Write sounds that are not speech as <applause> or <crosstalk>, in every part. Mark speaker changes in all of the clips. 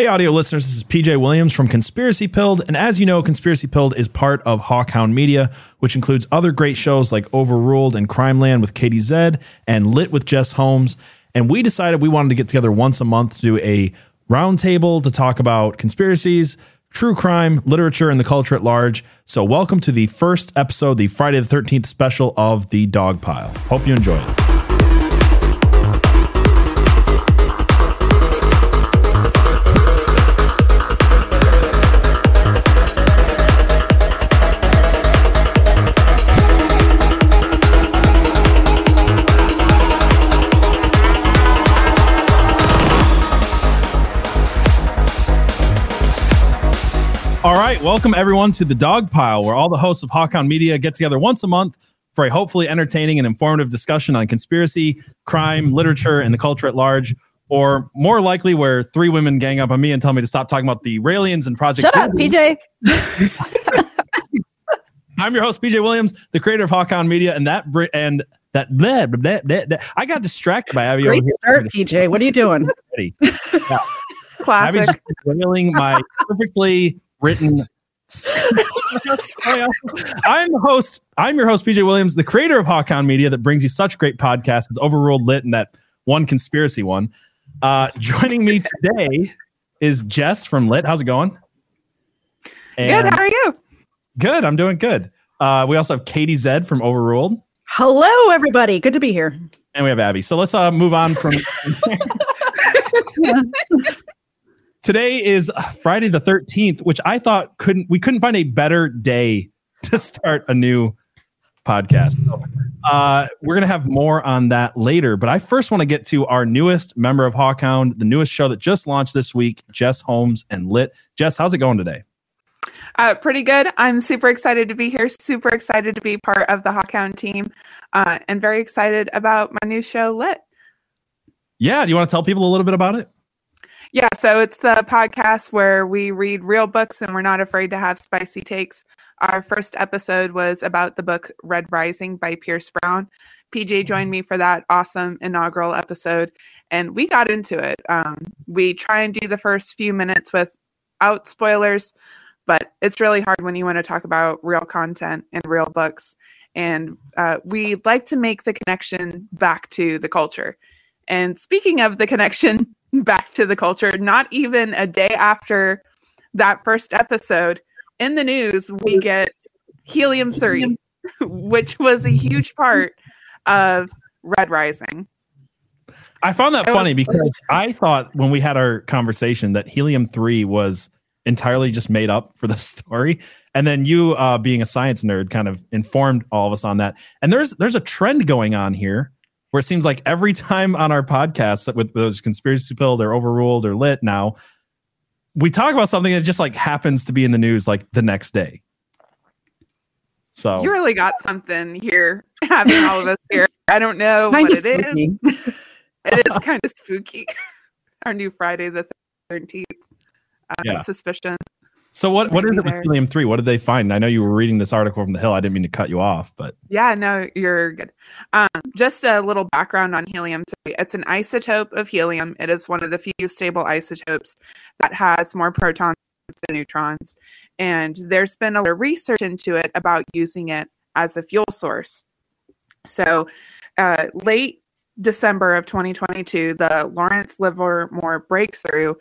Speaker 1: Hey, audio listeners, this is PJ Williams from Conspiracy Pilled. And as you know, Conspiracy Pilled is part of Hawkhound Media, which includes other great shows like Overruled and Crime Land with Katie Zed and Lit with Jess Holmes. And we decided we wanted to get together once a month to do a roundtable to talk about conspiracies, true crime, literature, and the culture at large. So, welcome to the first episode, the Friday the 13th special of The Dog Pile. Hope you enjoy it. Right, welcome everyone to the Dog Pile, where all the hosts of Hawkhound Media get together once a month for a hopefully entertaining and informative discussion on conspiracy, crime, literature, and the culture at large. Or more likely, where three women gang up on me and tell me to stop talking about the Raelians and Project.
Speaker 2: Shut up, PJ. <laughs>
Speaker 1: I'm your host, PJ Williams, the creator of Hawkhound Media, and that br- and that blah, blah, blah, blah, blah. I got distracted by Abby.
Speaker 2: Great
Speaker 1: over
Speaker 2: start, PJ. What are you doing?
Speaker 1: here. <laughs> Yeah.
Speaker 3: Classic.
Speaker 1: Abby's wailing my <laughs> perfectly written. <laughs> I'm the host. I'm your host, PJ Williams, the creator of Hawkhound Media that brings you such great podcasts. It's Overruled Lit and that one conspiracy one. Uh, joining me today is Jess from Lit. How's it going?
Speaker 3: Good. How are you?
Speaker 1: Good. I'm doing good. Uh, we also have Katie Zed from Overruled,
Speaker 2: Hello, everybody. Good to be here.
Speaker 1: and we have Abby. So let's uh, move on from. <laughs> <laughs> Today is Friday the 13th, which I thought couldn't we couldn't find a better day to start a new podcast. Uh, we're gonna have more on that later, but I first want to get to our newest member of Hawkhound, the newest show that just launched this week, Jess Holmes and Lit. Jess, how's it going today?
Speaker 3: Uh, pretty good. I'm super excited to be here. Super excited to be part of the Hawkhound team, uh, and very excited about my new show, Lit.
Speaker 1: Yeah, do you want to tell people a little bit about it?
Speaker 3: Yeah, so it's the podcast where we read real books and we're not afraid to have spicy takes. Our first episode was about the book Red Rising by Pierce Brown. PJ joined me for that awesome inaugural episode, and we got into it. Um, we try and do the first few minutes without spoilers, but it's really hard when you want to talk about real content and real books. And uh, we like to make the connection back to the culture. And speaking of the connection back to the culture, not even a day after that first episode in the news, we get Helium 3, <laughs> which was a huge part of Red Rising.
Speaker 1: I found that funny because I thought when we had our conversation that Helium 3 was entirely just made up for the <laughs> story. And then you uh, being a science nerd kind of informed all of us on that. And there's there's a trend going on here where it seems like every time on our podcast with those conspiracy pill, they're overruled or lit now, we talk about something that just like happens to be in the news like the next day. So
Speaker 3: You really got something here, <laughs> having all of us here. I don't know
Speaker 2: Kind
Speaker 3: what
Speaker 2: of
Speaker 3: it is.
Speaker 2: spooky.
Speaker 3: It is kind of spooky. <laughs> Our new Friday the 13th uh,
Speaker 1: Yeah.
Speaker 3: suspicion.
Speaker 1: So what what is it with helium 3? What did they find? I know you were reading this article from the Hill. I didn't mean to cut you off, but
Speaker 3: Yeah, no, you're good. Um, just a little background on helium 3. It's an isotope of helium. It is one of the few stable isotopes that has more protons than neutrons. And there's been a lot of research into it about using it as a fuel source. So, uh, late December of 2022, the Lawrence Livermore breakthrough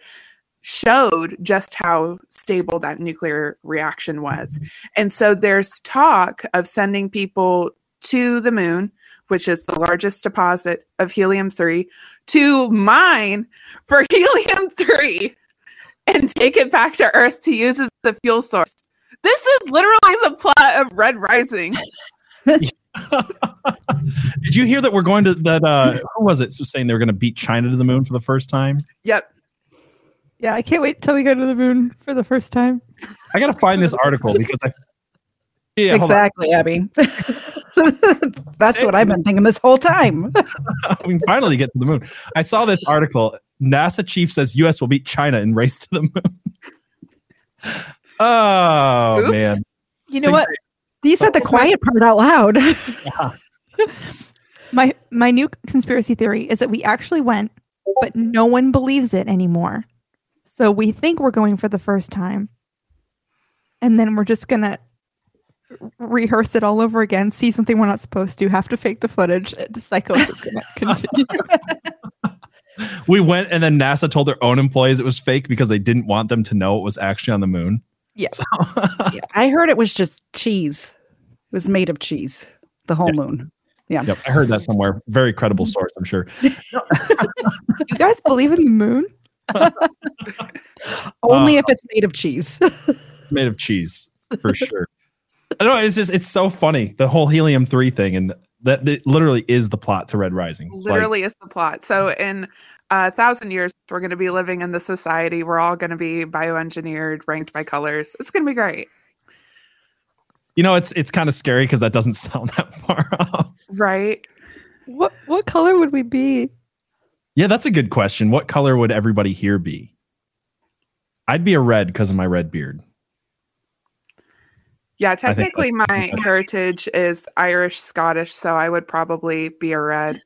Speaker 3: showed just how stable that nuclear reaction was. And so there's talk of sending people to the moon, which is the largest deposit of helium 3, to mine for <laughs> helium 3 and take it back to Earth to use as a fuel source. This is literally the plot of Red Rising. <laughs>
Speaker 1: Did you hear that we're going to that? Uh, who was it? Was saying they were going to beat China to the moon for the first time.
Speaker 3: Yep.
Speaker 4: Yeah, I can't wait till we go to the moon for the first time.
Speaker 1: I got to find this article because I. Yeah,
Speaker 2: exactly, Abby. <laughs> That's what I've been thinking this whole time. <laughs> <laughs>
Speaker 1: we can finally get to the moon. I saw this article. NASA chief says U.S. will beat China in race to the moon. oh
Speaker 3: Oops.
Speaker 1: man!
Speaker 4: You know what?
Speaker 2: You said the quiet part out loud.
Speaker 4: My my new conspiracy theory is that we actually went, but no one believes it anymore. So we think we're going for the first time. And then we're just going to rehearse it all over again, see something we're not supposed to, have to fake the footage. Uh, the cycle is just going to continue. <laughs>
Speaker 1: We went and then NASA told their own employees it was fake because they didn't want them to know it was actually on the moon.
Speaker 4: Yeah.
Speaker 1: So, <laughs>
Speaker 2: I heard it was just cheese. It was made of cheese. The whole moon. Yeah.
Speaker 1: Yep, I heard that somewhere. Very credible mm-hmm. source, I'm sure. <laughs>
Speaker 4: you guys believe in the moon? <laughs>
Speaker 2: Only
Speaker 1: Uh,
Speaker 2: if it's made of cheese. <laughs>
Speaker 1: Made of cheese, for sure. I know it's just it's so funny the whole helium three thing, and that, that literally is the plot to Red Rising. Like,
Speaker 3: Literally is the plot. So in a thousand years, we're going to be living in the society. We're all going to be bioengineered, ranked by colors. It's going to be great.
Speaker 1: you know, it's it's kind of scary because that doesn't <laughs> sound that far off.
Speaker 3: Right?
Speaker 4: What what color would we be?
Speaker 1: Yeah, that's a good question. What color would everybody here be? I'd be a red because of my red beard.
Speaker 3: Yeah, technically my heritage is Irish Scottish, so I would probably be a red.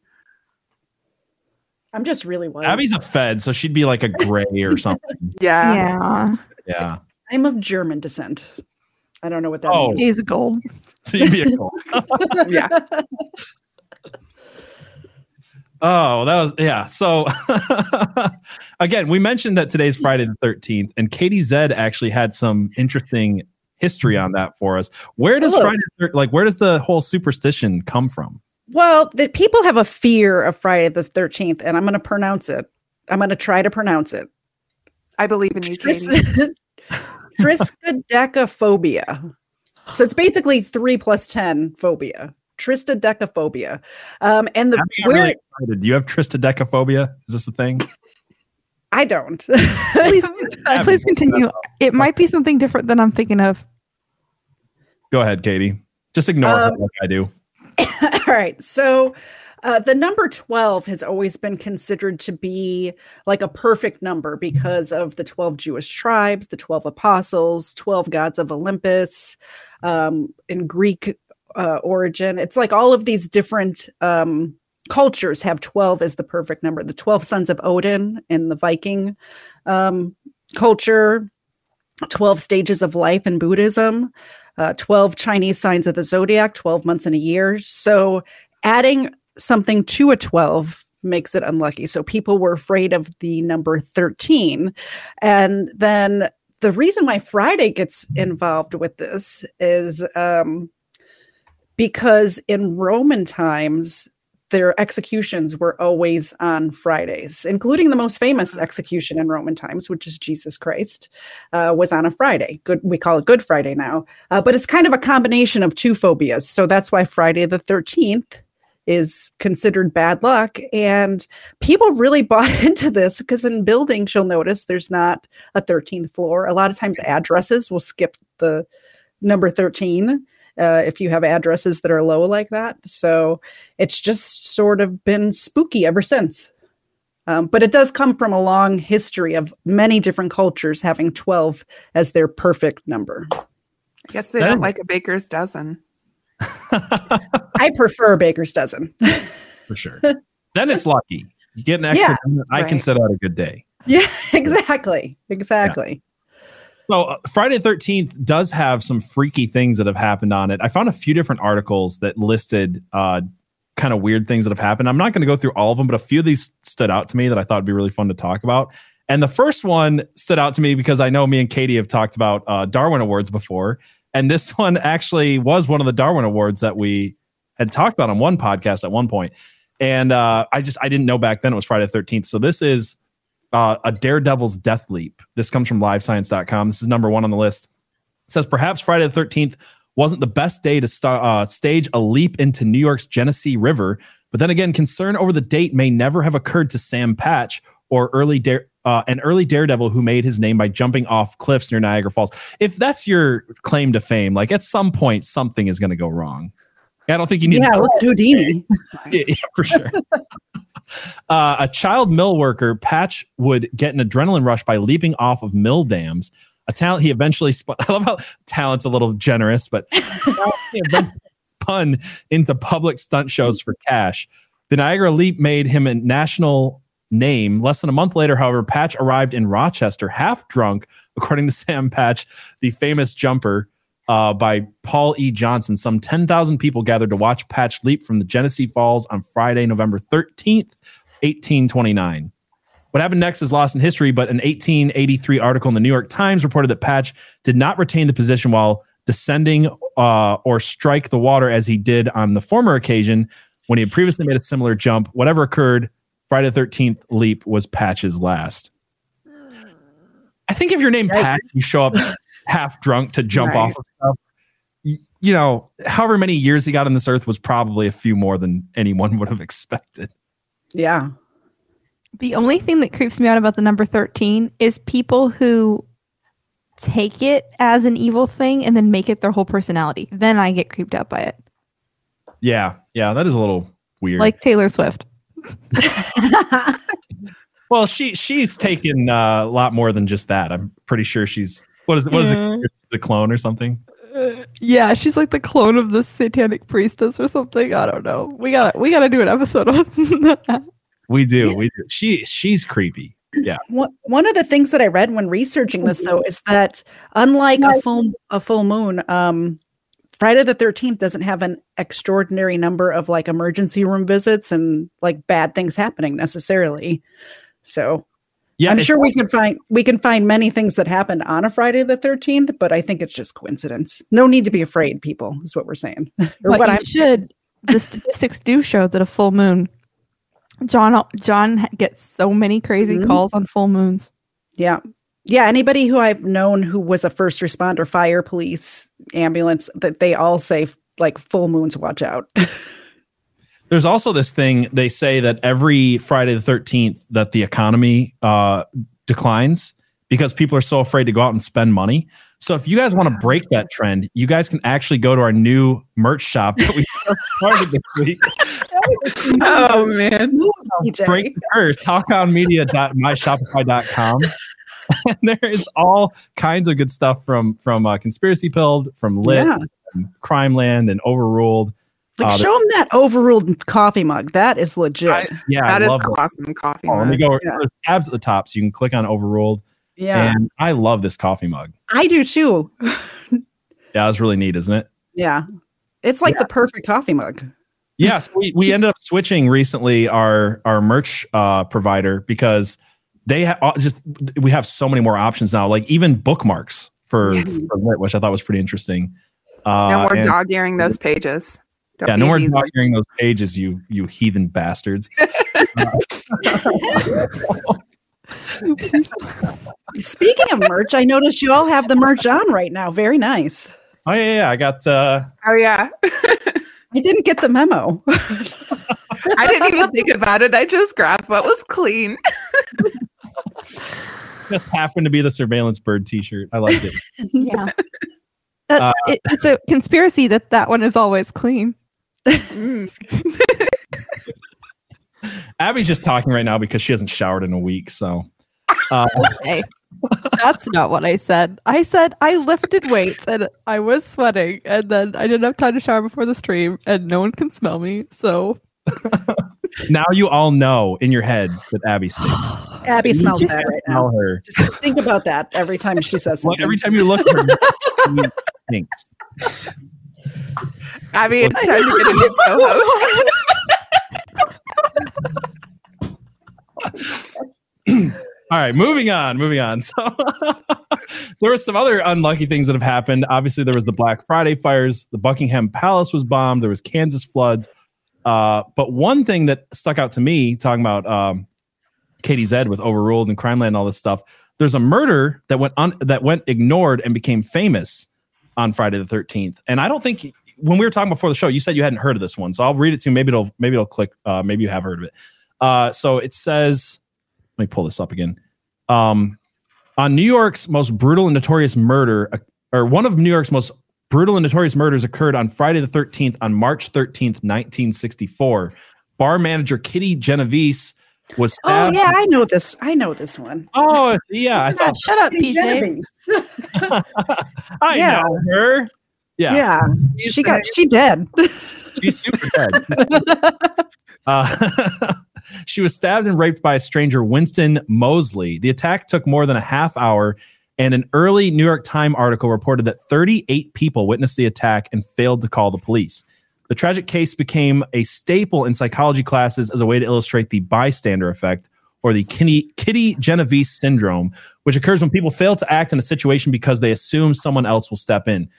Speaker 2: I'm just really white.
Speaker 1: Abby's a Fed, so she'd be like a gray or something. <laughs>
Speaker 3: Yeah.
Speaker 4: Yeah.
Speaker 1: Yeah.
Speaker 2: I'm of German descent. I don't know what that
Speaker 1: Oh.
Speaker 2: means.
Speaker 4: Days of gold.
Speaker 1: So you'd be a gold. <laughs>
Speaker 3: Yeah. <laughs>
Speaker 1: Oh, that was yeah. So <laughs> again, we mentioned that today's Friday the 13th, and Katie Zed actually had some interesting history on that for us. Where does
Speaker 2: Hello.
Speaker 1: Friday thir- like where does the whole superstition come from?
Speaker 2: Well, the people have a fear of Friday the 13th, and I'm going to pronounce it. I'm going to try to pronounce it.
Speaker 3: I believe in you,
Speaker 2: Tris-
Speaker 3: Katie. <laughs>
Speaker 2: Triskaidekaphobia. So it's basically three plus 10 phobia. Triskaidekaphobia. Um, and the
Speaker 1: Abby, I'm
Speaker 2: where
Speaker 1: really excited. You have tristodecaphobia? Is this a thing?
Speaker 2: I don't. <laughs>
Speaker 4: Please, <laughs> <laughs> please continue. It might be something different than I'm thinking of.
Speaker 1: Go ahead, Katie. Just ignore
Speaker 2: Um,
Speaker 1: her like I do.
Speaker 2: All right. So uh, the number 12 has always been considered to be like a perfect number because of the 12 Jewish tribes, the 12 apostles, 12 gods of Olympus, um, in Greek uh, origin. It's like all of these different um, cultures have 12 as the perfect number. The 12 sons of Odin in the Viking um, culture, 12 stages of life in Buddhism, uh, 12 Chinese signs of the zodiac, 12 months in a year. So adding something to a 12 makes it unlucky. So people were afraid of the number 13. And then the reason why Friday gets involved with this is um, because in Roman times, their executions were always on Fridays, including the most famous execution in Roman times, which is Jesus Christ, uh, was on a Friday. Good, we call it Good Friday now, uh, but it's kind of a combination of two phobias. So that's why Friday the Thirteenth is considered bad luck, and people really <laughs> bought into this because in buildings, you'll notice there's not a thirteenth floor. A lot of times, addresses will skip the number thirteen uh, if you have addresses that are low like that. So it's just sort of been spooky ever since. Um, but it does come from a long history of many different cultures having 12 as their perfect number.
Speaker 3: I guess they
Speaker 1: That
Speaker 3: don't like a baker's dozen. <laughs>
Speaker 2: I prefer Baker's Dozen.
Speaker 1: For sure. <laughs> then it's lucky. You get an extra. I
Speaker 3: right.
Speaker 1: consider that a good day.
Speaker 2: yeah, <laughs> exactly. Exactly.
Speaker 1: So uh, Friday the 13th does have some freaky things that have happened on it. I found a few different articles that listed uh, kind of weird things that have happened. I'm not going to go through all of them, but a few of these stood out to me that I thought would be really fun to talk about. And the first one stood out to me because I know me and Katie have talked about uh, Darwin Awards before. And this <laughs> one actually was one of the Darwin Awards that we had talked about on one podcast at one point. And uh, I just, I didn't know back then it was Friday the 13th. So this is uh, a Daredevil's Death Leap. This comes from livescience.com. This is number one on the list. It says perhaps Friday the 13th wasn't the best day to start, uh, stage a leap into New York's Genesee River. But then again, concern over the date may never have occurred to Sam Patch or early dare, uh, an early daredevil who made his name by jumping off cliffs near Niagara Falls. If that's your claim to fame, like at some point, something is going to go wrong. I don't think you need
Speaker 2: Yeah,
Speaker 1: to
Speaker 2: look <laughs> Houdini.
Speaker 1: yeah, yeah, for sure. <laughs> uh, a child mill worker, Patch, would get an adrenaline rush by leaping off of mill dams. A talent he eventually spun. <laughs> I love how talent's a little generous, but <laughs> spun into public stunt shows for cash. The Niagara Leap made him a national name. Less than a month later, however, Patch arrived in Rochester half drunk, according to <laughs> Sam Patch, the famous jumper uh, by Paul E. Johnson. Some 10,000 people gathered to watch Patch leap from the Genesee Falls on Friday, November 13th, 1829. What happened next is lost in history, but an 1883 article in the New York Times reported that Patch did not retain the position while descending uh, or strike the water as he did on the former occasion when he had previously made a similar jump. Whatever occurred, Friday the 13th leap was Patch's last. I think if your name Patch, you show up half drunk to jump
Speaker 2: Right.
Speaker 1: off of stuff. You know, however many years he got on this earth was probably a few more than anyone would have expected.
Speaker 2: Yeah.
Speaker 4: The only thing that creeps me out about the number 13 is people who take it as an evil thing and then make it their whole personality. Then I get creeped out by it.
Speaker 1: Yeah, yeah, that is a little weird.
Speaker 4: Like Taylor Swift. <laughs> <laughs>
Speaker 1: well, she she's taken uh, a lot more than just that. I'm pretty sure she's what is it? What is
Speaker 4: Yeah.
Speaker 1: it? The clone or something?
Speaker 4: Uh, yeah, she's like the clone of the satanic priestess or something. I don't know. We gotta we gotta do an episode <laughs> on that.
Speaker 1: We do, we do. She she's creepy. Yeah, <clears throat>
Speaker 2: One one of the things that I read when researching this though is that unlike a full a full moon, um, Friday the thirteenth doesn't have an extraordinary number of like emergency room visits and like bad things happening necessarily. So
Speaker 1: yeah.
Speaker 2: I'm sure we can find we can find many things that happened on a Friday the thirteenth, but I think it's just coincidence. No need to be afraid, people, is what we're saying. <laughs> or
Speaker 4: But
Speaker 2: what
Speaker 4: you
Speaker 2: I'm
Speaker 4: should. The statistics do show that a full moon. John John gets so many crazy
Speaker 2: Mhm.
Speaker 4: calls on full moons.
Speaker 2: Yeah. Yeah. Anybody who I've known who was a first responder, fire, police, ambulance, that they all say like full moons, watch out. <laughs>
Speaker 1: There's also this thing they say that every Friday the 13th that the economy uh, declines because people are so afraid to go out and spend money. So if you guys want to break that trend, you guys can actually go to our new merch shop that we <laughs> just started this week. <laughs>
Speaker 3: Oh man.
Speaker 1: Break first, curse, hawkhoundmedia.myshopify.com. <laughs> and there is all kinds of good stuff from from uh, Conspiracy Pilled, from Lit,
Speaker 2: Yeah.
Speaker 1: Crime Land, and Overruled.
Speaker 2: Like
Speaker 1: Uh,
Speaker 2: show them that overruled coffee mug. That is legit.
Speaker 3: I-
Speaker 1: Yeah,
Speaker 3: That
Speaker 1: I
Speaker 3: is
Speaker 1: love it.
Speaker 3: awesome coffee.
Speaker 1: Oh, let me go.
Speaker 2: Yeah.
Speaker 1: There's tabs at the top, so you can click on Overruled.
Speaker 2: yeah.
Speaker 1: And I love this coffee mug.
Speaker 2: I do too. <laughs>
Speaker 1: Yeah, it's really neat, isn't it?
Speaker 2: Yeah. It's like the perfect coffee mug.
Speaker 1: Yes, we, we ended up switching recently our our merch uh, provider because they ha- uh, just we have so many more options now. Like even bookmarks for,
Speaker 2: Yes.
Speaker 1: for lit, which I thought was pretty interesting. Uh,
Speaker 3: no more
Speaker 1: and-
Speaker 3: dog earing those pages. Don't
Speaker 1: yeah, no more
Speaker 3: an easy-
Speaker 1: dog hearing those pages, you you heathen bastards. <laughs>
Speaker 2: Speaking of merch, I noticed you all have the merch on right now. Very nice.
Speaker 1: Oh yeah, yeah. I got uh,
Speaker 3: Oh yeah.
Speaker 2: I didn't get the memo. <laughs>
Speaker 3: I didn't even think about it. I just grabbed what was clean.
Speaker 1: just happened to be the surveillance bird T-shirt. I liked it. <laughs>
Speaker 4: Yeah. That-
Speaker 1: Uh,
Speaker 4: it- it's a conspiracy that that one is always clean.
Speaker 3: Mm. <laughs>
Speaker 1: Abby's just talking right now because she hasn't showered in a week. So uh, <laughs>
Speaker 4: Hey, that's not what I said. I said I lifted weights and I was sweating, and then I didn't have time to shower before the stream, and no one can smell me. So <laughs>
Speaker 1: now you all know in your head that Abby <sighs> stinks.
Speaker 2: Abby
Speaker 1: You
Speaker 2: smells bad right now.
Speaker 1: her.
Speaker 2: Just think about that every time she says
Speaker 1: Well, every time you look at her, she stinks.
Speaker 3: Abby, it's time to get a new <laughs> co-host.
Speaker 1: All right, moving on, moving on. <laughs> So there were some other unlucky things that have happened. Obviously, there was the Black Friday fires, the Buckingham Palace was bombed, there was Kansas floods. Uh, but one thing that stuck out to me, talking about um, Katie Zed with Overruled and Crime Land and all this stuff, there's a murder that went un- that went ignored and became famous on Friday the 13th. And I don't think when we were talking before the show, you said you hadn't heard of this one. So I'll read it to you. Maybe it'll maybe it'll click. Uh, maybe you have heard of it. Uh, so it says, let me pull this up again. Um, on New York's most brutal and notorious murder, uh, or one of New York's most brutal and notorious murders occurred on Friday the 13th on March 13th, 1964. Bar manager Kitty Genovese was
Speaker 2: Oh yeah, I know this. I know this one.
Speaker 1: Oh, yeah. I thought
Speaker 4: shut up, PJ. <laughs>
Speaker 1: I
Speaker 2: Yeah.
Speaker 1: know her. Yeah,
Speaker 2: Yeah, she got she dead.
Speaker 1: she's super dead. <laughs> uh, <laughs> she was stabbed and raped by a stranger, Winston Moseley. The attack took more than a half hour, and an early New York Times article reported that 38 people witnessed the attack and failed to call the police. The tragic case became a staple in psychology classes as a way to illustrate the bystander effect or the Kitty, Kitty Genovese syndrome, which occurs when people fail to act in a situation because they assume someone else will step in.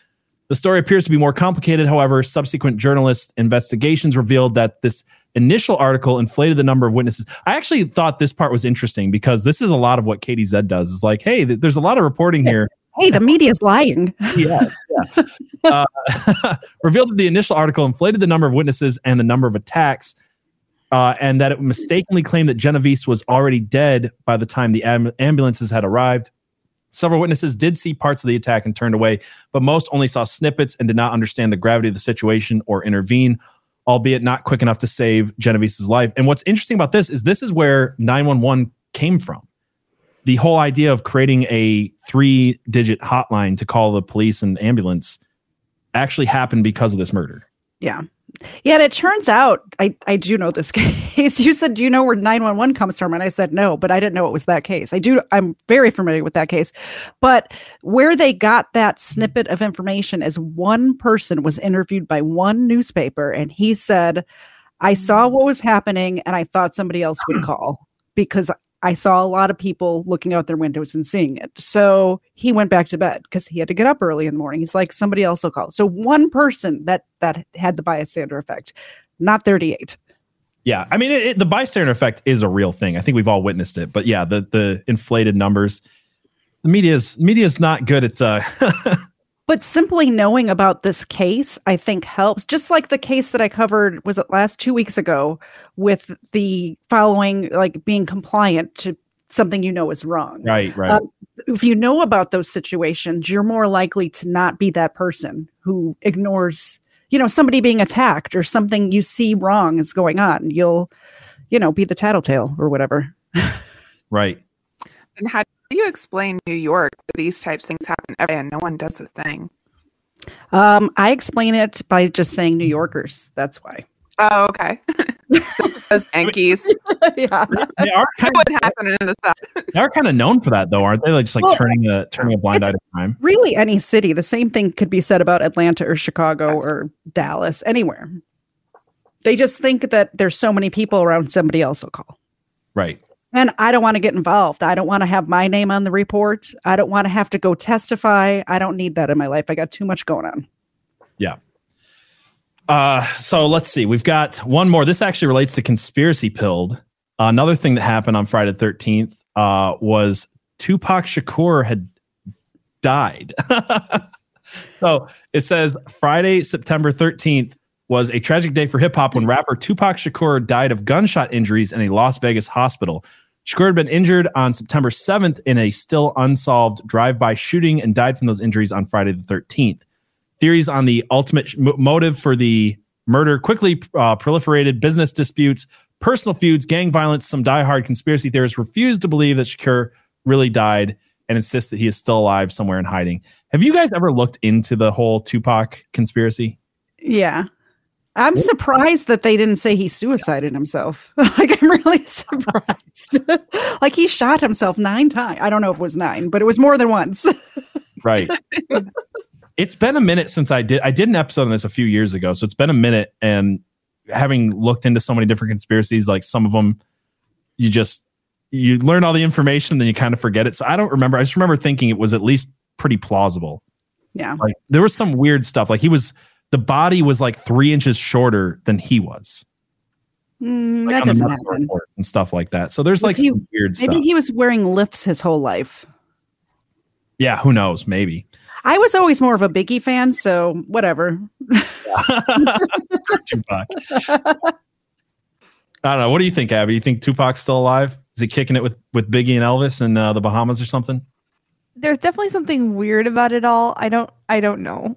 Speaker 1: The story appears to be more complicated. However, subsequent journalist investigations revealed that this initial article inflated the number of witnesses. I actually thought this part was interesting because this is a lot of what KDZ does. Is like, hey, th- there's a lot of reporting here.
Speaker 2: Hey, the media's lying.
Speaker 1: Yes, yeah. uh, <laughs> revealed that the initial article inflated the number of witnesses and the number of attacks, uh, and that it mistakenly claimed that Genovese was already dead by the time the am- ambulances had arrived. Several witnesses did see parts of the attack and turned away, but most only saw snippets and did not understand the gravity of the situation or intervene, albeit not quick enough to save Genovese's life. And what's interesting about this is this is where 911 came from. The whole idea of creating a three digit hotline to call the police and ambulance actually happened because of this murder.
Speaker 2: Yeah. Yeah, and it turns out I, I do know this <laughs> case. You said, you know where 911 comes from? And I said no, but I didn't know it was that case. I do I'm very familiar with that case. But where they got that snippet of information is one person was interviewed by one newspaper and he said, I saw what was happening and I thought somebody else would call because I saw a lot of people looking out their windows and seeing it. So he went back to bed because he had to get up early in the morning. He's like, somebody else will call. So one person that that had the bystander effect, not 38.
Speaker 1: Yeah, I mean, it, it, the bystander effect is a real thing. I think we've all witnessed it. But yeah, the the inflated numbers, the media's media's not good at. Uh, <laughs>
Speaker 2: but simply knowing about this case, I think helps. Just like the case that I covered was it last two weeks ago with the following, like being compliant to something you know is wrong.
Speaker 1: right, right.
Speaker 2: Um, if you know about those situations, you're more likely to not be that person who ignores, you know, somebody being attacked or something you see wrong is going on. You'll, you know, be the tattletale or whatever. <laughs>
Speaker 1: right.
Speaker 3: And how do you explain New York? where These types of things happen every day and no one does a thing.
Speaker 2: Um, I explain it by just saying New Yorkers. That's why.
Speaker 3: Oh, okay. Those <laughs> Yankees. <laughs>
Speaker 2: yeah.
Speaker 1: They are kind
Speaker 3: What
Speaker 1: of,
Speaker 3: would in the South?
Speaker 1: they are kind of known for that, though, aren't they? Like just like
Speaker 2: Well,
Speaker 1: turning a turning a blind
Speaker 2: it's-
Speaker 1: eye to crime.
Speaker 2: Really, any city. The same thing could be said about Atlanta or Chicago
Speaker 3: Yes.
Speaker 2: or Dallas, anywhere. They just think that there's so many people around, somebody else will call.
Speaker 1: Right.
Speaker 2: And I don't want to get involved. I don't want to have my name on the report. I don't want to have to go testify. I don't need that in my life. I got too much going on. Yeah.
Speaker 1: Uh, so let's see. We've got one more. This actually relates to conspiracy pilled. another thing that happened on Friday the 13th uh, was Tupac Shakur had died. <laughs> so it says Friday, September 13th was a tragic day for hip hop when rapper Tupac Shakur died of gunshot injuries in a Las Vegas hospital. Shakur had been injured on September 7th in a still unsolved drive by shooting and died from those injuries on Friday the 13th. Theories on the ultimate sh- motive for the murder quickly uh, proliferated. Business disputes, personal feuds, gang violence. Some diehard conspiracy theorists refuse to believe that Shakur really died and insist that he is still alive somewhere in hiding. Have you guys ever looked into the whole Tupac conspiracy?
Speaker 2: Yeah. I'm surprised that they didn't say he suicided himself. <laughs> like, I'm really <laughs> surprised. <laughs> like, he shot himself nine times. I don't know if it was nine, but it was more than once.
Speaker 1: Right. it's been a minute since I did I did an episode on this a few years ago. So it's been a minute and having looked into so many different conspiracies, like some of them you just you learn all the information, then you kind of forget it. So I don't remember. I just remember thinking it was at least pretty plausible.
Speaker 2: yeah.
Speaker 1: Like there was some weird stuff. Like he was the body was like three inches shorter than he was.
Speaker 2: Mm,
Speaker 1: Like
Speaker 2: that doesn't happen.
Speaker 1: and stuff like that. So there's
Speaker 2: Was
Speaker 1: like
Speaker 2: he-
Speaker 1: some weird
Speaker 2: Maybe
Speaker 1: stuff.
Speaker 2: he was wearing lifts his whole life.
Speaker 1: yeah, who knows? Maybe.
Speaker 2: I was always more of a Biggie fan, so whatever. <laughs>
Speaker 1: Tupac. I don't know. What do you think, Abby? You think Tupac's still alive? Is he kicking it with with Biggie and Elvis in uh, the Bahamas or something?
Speaker 4: There's definitely something weird about it all. I don't I don't know.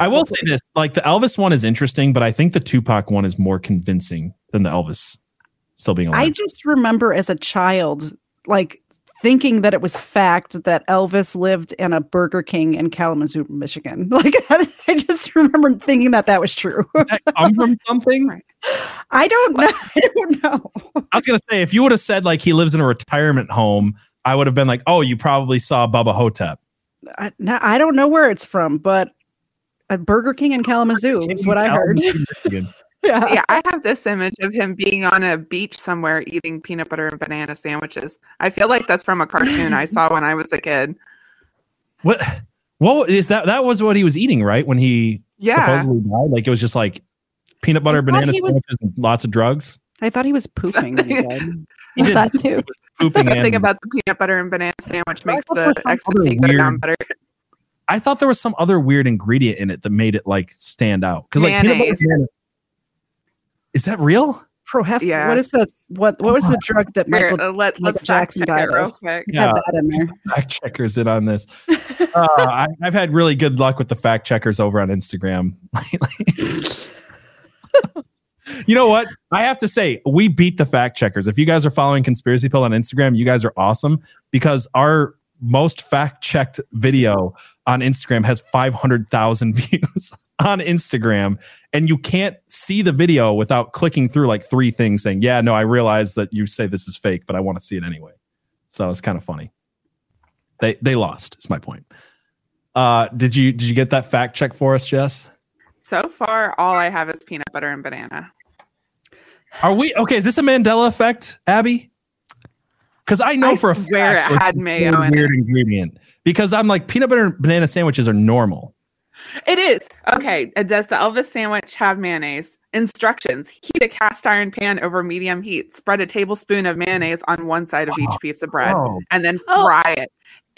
Speaker 1: I will say this: like the Elvis one is interesting, but I think the Tupac one is more convincing than the Elvis still being alive.
Speaker 2: I just remember as a child, like thinking that it was fact that Elvis lived in a Burger King in Kalamazoo, Michigan. <laughs> Like I just remember thinking that that was true.
Speaker 1: that come from something? <laughs>
Speaker 2: I don't know. <laughs> I don't know.
Speaker 1: I was gonna say if you would have said like he lives in a retirement home, I would have been like, oh, you probably saw Bubba Ho-Tep.
Speaker 2: I, no, I don't know where it's from, but a Burger King in Kalamazoo is what I heard. <laughs> Yeah.
Speaker 3: Yeah, I have this image of him being on a beach somewhere eating peanut butter and banana sandwiches. I feel like that's from a cartoon I saw when I was a kid. <laughs>
Speaker 1: What? What is that? That was what he was eating, right? When he
Speaker 3: Yeah.
Speaker 1: supposedly died. Like it was just like peanut butter,
Speaker 2: I
Speaker 1: banana
Speaker 2: he was-
Speaker 1: sandwiches, and lots of drugs.
Speaker 2: I thought he was pooping. when he
Speaker 3: Something-
Speaker 2: died. <laughs>
Speaker 1: He did
Speaker 4: that too.
Speaker 1: pooping
Speaker 3: Something
Speaker 1: and-
Speaker 3: about the peanut butter and banana sandwich makes the
Speaker 1: was some other
Speaker 3: ecstasy go down better.
Speaker 1: I thought there was some other weird ingredient in it that made it like stand out. Because like peanut butter,
Speaker 3: Mayonnaise.
Speaker 1: is that real?
Speaker 2: Prohef-
Speaker 3: Yeah.
Speaker 2: What is the what? What was the drug that
Speaker 3: Here,
Speaker 2: Michael
Speaker 3: uh, let,
Speaker 2: Michael
Speaker 3: let's
Speaker 2: Jackson
Speaker 3: check it
Speaker 2: died
Speaker 3: real
Speaker 2: of.
Speaker 3: quick.
Speaker 1: Yeah.
Speaker 2: had that in there? <laughs>
Speaker 1: Fact checkers in on this. Uh, I, I've had really good luck with the fact checkers over on Instagram <laughs> lately. <laughs> you know what? I have to say, we beat the fact checkers. If you guys are following Conspiracy Pill on Instagram, you guys are awesome because our most fact checked video on Instagram has 500,000 <laughs> views on Instagram. And you can't see the video without clicking through like three things saying, Yeah, no, I realize that you say this is fake, but I want to see it anyway. So it's kind of funny. They they lost, is my point. Uh did you did you get that fact check for us, Jess?
Speaker 3: So far, all I have is peanut butter and banana.
Speaker 1: Are we okay? Is this a Mandela effect, Abby? Because I know
Speaker 3: I
Speaker 1: for a fact
Speaker 3: it had mayo in
Speaker 1: weird ingredient. Because I'm like peanut butter and banana sandwiches are normal.
Speaker 3: It is. Okay. uh, Does the Elvis sandwich have mayonnaise? Instructions Heat a cast iron pan over medium heat. Spread a tablespoon of mayonnaise on one side of each piece of bread
Speaker 1: Oh.
Speaker 3: and then
Speaker 2: Oh.
Speaker 3: fry it.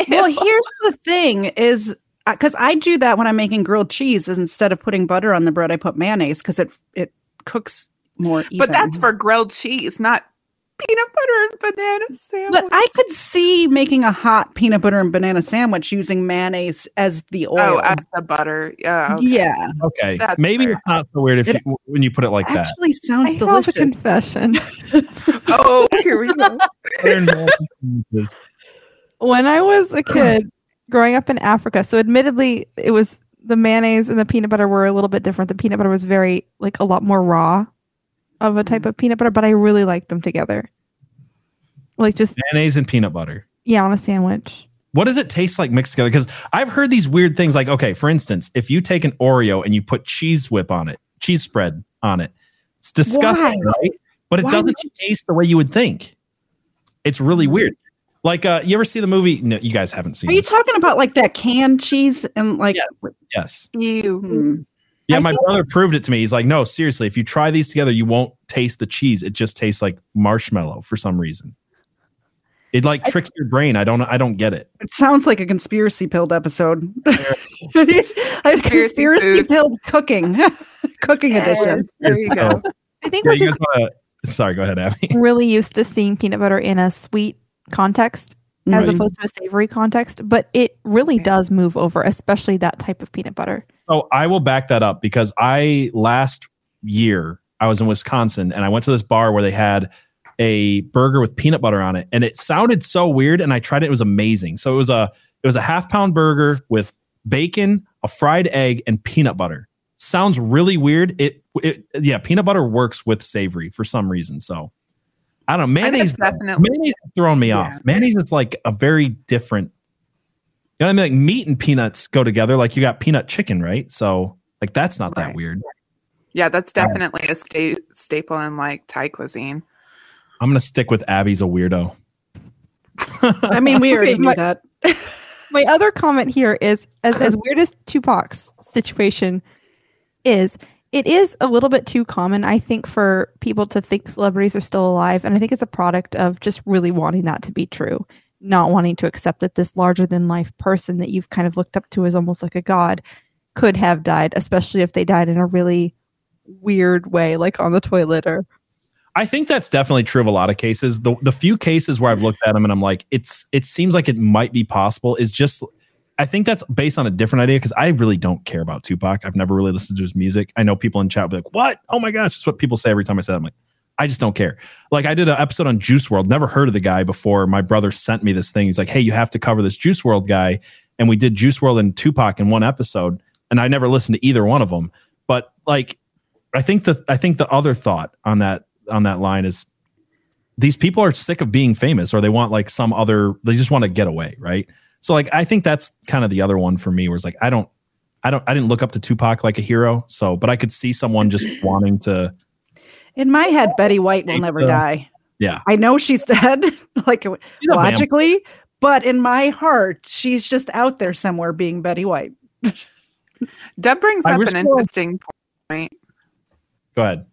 Speaker 2: Well, <laughs> here's the thing: is because I do that when I'm making grilled cheese. Is instead of putting butter on the bread, I put mayonnaise because it it cooks more. Even.
Speaker 3: but that's for grilled cheese, not peanut butter and banana sandwich.
Speaker 2: But I could see making a hot peanut butter and banana sandwich using mayonnaise as the oh, oil.
Speaker 3: oh, as the butter. Yeah. okay.
Speaker 2: Yeah,
Speaker 1: Okay.
Speaker 3: That's
Speaker 1: Maybe
Speaker 3: fair.
Speaker 1: it's not so weird if
Speaker 2: It
Speaker 1: you, when you put it like that.
Speaker 2: actually sounds
Speaker 4: I have a
Speaker 2: delicious.
Speaker 4: confession. <laughs>
Speaker 3: Oh, here we go.
Speaker 1: Butter and banana sandwiches.
Speaker 4: when I was a kid growing up in Africa, so admittedly it was the mayonnaise and the peanut butter were a little bit different. The peanut butter was very like a lot more raw of a type mm. of peanut butter, but I really like them together. Like just
Speaker 1: Mayonnaise and peanut butter.
Speaker 4: yeah, on a sandwich.
Speaker 1: What does it taste like mixed together? Because I've heard these weird things like, okay, for instance, if you take an Oreo and you put cheese whip on it, cheese spread on it, it's disgusting,
Speaker 2: Why?
Speaker 1: right? But it
Speaker 2: Why
Speaker 1: doesn't
Speaker 2: you-
Speaker 1: taste the way you would think. It's really mm. weird. Like, uh, you ever see the movie? No, you guys haven't seen it.
Speaker 2: Are you talking about like that canned cheese and like?
Speaker 1: Yeah. Yes.
Speaker 3: You.
Speaker 1: Yeah,
Speaker 4: I
Speaker 1: my
Speaker 4: think-
Speaker 1: brother proved it to me. He's like, no, seriously, if you try these together, you won't taste the cheese. It just tastes like marshmallow for some reason. It like tricks your brain. I don't I don't get it.
Speaker 2: It sounds like a conspiracy pilled episode. <laughs> a
Speaker 3: Conspiracy
Speaker 2: conspiracy pilled cooking, <laughs> cooking edition.
Speaker 3: There you go.
Speaker 4: I think
Speaker 1: Yeah,
Speaker 4: we're just
Speaker 1: wanna, sorry, go ahead, Abby. <laughs>
Speaker 4: really used to seeing peanut butter in a sweet context as
Speaker 2: Right.
Speaker 4: opposed to a savory context, but it really
Speaker 3: Yeah.
Speaker 4: does move over, especially that type of peanut butter.
Speaker 1: So I will back that up because I last year I was in Wisconsin and I went to this bar where they had a burger with peanut butter on it and it sounded so weird and I tried it it was amazing. So it was a it was a half pound burger with bacon, a fried egg and peanut butter. Sounds really weird. It it yeah, peanut butter works with savory for some reason. So I don't know. Mayonnaise
Speaker 3: definitely
Speaker 1: mayonnaise is throwing me
Speaker 3: Yeah.
Speaker 1: off. Mayonnaise is like a very different. You know what I mean? Like meat and peanuts go together. Like you got peanut chicken, right? So like that's not that weird.
Speaker 3: Yeah, that's definitely a sta- staple in like Thai cuisine.
Speaker 1: I'm gonna stick with Abby's a weirdo.
Speaker 2: I mean, we <laughs> already
Speaker 4: Okay,
Speaker 2: knew
Speaker 4: my-
Speaker 2: that. <laughs>
Speaker 4: My other comment here is as, as weird as Tupac's situation is, it is a little bit too common, I think, for people to think celebrities are still alive. And I think it's a product of just really wanting that to be true, not wanting to accept that this larger than life person that you've kind of looked up to as almost like a god could have died, especially if they died in a really weird way, like on the toilet or
Speaker 1: I think that's definitely true of a lot of cases. The the few cases where I've looked at them and I'm like, it's it seems like it might be possible is just I think that's based on a different idea because I really don't care about Tupac. I've never really listened to his music. I know people in chat will be like, "What? Oh my gosh!" That's what people say every time I say. That. I'm like, I just don't care. Like I did an episode on Juice WRLD, never heard of the guy before. My brother sent me this thing. He's like, "Hey, you have to cover this Juice WRLD guy," and we did Juice WRLD and Tupac in one episode, and I never listened to either one of them. But like, I think the I think the other thought on that on that line is these people are sick of being famous, or they want like some other. They just want to get away, right? So like, I think that's kind of the other one for me. Where it's like, I don't. I don't I didn't look up to Tupac like a hero, so but I could see someone just wanting to
Speaker 2: In my head, Betty White will never
Speaker 1: so.
Speaker 2: die.
Speaker 1: yeah.
Speaker 2: I know <laughs> she's dead, like
Speaker 1: a
Speaker 2: logically, but in my heart, she's just out there somewhere being Betty White. <laughs>
Speaker 3: Deb brings
Speaker 1: I
Speaker 3: up an
Speaker 1: so.
Speaker 3: interesting point
Speaker 1: Go ahead.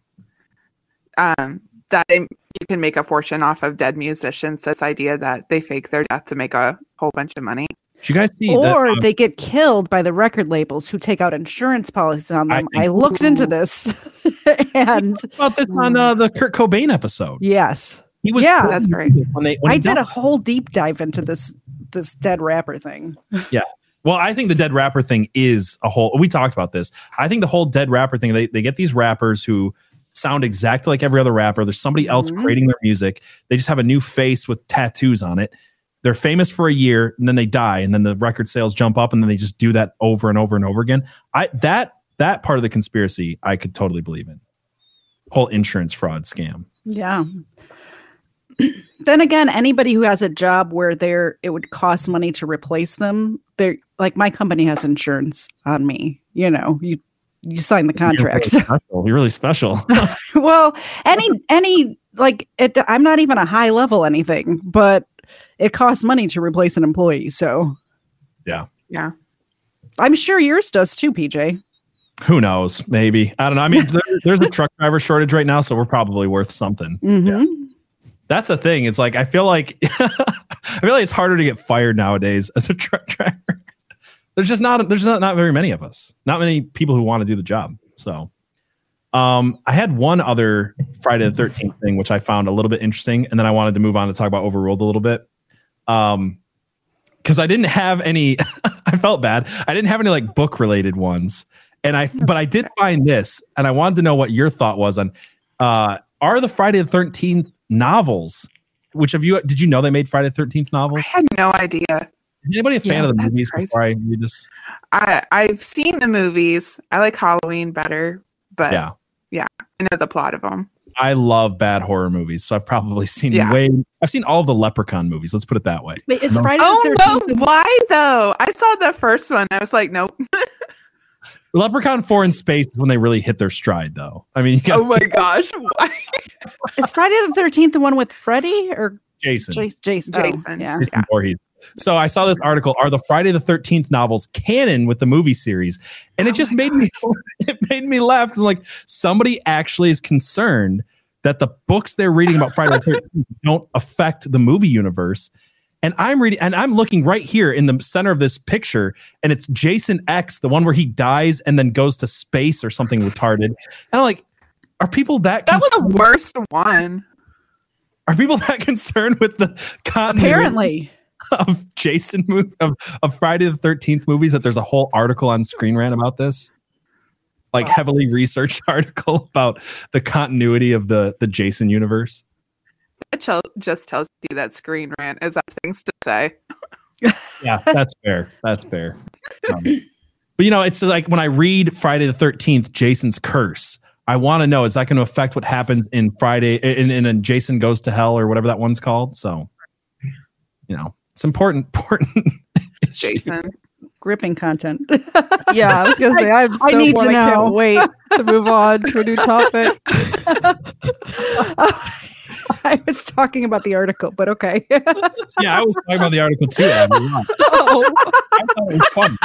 Speaker 3: um, that they, you can make a fortune off of dead musicians. This idea that they fake their death to make a whole bunch of money.
Speaker 1: Did you guys see
Speaker 2: or
Speaker 1: that? um,
Speaker 2: they get killed by the record labels who take out insurance policies on them. I,
Speaker 1: think-
Speaker 2: looked into this, and
Speaker 1: about this on uh, the Kurt Cobain episode.
Speaker 2: yes,
Speaker 1: He was
Speaker 2: Yeah.
Speaker 3: That's right.
Speaker 1: when they when
Speaker 2: I did a whole deep dive into this this dead rapper thing. <laughs> Yeah.
Speaker 1: Well, I think the dead rapper thing is a whole. We talked about this. I think the whole dead rapper thing. They they get these rappers who sound exactly like every other rapper. There's somebody else
Speaker 2: Mhm.
Speaker 1: creating their music. They just have a new face with tattoos on it. They're famous for a year and then they die, and then the record sales jump up, and then they just do that over and over and over again. I that that part of the conspiracy I could totally believe in. Whole insurance fraud scam.
Speaker 2: Yeah. <clears throat> then again, anybody who has a job where there it would cost money to replace them, they're like my company has insurance on me. You know, you you sign the contract.
Speaker 1: You're really <laughs> special. You're really special. <laughs>
Speaker 2: well, any any like it, I'm not even a high level anything, but it costs money to replace an employee. So
Speaker 3: Yeah. Yeah.
Speaker 2: I'm sure yours does too, PJ.
Speaker 1: Who knows? Maybe I don't know. I mean, <laughs> there, there's a truck driver shortage right now, so we're probably worth something.
Speaker 2: hmm
Speaker 1: That's the thing. It's like I feel like <laughs> I feel like it's harder to get fired nowadays as a truck driver. There's just not there's not, not very many of us. Not many people who want to do the job. So um I had one other Friday the 13th thing which I found a little bit interesting and then I wanted to move on to talk about overruled a little bit. Um cuz I didn't have any <laughs> I felt bad. I didn't have any like book related ones. And I but I did find this and I wanted to know what your thought was on uh are the Friday the 13th novels which of you did you know they made Friday the 13th novels?
Speaker 3: I had no idea.
Speaker 1: Is anybody a fan
Speaker 2: Yeah,
Speaker 1: of the movies
Speaker 3: crazy.
Speaker 1: before I read this?
Speaker 3: I I've seen the movies. I like Halloween better, but
Speaker 1: Yeah.
Speaker 3: I know the plot of them.
Speaker 1: I love bad horror movies, so I've probably <laughs> seen
Speaker 3: Yeah.
Speaker 1: way. I've seen all of the Leprechaun movies. Let's put it that way.
Speaker 2: Wait, is
Speaker 1: No.
Speaker 2: Friday
Speaker 3: Oh
Speaker 2: the
Speaker 3: no! Why though? I saw the first one. I was like, nope. <laughs>
Speaker 1: Leprechaun Four in Space is when they really hit their stride, though. I mean, you got
Speaker 3: oh my gosh! <laughs> Why?
Speaker 2: Is Friday the 13th the one with Freddy or
Speaker 1: Jason,
Speaker 2: J- Jason? Oh,
Speaker 3: Jason.
Speaker 2: yeah.
Speaker 1: Jason Voorhees. So I saw this article: Are the Friday the Thirteenth novels canon with the movie series? And it
Speaker 3: Oh
Speaker 1: just
Speaker 3: my
Speaker 1: made me <laughs> it made me laugh because like somebody actually is concerned that the books they're reading about Friday the Thirteenth <laughs> don't affect the movie universe. And I'm reading, and I'm looking right here in the center of this picture, and it's Jason X, the one where he dies and then goes to space or something retarded. And I'm like, are people that
Speaker 3: That was the worst one.
Speaker 1: are people <laughs> that concerned with the continuity
Speaker 2: Apparently. <laughs>
Speaker 1: of Jason move of, of Friday the Thirteenth movies that there's a whole article on Screen Rant about this, like heavily researched <laughs> article about the continuity of the the Jason universe.
Speaker 3: It just tells you that Screen Rant is up things to say. <laughs>
Speaker 1: Yeah, that's fair. That's fair. Um, but you know, it's like when I read Friday the Thirteenth, Jason's curse. I want to know is that going to affect what happens in Friday in, in, in Jason Goes to Hell or whatever that one's called? So, you know, it's important. Important. <laughs>
Speaker 3: Jason.
Speaker 2: Gripping content. <laughs>
Speaker 4: Yeah, I was gonna say I'm so
Speaker 2: I need
Speaker 4: bored,
Speaker 2: to
Speaker 4: I can't wait to move on to a new topic. <laughs>
Speaker 2: I was talking about the article, but okay.
Speaker 1: Yeah, I was talking about the article too. Abby.
Speaker 4: Oh,
Speaker 1: I thought it was fun.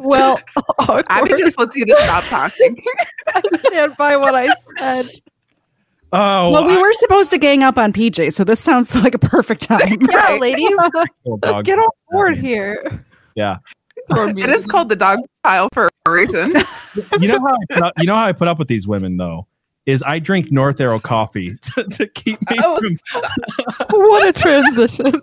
Speaker 4: well,
Speaker 3: Abby
Speaker 4: awkward.
Speaker 3: just wants you to stop talking.
Speaker 4: I stand by what I said.
Speaker 1: Oh,
Speaker 2: well, we
Speaker 1: I-
Speaker 2: were supposed to gang up on PJ, so this sounds <laughs> like a perfect time.
Speaker 4: Yeah,
Speaker 3: Right.
Speaker 4: ladies, get on board here.
Speaker 1: Yeah.
Speaker 3: it is called the dog pile for a reason. <laughs>
Speaker 1: You know how I put up, you know how I put up with these women though is I drink North Arrow coffee <laughs> to, to keep me
Speaker 3: Oh,
Speaker 1: from
Speaker 4: What a transition.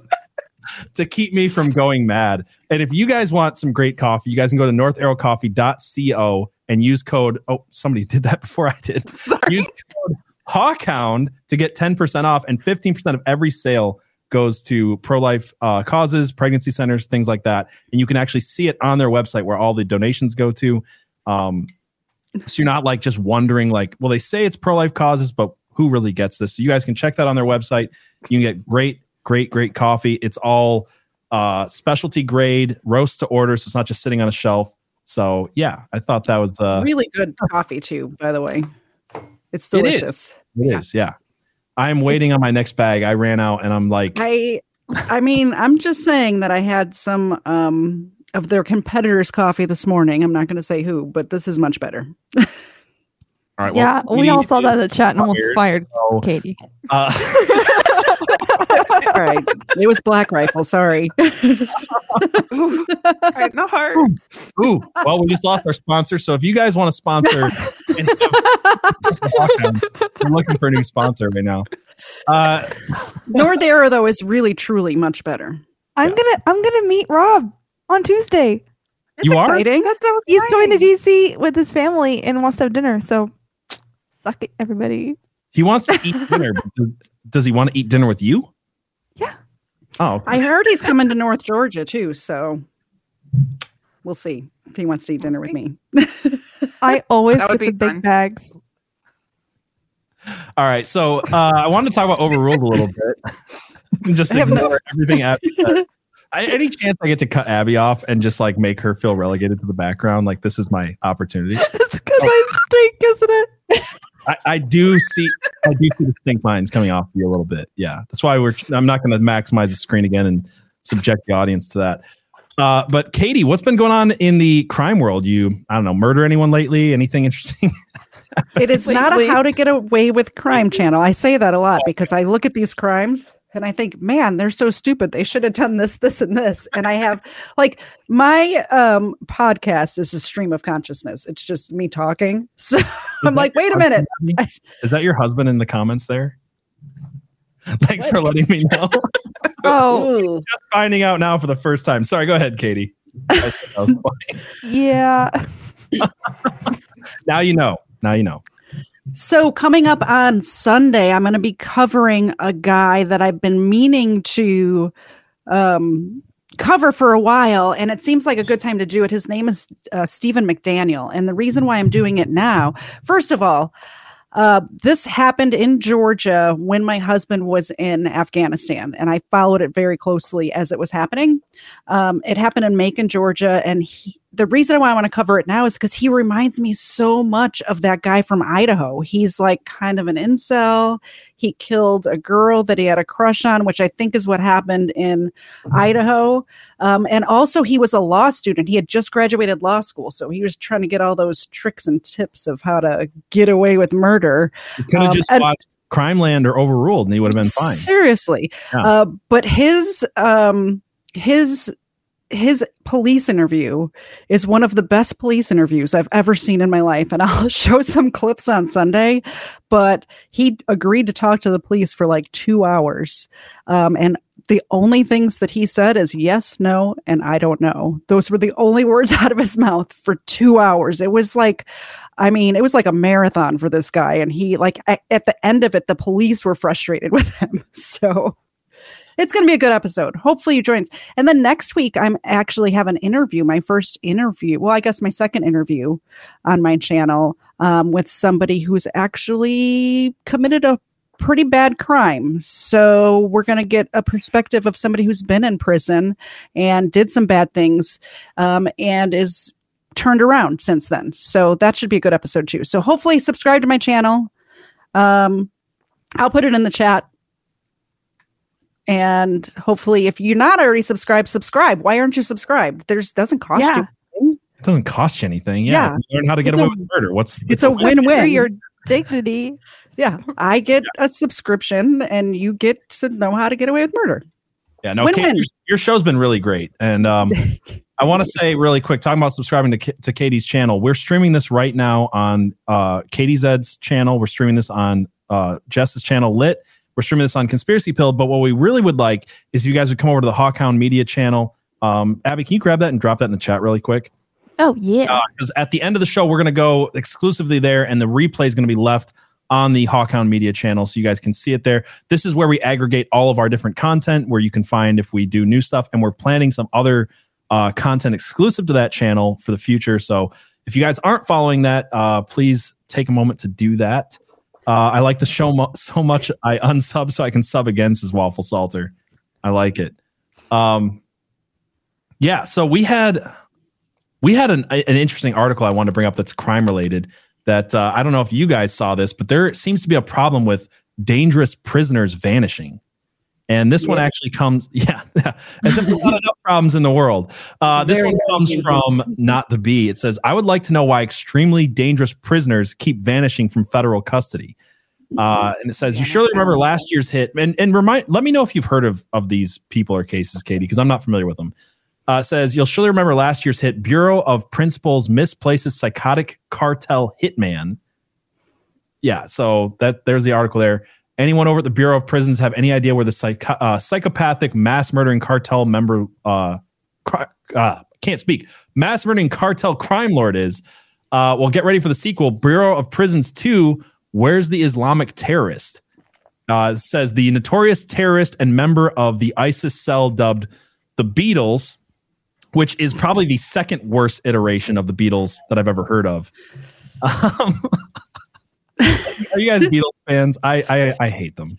Speaker 1: to keep me from going mad. And if you guys want some great coffee, you guys can go to northarrowcoffee.co and use code. Oh, somebody did that before I did.
Speaker 3: Sorry.
Speaker 1: Use code Hawkhound to get 10% off, and 15% of every sale goes to pro life uh, causes, pregnancy centers, things like that. And you can actually see it on their website where all the donations go to. Um, so you're not like just wondering, like, well, they say it's pro life causes, but who really gets this? So you guys can check that on their website. You can get great, great, great coffee. It's all uh, specialty grade, roast to order. So it's not just sitting on a shelf. So yeah, I thought that was uh,
Speaker 2: really good coffee too, by the way. It's delicious.
Speaker 1: It is, yeah. I'm waiting on my next bag. I ran out and I'm like,
Speaker 2: I I mean, I'm just saying that I had some um of their competitors' coffee this morning. I'm not going to say who, but this is much better.
Speaker 1: all right, well,
Speaker 4: yeah, we all saw that in the chat and almost
Speaker 1: fired,
Speaker 4: fired
Speaker 1: so,
Speaker 4: Katie.
Speaker 1: uh, <laughs>
Speaker 2: All right, it was Black Rifle. Sorry.
Speaker 3: Ooh, <laughs> right in the heart.
Speaker 1: ooh, well, we just lost our sponsor. So if you guys want to sponsor, <laughs> any of- we're looking for a new sponsor right now. Uh,
Speaker 2: North Arrow though is really truly much better.
Speaker 4: I'm gonna I'm gonna meet Rob on Tuesday.
Speaker 2: It's
Speaker 1: You are?
Speaker 3: That's so
Speaker 4: He's going to. DC with his family and wants to have dinner. So suck it, everybody.
Speaker 1: he wants to eat dinner. <laughs> Does, does he want to eat dinner with you?
Speaker 4: Yeah.
Speaker 1: Oh.
Speaker 2: I heard he's coming to North Georgia too, so we'll see if he wants to eat dinner with me. <laughs>
Speaker 4: I always get the
Speaker 3: be
Speaker 4: big
Speaker 3: fun.
Speaker 4: bags.
Speaker 1: All right. So uh, I wanted to talk about overruled a little bit. <laughs> just ignore everything Abby said. <laughs> I, any chance I get to cut Abby off and just like make her feel relegated to the background, like this is my opportunity. <laughs>
Speaker 4: it's because I stink, isn't it?
Speaker 1: I, I do see I do see distinct lines coming off you a little bit. Yeah, that's why we're. I'm not going to maximize the screen again and subject the audience to that. Uh, but Katie, what's been going on in the crime world? You, I don't know, murder anyone lately? Anything interesting? <laughs>
Speaker 2: It is not a how to get away with crime channel. I say that a lot because I look at these crimes and I think, man, they're so stupid. They should have done this, this, and this. And I have like my um podcast is a stream of consciousness. It's just me talking. <laughs> So I'm like, wait a minute.
Speaker 1: Is that your husband in the comments there? <laughs> Thanks for letting me know.
Speaker 4: Oh,
Speaker 1: Just finding out now for the first time. Sorry, go ahead, Katie. That was funny.
Speaker 4: yeah.
Speaker 1: now you know. Now you know.
Speaker 2: So coming up on Sunday, I'm going to be covering a guy that I've been meaning to um, cover for a while, and it seems like a good time to do it. His name is uh, Stephen McDaniel, and the reason why I'm doing it now, first of all, uh, this happened in Georgia when my husband was in Afghanistan, and I followed it very closely as it was happening. Um, it happened in Macon, Georgia, and he, the reason why I want to cover it now is because he reminds me so much of that guy from Idaho. He's like kind of an incel. He killed a girl that he had a crush on, which I think is what happened in Idaho. Um, and also, he was a law student. He had just graduated law school, so he was trying to get all those tricks and tips of how to get away with murder.
Speaker 1: You could have
Speaker 2: Um,
Speaker 1: just
Speaker 2: and-
Speaker 1: watched Crime Land or Overruled, and he would have been fine.
Speaker 2: Seriously.
Speaker 1: Yeah.
Speaker 2: Uh, but his um his his police interview is one of the best police interviews I've ever seen in my life. And <laughs> I'll show some clips on Sunday. But he agreed to talk to the police for like two hours. Um, and the only things that he said is yes, no, and I don't know. Those were the only <laughs> words out of his mouth for two hours. It was like, I mean, it was like a marathon for this guy. And he, like, at, at the end of it, the police were frustrated <laughs> with him. So it's going to be a good episode. Hopefully you join. us. And then next week, I'm actually have an interview, my first interview. Well, I guess my second interview on my channel um, with somebody who's actually committed a pretty bad crime. So we're going to get a perspective of somebody who's been in prison and did some bad things um, and is turned around since then. So that should be a good episode too. So hopefully subscribe to my channel. Um, I'll put it in the chat. And hopefully, if you're not already subscribed, subscribe. Why aren't you subscribed? There's doesn't cost
Speaker 4: Yeah.
Speaker 2: you.
Speaker 1: It doesn't cost you anything. Yeah.
Speaker 2: Yeah.
Speaker 1: You learn how to get
Speaker 2: It's
Speaker 1: away
Speaker 2: a-
Speaker 1: with murder. What's
Speaker 2: It's a
Speaker 4: For
Speaker 2: win-win.
Speaker 4: your dignity.
Speaker 2: Yeah, I get a subscription, and you get to know how to get away with murder.
Speaker 1: Yeah, no, Kate, your, your show's been really great, and um, <laughs> I want to say really quick, talking about subscribing to to Katie's channel. We're streaming this right now on uh, Katie Zed's channel. We're streaming this on uh, Jess's channel, Lit. We're streaming this on Conspiracy Pill. But what we really would like is if you guys would come over to the Hawkhound Media channel. Um, Abby, can you grab that and drop that in the chat really quick?
Speaker 4: Oh yeah.
Speaker 1: Because at the end of the show, we're going to go exclusively there, and the replay is going to be left on the Hawkhound Media channel, so you guys can see it there. This is where we aggregate all of our different content, where you can find if we do new stuff, and we're planning some other uh, content exclusive to that channel for the future. So if you guys aren't following that, uh, please take a moment to do that. Uh, I like the show mo- so much, I unsub so I can sub again, says Waffle Salter. I like it. Um, yeah, so we had we had an, an interesting article I wanted to bring up that's crime related. That uh, I don't know if you guys saw this, but there seems to be a problem with dangerous prisoners vanishing. And this one actually comes, <laughs> yeah, as if there's not enough problems in the world. Uh, this one comes from Not the Bee. It says, I would like to know why extremely dangerous prisoners keep vanishing from federal custody. Uh, and it says, you surely remember last year's hit. And, and remind, let me know if you've heard of, of these people or cases, Katie, because I'm not familiar with them. Uh, says, you'll surely remember last year's hit Bureau of Principals misplaces psychotic cartel hitman. Yeah, so that there's the article there. Anyone over at the Bureau of Prisons have any idea where the psycho- uh, psychopathic mass murdering cartel member uh, cri- uh, can't speak mass murdering cartel crime lord is? Uh, well, get ready for the sequel, Bureau of Prisons Two. Where's the Islamic terrorist? Uh, says the notorious terrorist and member of the ISIS cell dubbed the Beatles, which is probably the second worst iteration of the Beatles that I've ever heard of. <laughs> <laughs> Um, <laughs> are you guys Beatles fans? I I, I hate them.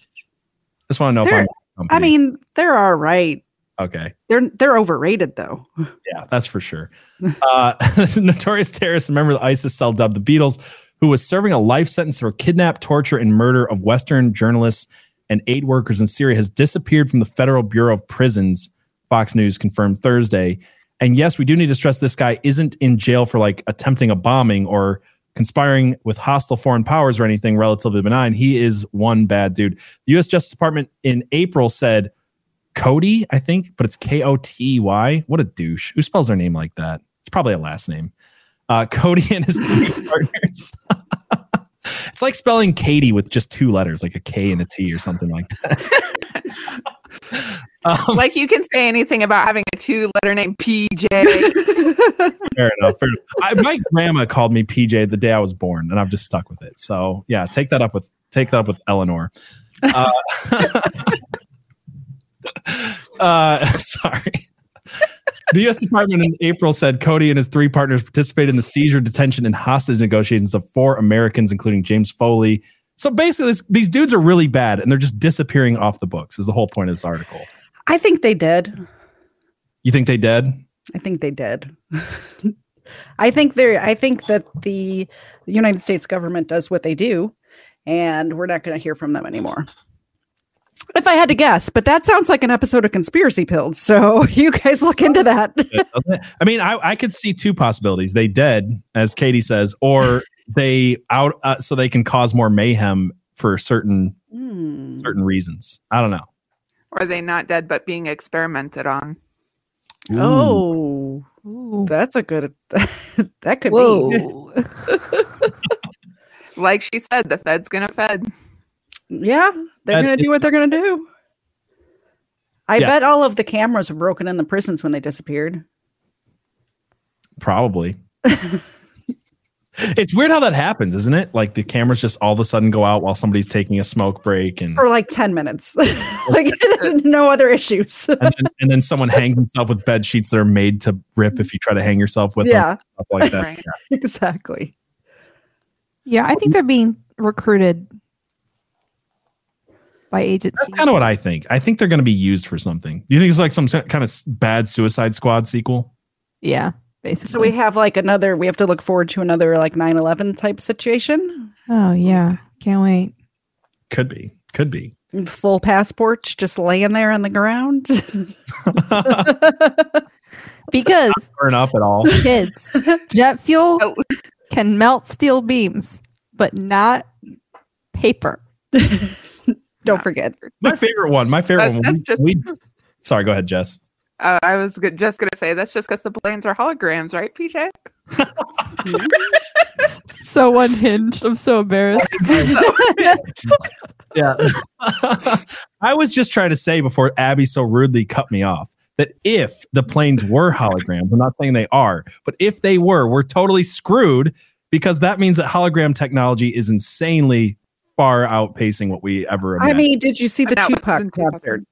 Speaker 1: Just want to know
Speaker 2: They're-
Speaker 1: if I'm.
Speaker 2: I mean, they're all right.
Speaker 1: okay,
Speaker 2: They're they're overrated though. <laughs>
Speaker 1: yeah, that's for sure. Uh, <laughs> notorious terrorist and member of the ISIS cell dubbed the Beatles, who was serving a life sentence for kidnap, torture, and murder of Western journalists and aid workers in Syria, has disappeared from the Federal Bureau of Prisons. Fox News confirmed Thursday. And yes, we do need to stress this guy isn't in jail for like attempting a bombing or conspiring with hostile foreign powers or anything relatively benign. He is one bad dude. The U.S. Justice Department in April said Cody, I think, but it's K O T Y. What a douche. Who spells their name like that? It's probably a last name. Uh, Cody and his three <laughs> partners. <laughs> it's like spelling Katie with just two letters, like a K and a T or something like that. <laughs> um,
Speaker 3: like you can say anything about having a two letter name PJ. <laughs>
Speaker 1: fair enough. Fair enough. I, my grandma called me PJ the day I was born, and I've just stuck with it. So yeah, take that up with take that up with Eleanor. Uh, <laughs> uh, <laughs> sorry. The U.S. Department in April said Cody and his three partners participated in the seizure, detention, and hostage negotiations of four Americans, including James Foley. So basically, this, these dudes are really bad, and they're just disappearing off the books. Is the whole point of this article?
Speaker 2: I think they did.
Speaker 1: You think they did?
Speaker 2: I think they did. <laughs> I think they're I think that the United States government does what they do and we're not going to hear from them anymore. If I had to guess, but that sounds like an episode of Conspiracy Pills. So <laughs> you guys look into that.
Speaker 1: I mean, I, I could see two possibilities: they dead, as Katie says, or they out uh, so they can cause more mayhem for certain
Speaker 2: Hmm.
Speaker 1: certain reasons. I don't know.
Speaker 3: or are they not dead but being experimented on?
Speaker 2: Oh,
Speaker 4: Ooh.
Speaker 2: that's a good <laughs> that could be. <laughs>
Speaker 3: Like she said, the Fed's gonna Fed.
Speaker 2: Yeah, they're
Speaker 1: And
Speaker 2: going to do what they're going to do. I
Speaker 1: Yeah.
Speaker 2: bet all of the cameras were broken in the prisons when they disappeared.
Speaker 1: Probably. <laughs> it's weird how that happens, isn't it? Like the cameras just all of a sudden go out while somebody's taking a smoke break, and
Speaker 2: for like 10 minutes. <laughs> <laughs> like <laughs> no other issues.
Speaker 1: and, then, and then someone hangs himself with bed sheets that are made to rip if you try to hang yourself with them,
Speaker 2: yeah,
Speaker 1: stuff like that.
Speaker 3: Right.
Speaker 2: exactly.
Speaker 4: Yeah, I think they're being recruited by agencies.
Speaker 1: That's kind of what I think. I think they're going to be used for something. Do you think it's like some kind of bad Suicide Squad sequel?
Speaker 4: yeah, basically.
Speaker 2: So we have like another, we have to look forward to another like 9 11 type situation.
Speaker 4: oh yeah, can't wait.
Speaker 1: Could be. Could be.
Speaker 2: Full passports just laying there on the ground. <laughs>
Speaker 4: Because
Speaker 1: Burn up at all.
Speaker 4: kids, <laughs> jet fuel
Speaker 3: Oh.
Speaker 4: can melt steel beams, but not paper. <laughs>
Speaker 2: Don't forget.
Speaker 1: My favorite one. My favorite
Speaker 3: That-
Speaker 1: one.
Speaker 3: that's just-
Speaker 1: we, sorry, go ahead, Jess.
Speaker 3: Uh, I was go- just gonna say that's just because the planes are holograms, right, PJ? <laughs>
Speaker 4: So unhinged. I'm so embarrassed.
Speaker 1: yeah. <laughs> I was just trying to say before Abby so rudely cut me off that if the planes were holograms, I'm not saying they are, but if they were, we're totally screwed because that means that hologram technology is insanely far outpacing what we ever imagined.
Speaker 2: I mean, did you see the
Speaker 3: That was
Speaker 2: Tupac concert?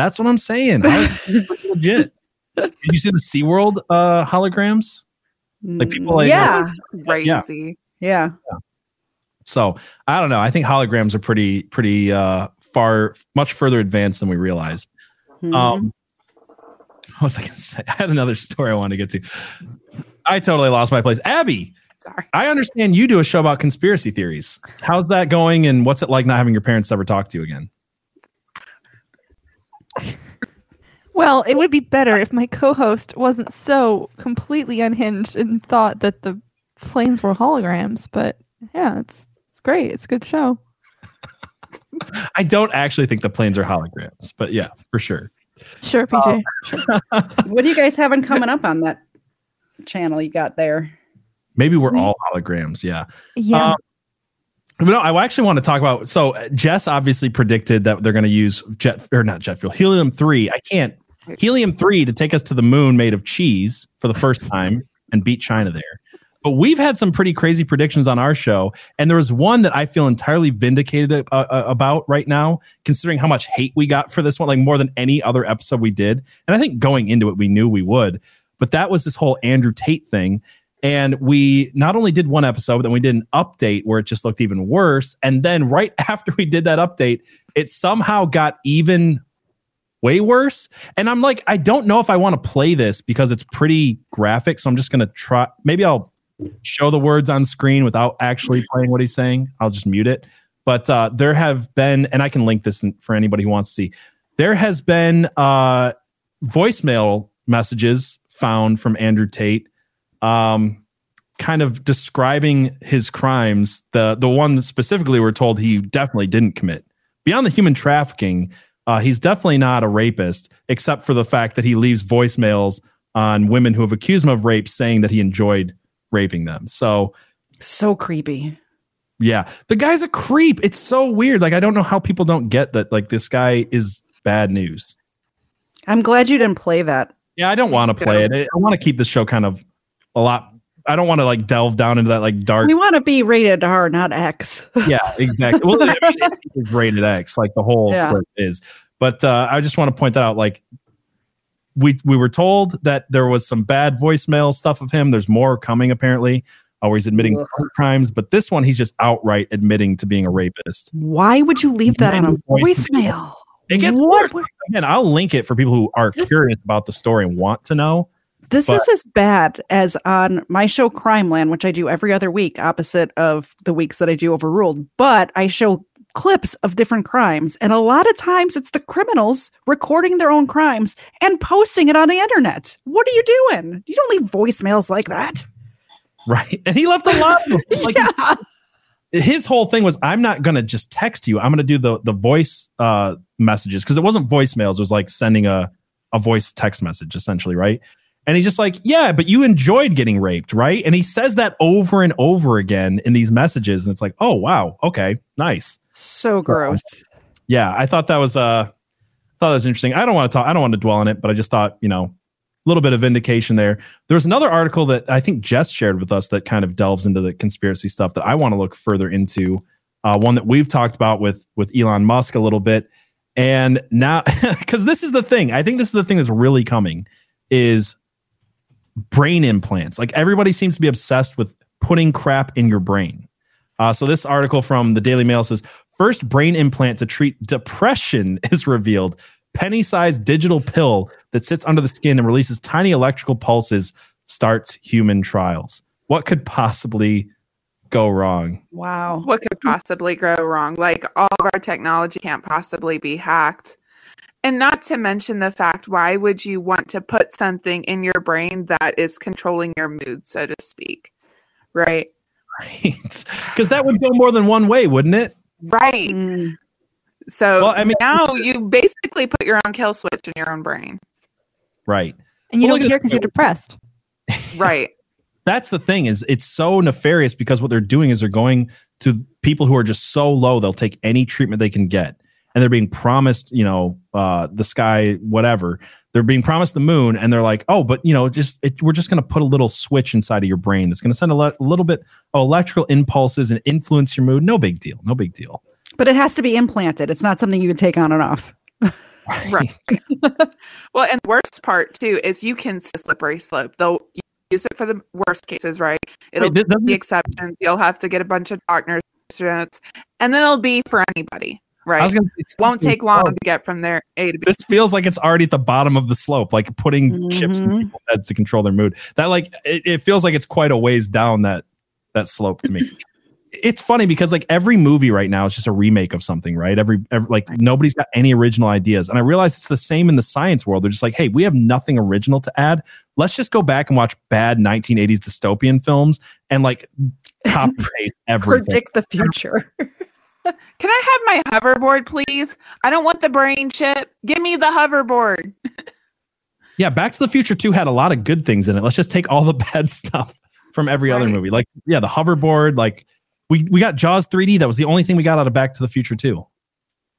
Speaker 1: That's what I'm saying. How- <laughs> legit. Did you see the SeaWorld uh, holograms? Like people like-
Speaker 2: yeah,
Speaker 3: Crazy.
Speaker 2: yeah.
Speaker 1: So I don't know. I think holograms are pretty, pretty uh, far, much further advanced than we realized.
Speaker 2: Mhm.
Speaker 1: Um, what was I going to say? <laughs> I had another story I wanted to get to. I totally lost my place. Abby,
Speaker 3: Sorry.
Speaker 1: I understand you do a show about conspiracy theories. How's that going? And what's it like not having your parents ever talk to you again?
Speaker 4: Well, it would be better if my co-host wasn't so completely unhinged and thought that the planes were holograms. But yeah, it's it's great. It's a good show. <laughs>
Speaker 1: I don't actually think the planes are holograms, but yeah, for sure.
Speaker 4: Sure, PJ. sure. <laughs>
Speaker 2: what are you guys having coming up on that channel you got there?
Speaker 1: Maybe we're all holograms. Yeah.
Speaker 4: Yeah.
Speaker 1: Um, but no, I actually want to talk about. So uh, Jess obviously predicted that they're going to use jet or not jet fuel, helium three. I can't helium three to take us to the moon made of cheese for the first time and beat China there. But we've had some pretty crazy predictions on our show, and there was one that I feel entirely vindicated uh, uh, about right now, considering how much hate we got for this one, like more than any other episode we did. And I think going into it, we knew we would. But that was this whole Andrew Tate thing. And we not only did one episode, but then we did an update where it just looked even worse. And then right <laughs> after we did that update, it somehow got even way worse. And I'm like, I don't know if I want to play this because it's pretty graphic. So I'm just going to try. Maybe I'll show the words on screen without actually <laughs> playing what he's saying. I'll just mute it. But uh, there have been, and I can link this in, for anybody who wants to see, there has been uh, voicemail messages found from Andrew Tate um, kind of describing his crimes. The the one specifically we're told he definitely didn't commit. Beyond the human trafficking, uh, he's definitely not a rapist, except for the fact that he leaves voicemails on women who have accused him of rape, saying that he enjoyed raping them. So
Speaker 2: So creepy.
Speaker 1: yeah, the guy's a creep. It's so weird. Like I don't know how people don't get that. Like this guy is bad news.
Speaker 2: I'm glad you didn't play that.
Speaker 1: Yeah, I don't want to play it. I want to keep the show kind of a lot. I don't want to like delve down into that like dark.
Speaker 2: We want to be rated R, not X. <laughs>
Speaker 1: yeah, exactly. Well, I mean, rated X, like the whole
Speaker 2: Yeah.
Speaker 1: clip is. But uh, I just want to point that out. Like we we were told that there was some bad voicemail stuff of him. There's more coming apparently, Always admitting to
Speaker 2: Ugh.
Speaker 1: crimes. But this one, he's just outright admitting to being a rapist.
Speaker 2: Why would you leave that on a
Speaker 1: Voicemail.
Speaker 2: voicemail?
Speaker 1: It gets
Speaker 2: What?
Speaker 1: worse. Again, I'll link it for people who are
Speaker 2: This-
Speaker 1: curious about the story and want to know.
Speaker 2: This
Speaker 1: But-
Speaker 2: is as bad as on my show Crime Land, which I do every other week, opposite of the weeks that I do Overruled. But I show clips of different crimes. And a lot of times it's the criminals recording their own crimes and posting it on the internet. What are you doing? You don't leave voicemails like that.
Speaker 1: Right. And he left a lot of. <laughs> Like,
Speaker 2: yeah.
Speaker 1: his whole thing was I'm not gonna just text you. I'm gonna do the the voice uh messages because it wasn't voicemails. It was like sending a a voice text message essentially, right? And he's just like, yeah, but you enjoyed getting raped, right? And he says that over and over again in these messages, and it's like, oh wow, okay, nice.
Speaker 2: So gross.
Speaker 1: Yeah, I thought that was uh thought that was interesting. I don't want to talk. I don't want to dwell on it, but I just thought you know a little bit of vindication there. There was another article that I think Jess shared with us that kind of delves into the conspiracy stuff that I want to look further into. Uh, one that we've talked about with with Elon Musk a little bit, and now <laughs> because this is the thing. I think this is the thing that's really coming is brain implants. Like everybody seems to be obsessed with putting crap in your brain. Uh, so this article from the Daily Mail says first brain implant to treat depression <laughs> is revealed. Penny-sized digital pill that sits under the skin and releases tiny electrical pulses starts human trials. What could possibly go wrong?
Speaker 2: Wow.
Speaker 3: What could possibly go wrong? Like all of our technology can't possibly be hacked. And not to mention the fact, why would you want to put something in your brain that is controlling your mood, so to speak? Right?
Speaker 1: Right? <laughs> Because that would go more than one way, wouldn't it?
Speaker 3: Right.
Speaker 2: Mm.
Speaker 3: So
Speaker 1: Well, I mean-
Speaker 3: now you basically put your own kill switch in your own brain.
Speaker 1: Right.
Speaker 4: And you
Speaker 1: Well,
Speaker 4: don't
Speaker 1: look at-
Speaker 4: care because you're depressed. <laughs>
Speaker 3: Right.
Speaker 1: that's the thing is it's so nefarious because what they're doing is they're going to people who are just so low they'll take any treatment they can get and they're being promised you know uh, the sky whatever they're being promised the moon and they're like oh but you know just it, we're just going to put a little switch inside of your brain that's going to send a, le- a little bit of electrical impulses and influence your mood no big deal no big deal
Speaker 2: But it has to be implanted. It's not something you can take on and off.
Speaker 3: Right. <laughs> well, and the worst part too is you can see slippery slope. They'll use it for the worst cases, right? It'll
Speaker 1: Wait, th- doesn't
Speaker 3: be exceptions. You'll have to get a bunch of doctors notes, and then it'll be for anybody,
Speaker 1: I
Speaker 3: right?
Speaker 1: was gonna say,
Speaker 3: Won't take long to get from there A to B.
Speaker 1: this feels like it's already at the bottom of the slope like putting chips in
Speaker 2: Mhm.
Speaker 1: people's heads to control their mood. That like it, it feels like it's quite a ways down that that slope to me. It's funny because like every movie right now is just a remake of something right? Every, every like nobody's got any original ideas. And i realize it's the same in the science world. They're just like hey we have nothing original to add. Let's just go back and watch bad 1980s dystopian films and like copy paste <laughs> everything.
Speaker 2: Predict the future.
Speaker 3: Can I have my hoverboard, please? I don't want the brain chip. Give me the hoverboard.
Speaker 1: Yeah, Back to the Future 2 had a lot of good things in it. Let's just take all the <laughs> bad stuff from every other movie. Like, yeah, the hoverboard, like we we got Jaws 3D. That was the only thing we got out of Back to the Future 2.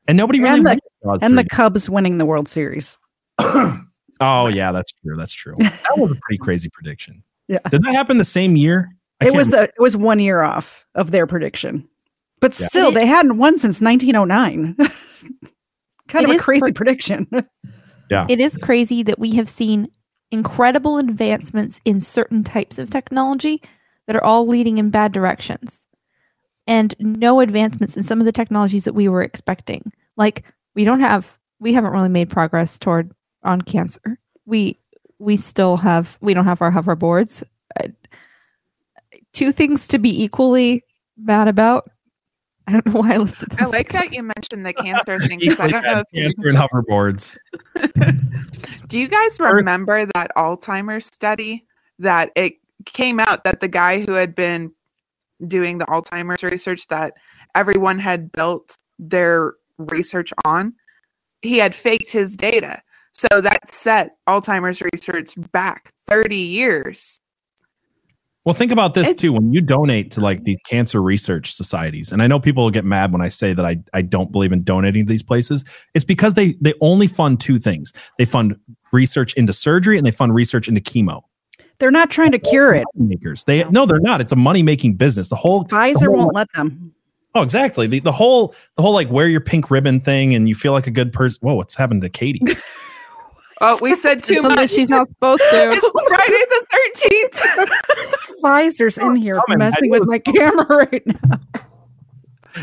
Speaker 1: And nobody really
Speaker 2: And the-
Speaker 1: Jaws
Speaker 2: and the
Speaker 1: 3D.
Speaker 2: Cubs winning the World Series. <coughs>
Speaker 1: Oh, yeah, that's true. That's true. <laughs> That was a pretty crazy prediction.
Speaker 2: Yeah.
Speaker 1: Did that happen the same year? I
Speaker 2: It
Speaker 1: can't
Speaker 2: was a, it was one year off of their prediction, but
Speaker 1: Yeah.
Speaker 2: still they hadn't won since 1909. <laughs> kind of a crazy
Speaker 4: cr-
Speaker 2: prediction. <laughs>
Speaker 4: It is crazy that we have seen incredible advancements in certain types of technology that are all leading in bad directions and no advancements in some of the technologies that we were expecting. Like we don't have we haven't really made progress toward on cancer. We we still have we don't have our hoverboards. Uh, two things to be equally bad about. <laughs> I don't know why I listed
Speaker 3: I like
Speaker 4: together.
Speaker 3: that you mentioned the cancer thing because I don't know if
Speaker 1: cancer and hoverboards. <laughs>
Speaker 3: Do you guys remember that Alzheimer's study that it came out that the guy who had been doing the Alzheimer's research that everyone had built their research on, he had faked his data. So that set Alzheimer's research back 30 years.
Speaker 1: Well, think about this
Speaker 3: It's-
Speaker 1: too. When you donate to like these cancer research societies, and I know people will get mad when I say that I, I don't believe in donating to these places. It's because they they only fund two things. They fund research into surgery and they fund research into chemo.
Speaker 2: They're not trying to cure it.
Speaker 1: Makers. They no, they're not. It's a money making business. The whole
Speaker 2: Pfizer
Speaker 1: the whole-
Speaker 2: won't let them.
Speaker 1: Oh, exactly. The the whole the whole like wear your pink ribbon thing and you feel like a good person. Whoa, what's happened to Katie? <laughs>
Speaker 3: Oh, we said too
Speaker 4: Something
Speaker 3: much.
Speaker 4: she's not supposed to.
Speaker 3: It's Friday the 13th. <laughs>
Speaker 2: Pfizer's in here
Speaker 1: Coming.
Speaker 2: Messing with my camera right now.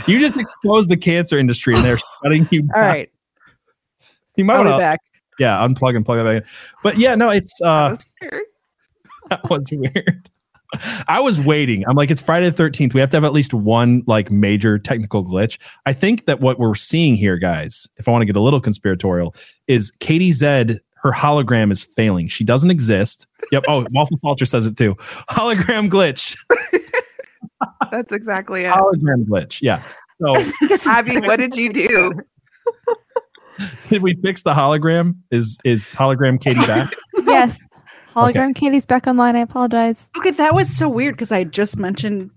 Speaker 1: you just exposed the cancer industry and they're shutting you down.
Speaker 2: All right,
Speaker 1: You might want to
Speaker 2: back.
Speaker 1: yeah, unplug and plug it back in. But yeah, no, it's uh
Speaker 3: That was weird. <laughs>
Speaker 1: that was weird. I was waiting. I'm like, it's Friday the 13th. We have to have at least one like major technical glitch. I think that what we're seeing here, guys, if I want to get a little conspiratorial, is Katie Zed, her hologram is failing. She doesn't exist. Yep. Oh, <laughs> Waffle Salter says it too. Hologram glitch. <laughs>
Speaker 3: That's exactly it.
Speaker 1: Hologram glitch. Yeah. So <laughs>
Speaker 3: Abby, what did you do?
Speaker 1: did we fix the hologram? Is is hologram Katie back?
Speaker 4: yes. Hologram Katie's back online. I apologize.
Speaker 2: Okay, that was so weird because I just mentioned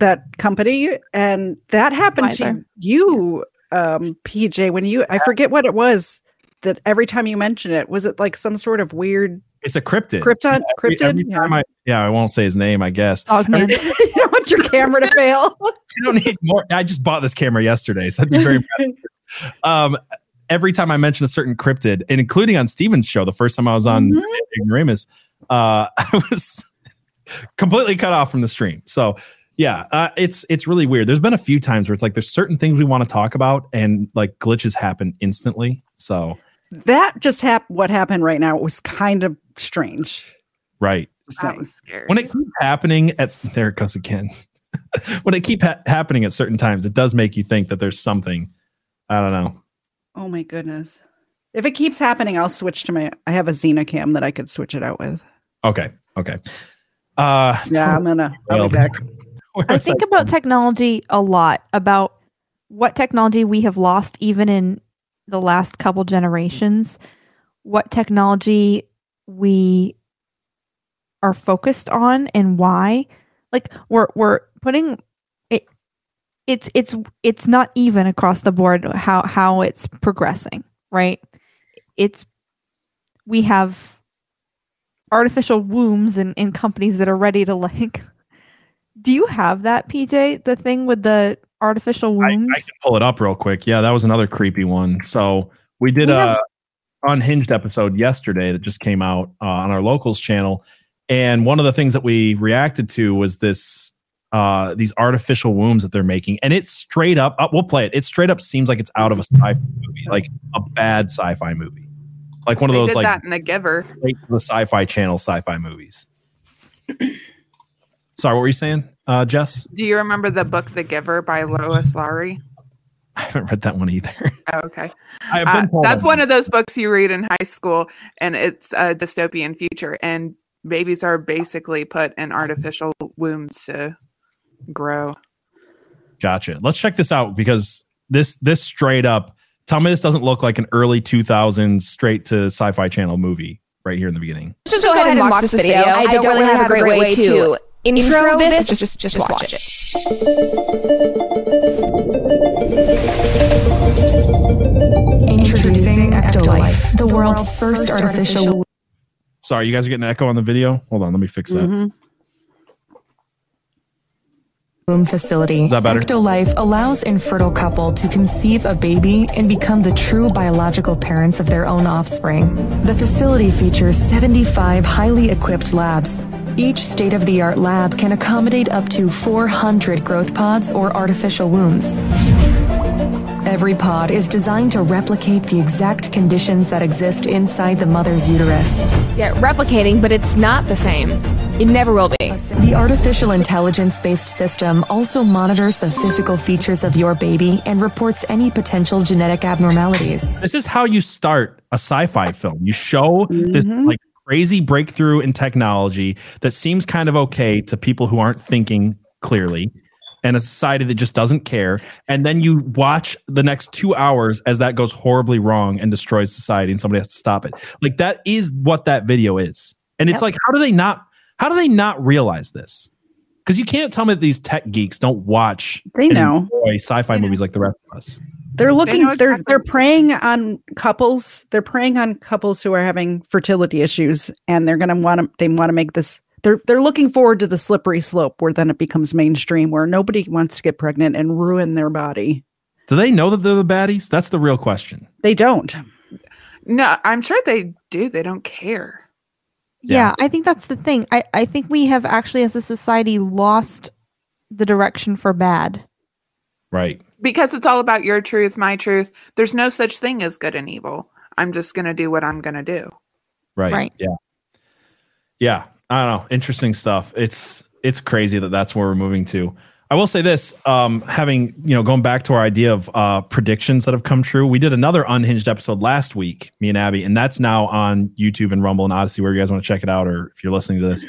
Speaker 2: that company, and that happened to you, um, PJ. When you, I forget what it was. That every time you mention it, was it like some sort of weird
Speaker 1: It's a cryptid.
Speaker 2: krypton?
Speaker 1: Every-
Speaker 2: Cryptid?
Speaker 1: every
Speaker 2: Yeah.
Speaker 1: I, yeah, I won't say his name, I guess.
Speaker 4: Dogman. <laughs>
Speaker 2: you don't want your camera to fail. <laughs>
Speaker 1: I don't need more. I just bought this camera yesterday, so I'd be very um every time I mention a certain cryptid, and including on Steven's show, the first time I was on
Speaker 2: Mhm.
Speaker 1: Ignoramus, uh <laughs> I was completely cut off from the stream. So yeah, uh, it's it's really weird. There's been a few times where it's like there's certain things we want to talk about, and like glitches happen instantly. So
Speaker 2: that just happened. What happened right now was kind of strange.
Speaker 1: right
Speaker 3: That was scary.
Speaker 1: when it keeps happening at there it goes again. <laughs> when it keep ha- happening at certain times, it does make you think that there's something. I don't know.
Speaker 2: Oh my goodness. If it keeps happening, I'll switch to my. I have a Xenocam that I could switch it out with.
Speaker 1: Okay. Okay. Uh
Speaker 2: Yeah, I'm gonna. I'll be back. <laughs>
Speaker 4: I
Speaker 1: was
Speaker 4: think about technology a lot, about what technology we have lost even in the last couple generations, what technology we are focused on and why. Like we're we're putting it it's it's it's not even across the board how how it's progressing, right? It's we have artificial wombs and, and companies that are ready to like <laughs> do you have that pj the thing with the artificial
Speaker 1: I,
Speaker 4: wombs
Speaker 1: I can pull it up real quick. Yeah, that was another creepy one. So we did
Speaker 4: We
Speaker 1: a
Speaker 4: have-
Speaker 1: unhinged episode yesterday that just came out uh, on our locals channel, and one of the things that we reacted to was this uh these artificial wombs that they're making and it's straight up uh, we'll play it it straight up seems like it's out of a sci-fi movie like a bad sci-fi movie like one of
Speaker 3: they
Speaker 1: those
Speaker 3: did
Speaker 1: like
Speaker 3: that in a giver.
Speaker 1: the sci-fi channel sci-fi movies sorry what were you saying uh jess
Speaker 3: Do you remember the book The Giver by Lois Lowry?
Speaker 1: i haven't read that one either <laughs>
Speaker 3: Oh, okay.
Speaker 1: I've
Speaker 3: Uh, that's one of those books you read in high school, and it's a dystopian future, and babies are basically put in artificial wombs to grow.
Speaker 1: Gotcha. Let's check this out because this this straight up tell me this doesn't look like an early 2000s straight to sci-fi channel movie right here in the beginning.
Speaker 5: Let's just go ahead and watch this video. I don't really have a great way to intro this. Just, just, just watch it.
Speaker 6: Introducing Ectolife, the world's first artificial
Speaker 1: Sorry, you guys are getting an echo on the video. Hold on, let me fix that.
Speaker 2: Mhm.
Speaker 6: womb facility.
Speaker 1: Is that better?
Speaker 6: Ectolife allows infertile couple to conceive a baby and become the true biological parents of their own offspring. The facility features 75 highly equipped labs. Each state of the art lab can accommodate up to 400 growth pods or artificial wombs. Every pod is designed to replicate the exact conditions that exist inside the mother's uterus.
Speaker 5: Yeah, replicating, but it's not the same. It never will be.
Speaker 6: The artificial intelligence based system also monitors the physical features of your baby and reports any potential genetic abnormalities.
Speaker 1: This is how you start a sci-fi film. You show this
Speaker 2: Mhm.
Speaker 1: like crazy breakthrough in technology that seems kind of okay to people who aren't thinking clearly and a society that just doesn't care and then you watch the next 2 hours as that goes horribly wrong and destroys society and somebody has to stop it. Like that is what that video is. And it's
Speaker 2: Yep.
Speaker 1: like how do they not how do they not realize this? Cuz you can't tell me that these tech geeks don't watch
Speaker 2: They know.
Speaker 1: sci-fi movies like the rest of us.
Speaker 2: They're looking.
Speaker 3: know
Speaker 2: They're they're preying on couples. They're preying on couples who are having fertility issues, and they're gonna want to. They want to make this. They're they're looking forward to the slippery slope where then it becomes mainstream, where nobody wants to get pregnant and ruin their body.
Speaker 1: Do they know that they're the baddies? That's the real question.
Speaker 2: They don't.
Speaker 3: No, I'm sure they do. They don't care.
Speaker 4: yeah i think that's the thing I, I think we have actually as a society lost the direction for bad
Speaker 1: Right.
Speaker 3: Because it's all about your truth, my truth. There's no such thing as good and evil. I'm just going to do what I'm going to do.
Speaker 1: Right.
Speaker 4: Right.
Speaker 1: Yeah. Yeah. I don't know. Interesting stuff. It's it's crazy that that's where we're moving to. I will say this, um, having you know, going back to our idea of uh, predictions that have come true. We did another unhinged episode last week, me and Abby, and that's now on YouTube and Rumble and Odysee, where you guys want to check it out, or if you're listening to this.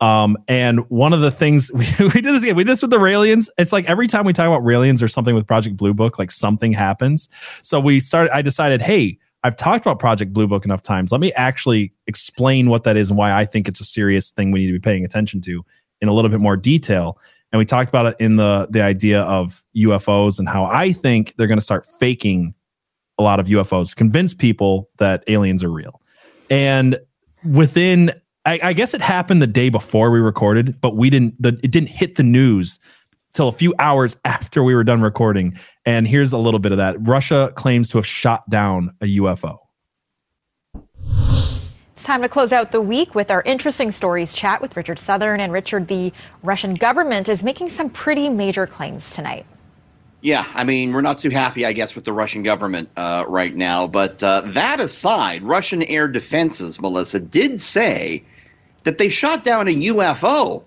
Speaker 1: Um, and one of the things <laughs> we, we did this again, we did this with the Raelians. It's like every time we talk about Raelians or something with Project Blue Book, like something happens. So we started, I decided, hey, I've talked about Project Blue Book enough times. Let me actually explain what that is and why I think it's a serious thing we need to be paying attention to in a little bit more detail. And we talked about it in the the idea of UFOs and how I think they're going to start faking a lot of UFOs, convince people that aliens are real. And within, I, I guess it happened the day before we recorded, but we didn't. The, it didn't hit the news till a few hours <laughs> after we were done recording. And here's a little bit of that. Russia claims to have shot down a UFO.
Speaker 7: It's time to close out the week with our interesting stories chat with Richard Southern. And Richard, the Russian government is making some pretty major claims tonight.
Speaker 8: Yeah, I mean, we're not too happy, I guess, with the Russian government uh, right now. But uh, that aside, Russian air defenses, Melissa, did say that they shot down a UFO.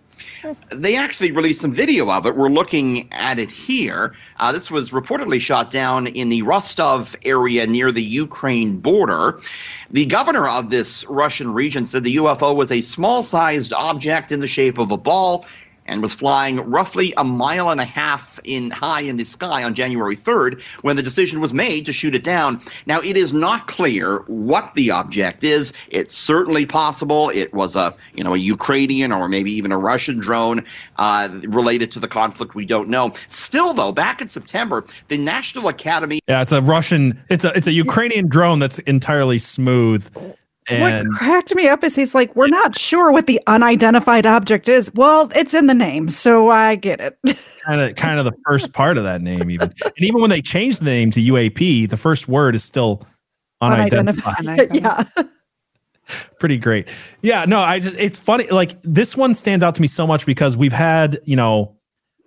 Speaker 8: They actually released some video of it. We're looking at it here. Uh, this was reportedly shot down in the Rostov area near the Ukraine border. The governor of this Russian region said the UFO was a small sized object in the shape of a ball and was flying roughly a mile and a half in high in the sky on January 3rd when the decision was made to shoot it down. Now, it is not clear what the object is. It's certainly possible it was a, you know, a Ukrainian or maybe even a Russian drone uh, related to the conflict. We don't know. Still, though, back in September, the National Academy.
Speaker 1: Yeah, it's a Russian. It's a it's a Ukrainian drone that's entirely smooth. And
Speaker 2: what cracked me up is he's like, we're not sure what the unidentified object is. Well, it's in the name, so I get it.
Speaker 1: kind of kind of the first part of that name, even. And even when they changed the name to UAP, the first word is still unidentified.
Speaker 2: unidentified. yeah. <laughs>
Speaker 1: Pretty great. Yeah, no, I just it's funny. Like this one stands out to me so much because we've had, you know,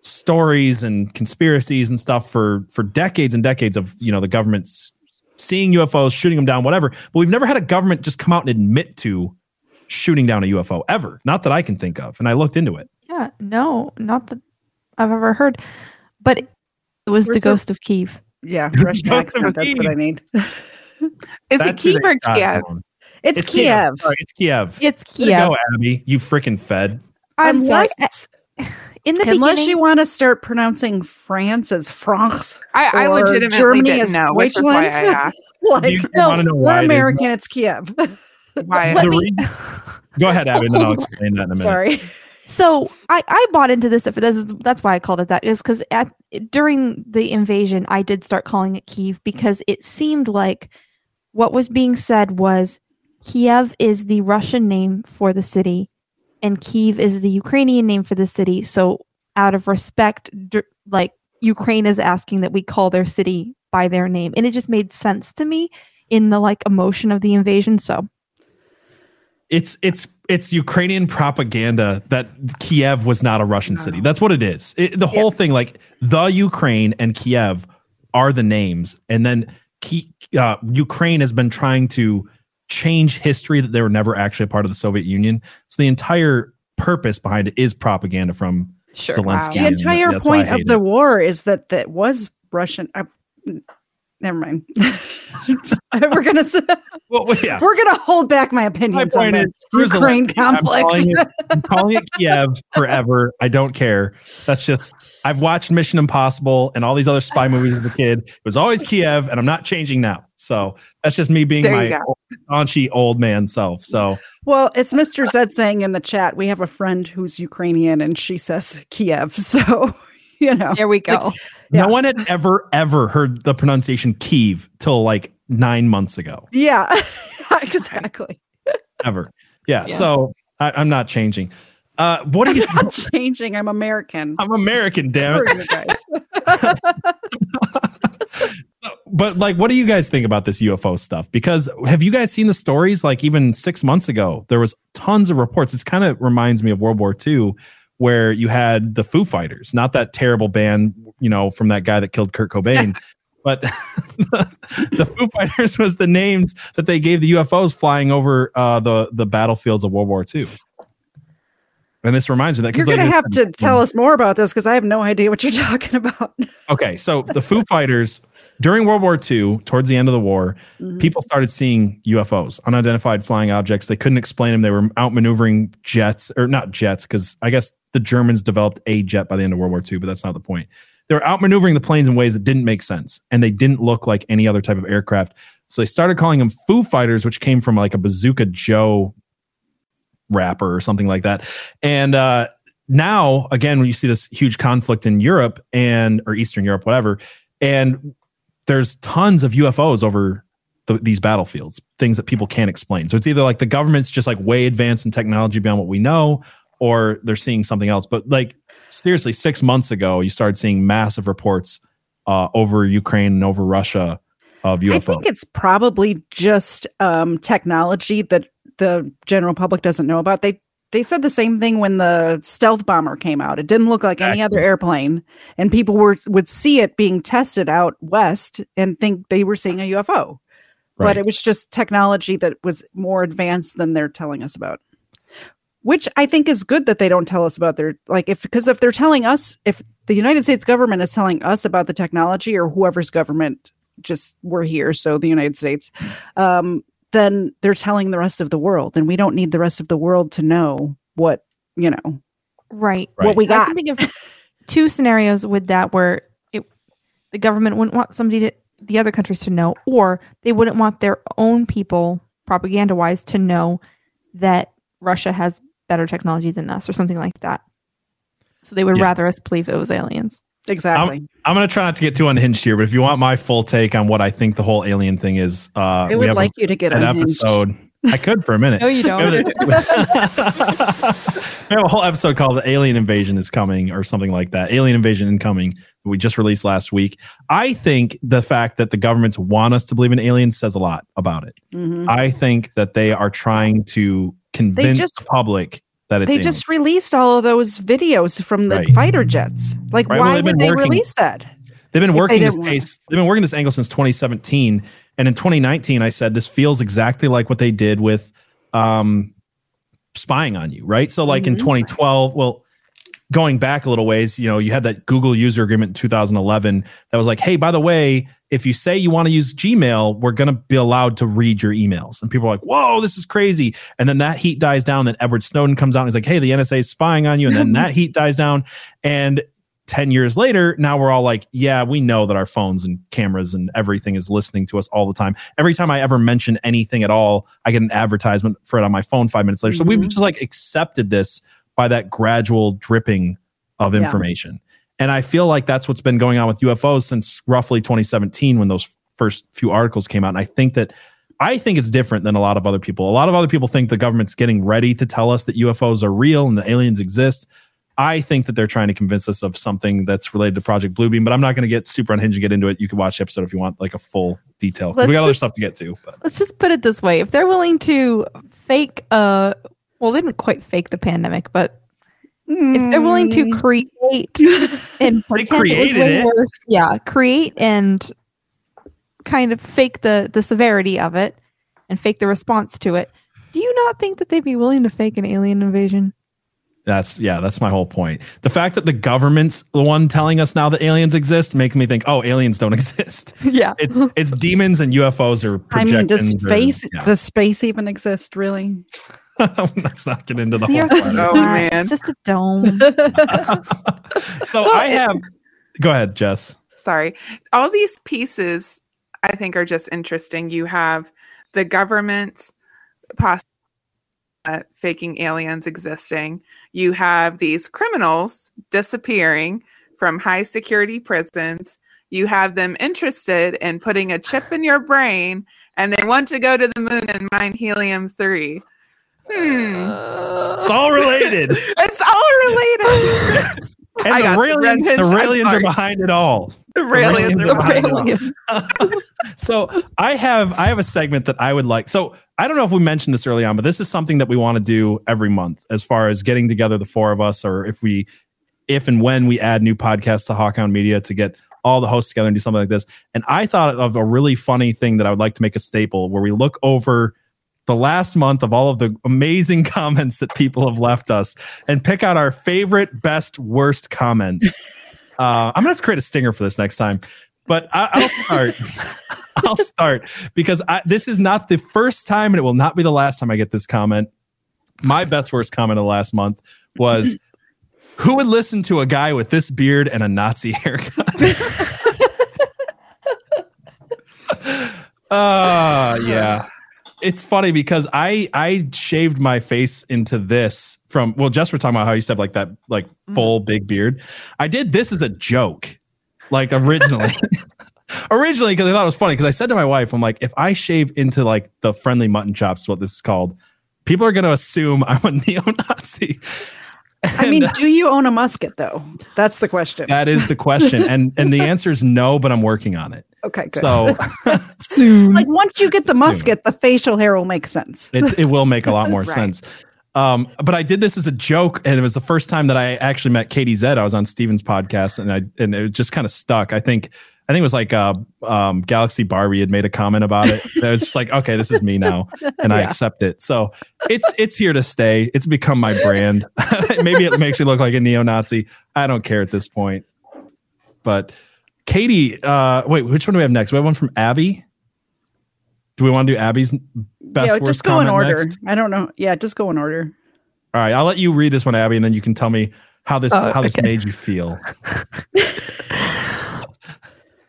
Speaker 1: stories and conspiracies and stuff for for decades and decades of, you know, the government's seeing UFOs, shooting them down, whatever. But we've never had a government just come out and admit to shooting down a UFO ever. Not that I can think of. And I looked into it.
Speaker 4: Yeah, no, not that I've ever heard. But it was
Speaker 2: Where's
Speaker 4: the
Speaker 2: the-
Speaker 4: ghost of Kiev.
Speaker 2: Yeah, <laughs> Russian
Speaker 1: Ghost
Speaker 2: accent. That's what I
Speaker 1: Kiev.
Speaker 2: need. <laughs>
Speaker 3: Is
Speaker 1: That's
Speaker 3: it Kiev
Speaker 1: an
Speaker 3: or Kiev?
Speaker 1: one.
Speaker 2: It's, Kiev.
Speaker 1: Sorry, it's Kiev.
Speaker 4: It's
Speaker 1: Way to
Speaker 4: Kiev.
Speaker 1: go, Abby. You freaking fed.
Speaker 4: I'm sorry.
Speaker 2: Unless,
Speaker 4: In the
Speaker 2: unless
Speaker 4: beginning,
Speaker 2: you want to start pronouncing France as France.
Speaker 3: I, I
Speaker 2: or
Speaker 3: legitimately
Speaker 2: Germany
Speaker 3: didn't know, which is why I
Speaker 2: Deutschland. <laughs>
Speaker 3: asked.
Speaker 2: like,
Speaker 1: You- you
Speaker 2: no,
Speaker 1: wanna know
Speaker 2: we're
Speaker 1: why they-
Speaker 2: American. It's Kiev. <laughs>
Speaker 3: Why?
Speaker 1: The re- go ahead, Abby, and then I'll explain that in a minute.
Speaker 2: Sorry.
Speaker 4: So I, I bought into this. That's, that's why I called it that. Is because at during the invasion, I did start calling it Kiev because it seemed like what was being said was Kiev is the Russian name for the city, and Kiev is the Ukrainian name for the city. So out of respect, like Ukraine is asking that we call their city by their name, and it just made sense to me in the like emotion of the invasion. So
Speaker 1: It's it's it's Ukrainian propaganda that Kiev was not a Russian city. That's what it is. It, the whole thing, like the Ukraine and Kiev, are the names, and then Ki- uh, Ukraine has been trying to change history that they were never actually a part of the Soviet Union. So the entire purpose behind it is propaganda from
Speaker 4: Sure.
Speaker 1: Zelensky.
Speaker 2: The entire
Speaker 1: that's why I
Speaker 2: point of
Speaker 1: hate
Speaker 2: the
Speaker 1: it.
Speaker 2: war is that that was Russian. Uh, never mind. <laughs> we're gonna
Speaker 1: Well, well, yeah.
Speaker 2: we're gonna hold back my opinion.
Speaker 1: My
Speaker 2: opinions on
Speaker 1: point
Speaker 2: the
Speaker 1: is, here's a-
Speaker 2: Ukraine
Speaker 1: I'm
Speaker 2: conflict.
Speaker 1: calling, <laughs> it, I'm calling it Kiev forever. I don't care. That's just I've watched Mission Impossible and all these other spy movies as a kid. It was always Kiev, and I'm not changing now. So that's just me being
Speaker 3: There
Speaker 1: my
Speaker 3: go.
Speaker 1: raunchy old man self. So
Speaker 2: well, it's Mr. Zed saying in the chat. We have a friend who's Ukrainian, and she says Kiev. <laughs> So you know,
Speaker 4: there we go.
Speaker 2: Yeah.
Speaker 1: no one had ever ever heard the pronunciation Kiev till like nine months ago.
Speaker 2: yeah, <laughs> exactly.
Speaker 1: Ever. Yeah.
Speaker 2: Yeah.
Speaker 1: So I, I'm not changing. Uh, what are
Speaker 2: I'm
Speaker 1: you?
Speaker 2: not <laughs> changing. I'm American.
Speaker 1: I'm American, damn it.
Speaker 2: Guys.
Speaker 1: So, but like, what do you guys think about this UFO stuff? Because have you guys seen the stories? Like, even six months ago, there was tons of reports. It's kind of reminds me of World War II, where you had the Foo Fighters, not that terrible band, you know, from that guy that killed Kurt Cobain. <laughs> But <laughs> the Foo Fighters was the names that they gave the UFOs flying over uh, the the battlefields of World War II. And this reminds me that
Speaker 2: You're
Speaker 1: because
Speaker 2: gonna have to tell us more about this because I have no idea what you're <laughs> talking about.
Speaker 1: Okay, so the Foo Fighters during World War II, towards the end of the war,
Speaker 2: Mm-hmm.
Speaker 1: people started seeing UFOs, unidentified flying objects. They couldn't explain them. They were outmaneuvering jets, or not jets, because I guess the Germans developed a jet by the end of World War II, but that's not the point. They were outmaneuvering the planes in ways that didn't make sense, and they didn't look like any other type of aircraft. So they started calling them Foo Fighters, which came from like a Bazooka Joe wrapper or something like that. And uh, now, again, when you see this huge conflict in Europe and or Eastern Europe, whatever, and there's tons of UFOs over the, these battlefields, things that people can't explain. So it's either like the government's just like way advanced in technology beyond what we know, or they're seeing something else. But like seriously, six months ago, you started seeing massive reports uh, over Ukraine and over Russia of UFOs.
Speaker 2: I think it's probably just um, technology that the general public doesn't know about. They they said the same thing when the stealth bomber came out. It didn't look like any other airplane, and people were would see it being tested out west and think they were seeing a UFO.
Speaker 1: Right.
Speaker 2: But it was just technology that was more advanced than they're telling us about. Which I think is good that they don't tell us about their like if because if they're telling us if the United States government is telling us about the technology or whoever's government just we're here so the United States um then they're telling the rest of the world and we don't need the rest of the world to know what you know
Speaker 4: Right.
Speaker 2: What we
Speaker 4: I
Speaker 2: got.
Speaker 4: can think of two scenarios with that where it, the government wouldn't want somebody to the other countries to know, or they wouldn't want their own people, propaganda wise, to know that Russia has better technology than us or something like that. So they would
Speaker 1: Yeah.
Speaker 4: rather us believe it was aliens.
Speaker 2: Exactly.
Speaker 1: I'm, I'm going to try not to get too unhinged here, but if you want my full take on what I think the whole alien thing is, uh,
Speaker 2: I
Speaker 1: we
Speaker 2: would
Speaker 1: have
Speaker 2: like
Speaker 1: a,
Speaker 2: you to get
Speaker 1: an
Speaker 2: unhinged.
Speaker 1: episode. I could for a minute. <laughs>
Speaker 4: No, you don't.
Speaker 1: We have a- we have a whole episode called "The Alien Invasion is Coming" or something like that. Alien Invasion Incoming. We just released last week. I think the fact that the governments want us to believe in aliens says a lot about it.
Speaker 2: Mhm.
Speaker 1: I think that they are trying to convince
Speaker 2: just-
Speaker 1: the public that it's
Speaker 2: They
Speaker 1: alien.
Speaker 2: just released all of those videos from the
Speaker 1: Right.
Speaker 2: fighter jets. Like,
Speaker 1: Right,
Speaker 2: why
Speaker 1: they've
Speaker 2: would they
Speaker 1: working-
Speaker 2: release that?
Speaker 1: They've been
Speaker 2: if they
Speaker 1: working this case. They've been working this angle since 2017, and in 2019, I said this feels exactly like what they did with um, spying on you, right? So, like in
Speaker 2: Mhm.
Speaker 1: 2012, well, going back a little ways, you know, you had that Google user agreement in 2011 that was like, hey, by the way, if you say you want to use Gmail, we're going to be allowed to read your emails. And people are like, whoa, this is crazy. And then that heat dies down. Then Edward Snowden comes out and he's like, hey, the NSA is spying on you. And then <laughs> that heat dies down. And 10 years later, now we're all like, yeah, we know that our phones and cameras and everything is listening to us all the time. Every time I ever mention anything at all, I get an advertisement for it on my phone five minutes later. So we've
Speaker 2: Mhm.
Speaker 1: just like accepted this by that gradual dripping of
Speaker 2: Yeah.
Speaker 1: information. And I feel like that's what's been going on with UFOs since roughly 2017 when those first few articles came out. And I think that I think it's different than a lot of other people. A lot of other people think the government's getting ready to tell us that UFOs are real and that aliens exist. I think that they're trying to convince us of something that's related to Project Bluebeam, but I'm not going to get super unhinged and get into it. You can watch the episode if you want like a full detail. We got other stuff to get to. But
Speaker 4: Let's just put it this way: if they're willing to fake, uh, well, they didn't quite fake the pandemic, but if they're willing to
Speaker 2: Mm.
Speaker 4: create <laughs> and pretend it was way
Speaker 1: it.
Speaker 4: worse, yeah, create and kind of fake the the severity of it and fake the response to it. Do you not think that they'd be willing to fake an alien invasion?
Speaker 1: that's yeah, that's my whole point. The fact that the government's the one telling us now that aliens exist makes me think, oh, aliens don't <laughs> exist.
Speaker 4: yeah,
Speaker 1: It's it's demons and UFOs are
Speaker 2: I mean, does
Speaker 1: projections or-
Speaker 2: space
Speaker 1: yeah.
Speaker 2: does space even exist? Really? <laughs>
Speaker 1: Let's not get into the
Speaker 4: The
Speaker 1: whole
Speaker 4: Earth is
Speaker 1: planet.
Speaker 3: Oh, man.
Speaker 4: It's just a dome. <laughs> <laughs>
Speaker 1: So
Speaker 3: Well,
Speaker 1: I have. Go ahead, Jess.
Speaker 3: sorry all these pieces i think are just interesting you have the government poss- uh, faking aliens existing you have these criminals disappearing from high security prisons you have them interested in putting a chip in your brain and they want to go to the moon and mine helium 3 hmm
Speaker 1: It's all related. <laughs>
Speaker 3: it's all related <laughs>
Speaker 1: And
Speaker 3: I
Speaker 1: the Raelians, the Raelians are behind it all.
Speaker 3: the Raelians
Speaker 1: Raelians
Speaker 3: are behind
Speaker 1: behind
Speaker 3: it.
Speaker 4: Aliens. <laughs>
Speaker 1: so I have I have a segment that I would like. So I don't know if we mentioned this early on, but this is something that we want to do every month as far as getting together the four of us, or if we if and when we add new podcasts to Hawkhound Media to get all the hosts together and do something like this. And I thought of a really funny thing that I would like to make a staple where we look over the last month of all of the amazing <laughs> comments that people have left us and pick out our favorite, best, worst comments. <laughs> Uh, I'm gonna have to create a stinger for this next time, but I, I'll start. <laughs> I'll start because I, this is not the first time, and it will not be the last time I get this comment. My best worst comment of the last month was, "Who would listen to a guy with this beard and a Nazi haircut?" uh yeah. It's funny because I I shaved my face into this from well, just we're talking about how I used to have like that like mm-hmm. full big beard. I did this as a joke, like originally. <laughs> originally, because I thought it was funny. Because I said to my wife, I'm like, if I shave into like the friendly mutton chops, what this is called, people are gonna assume I'm a <laughs> neo-Nazi.
Speaker 2: I mean, do you own a musket though? That's the question.
Speaker 1: that is the question. And and the answer is no, but I'm working on it.
Speaker 2: okay, good.
Speaker 1: So <laughs> <laughs>
Speaker 2: like once you get the
Speaker 1: Soon.
Speaker 2: musket, the facial hair will make sense.
Speaker 1: it, it will make a lot more <laughs>
Speaker 3: Right.
Speaker 1: sense. Um, but I did this as a joke, and it was the first time that I actually met Katie Zed. I was on Steven's podcast, and I and it just kind of stuck. I think I think it was like uh, um, Galaxy Barbie had made a comment about it. It was just like, okay, this is me now, <laughs> and I accept it. So it's it's here to stay. It's become my brand. <laughs> Maybe it makes me look like a neo-Nazi. I don't care at this point. But Katie, uh, wait, which one do we have next? We have one from Abby. Do we want to do Abby's best
Speaker 2: yeah, just go in order.
Speaker 1: next?
Speaker 2: I don't know. Yeah, just go in order.
Speaker 1: All right, I'll let you read this one, Abby, and then you can tell me how this
Speaker 4: Oh,
Speaker 1: how this
Speaker 4: okay.
Speaker 1: made you feel. <laughs>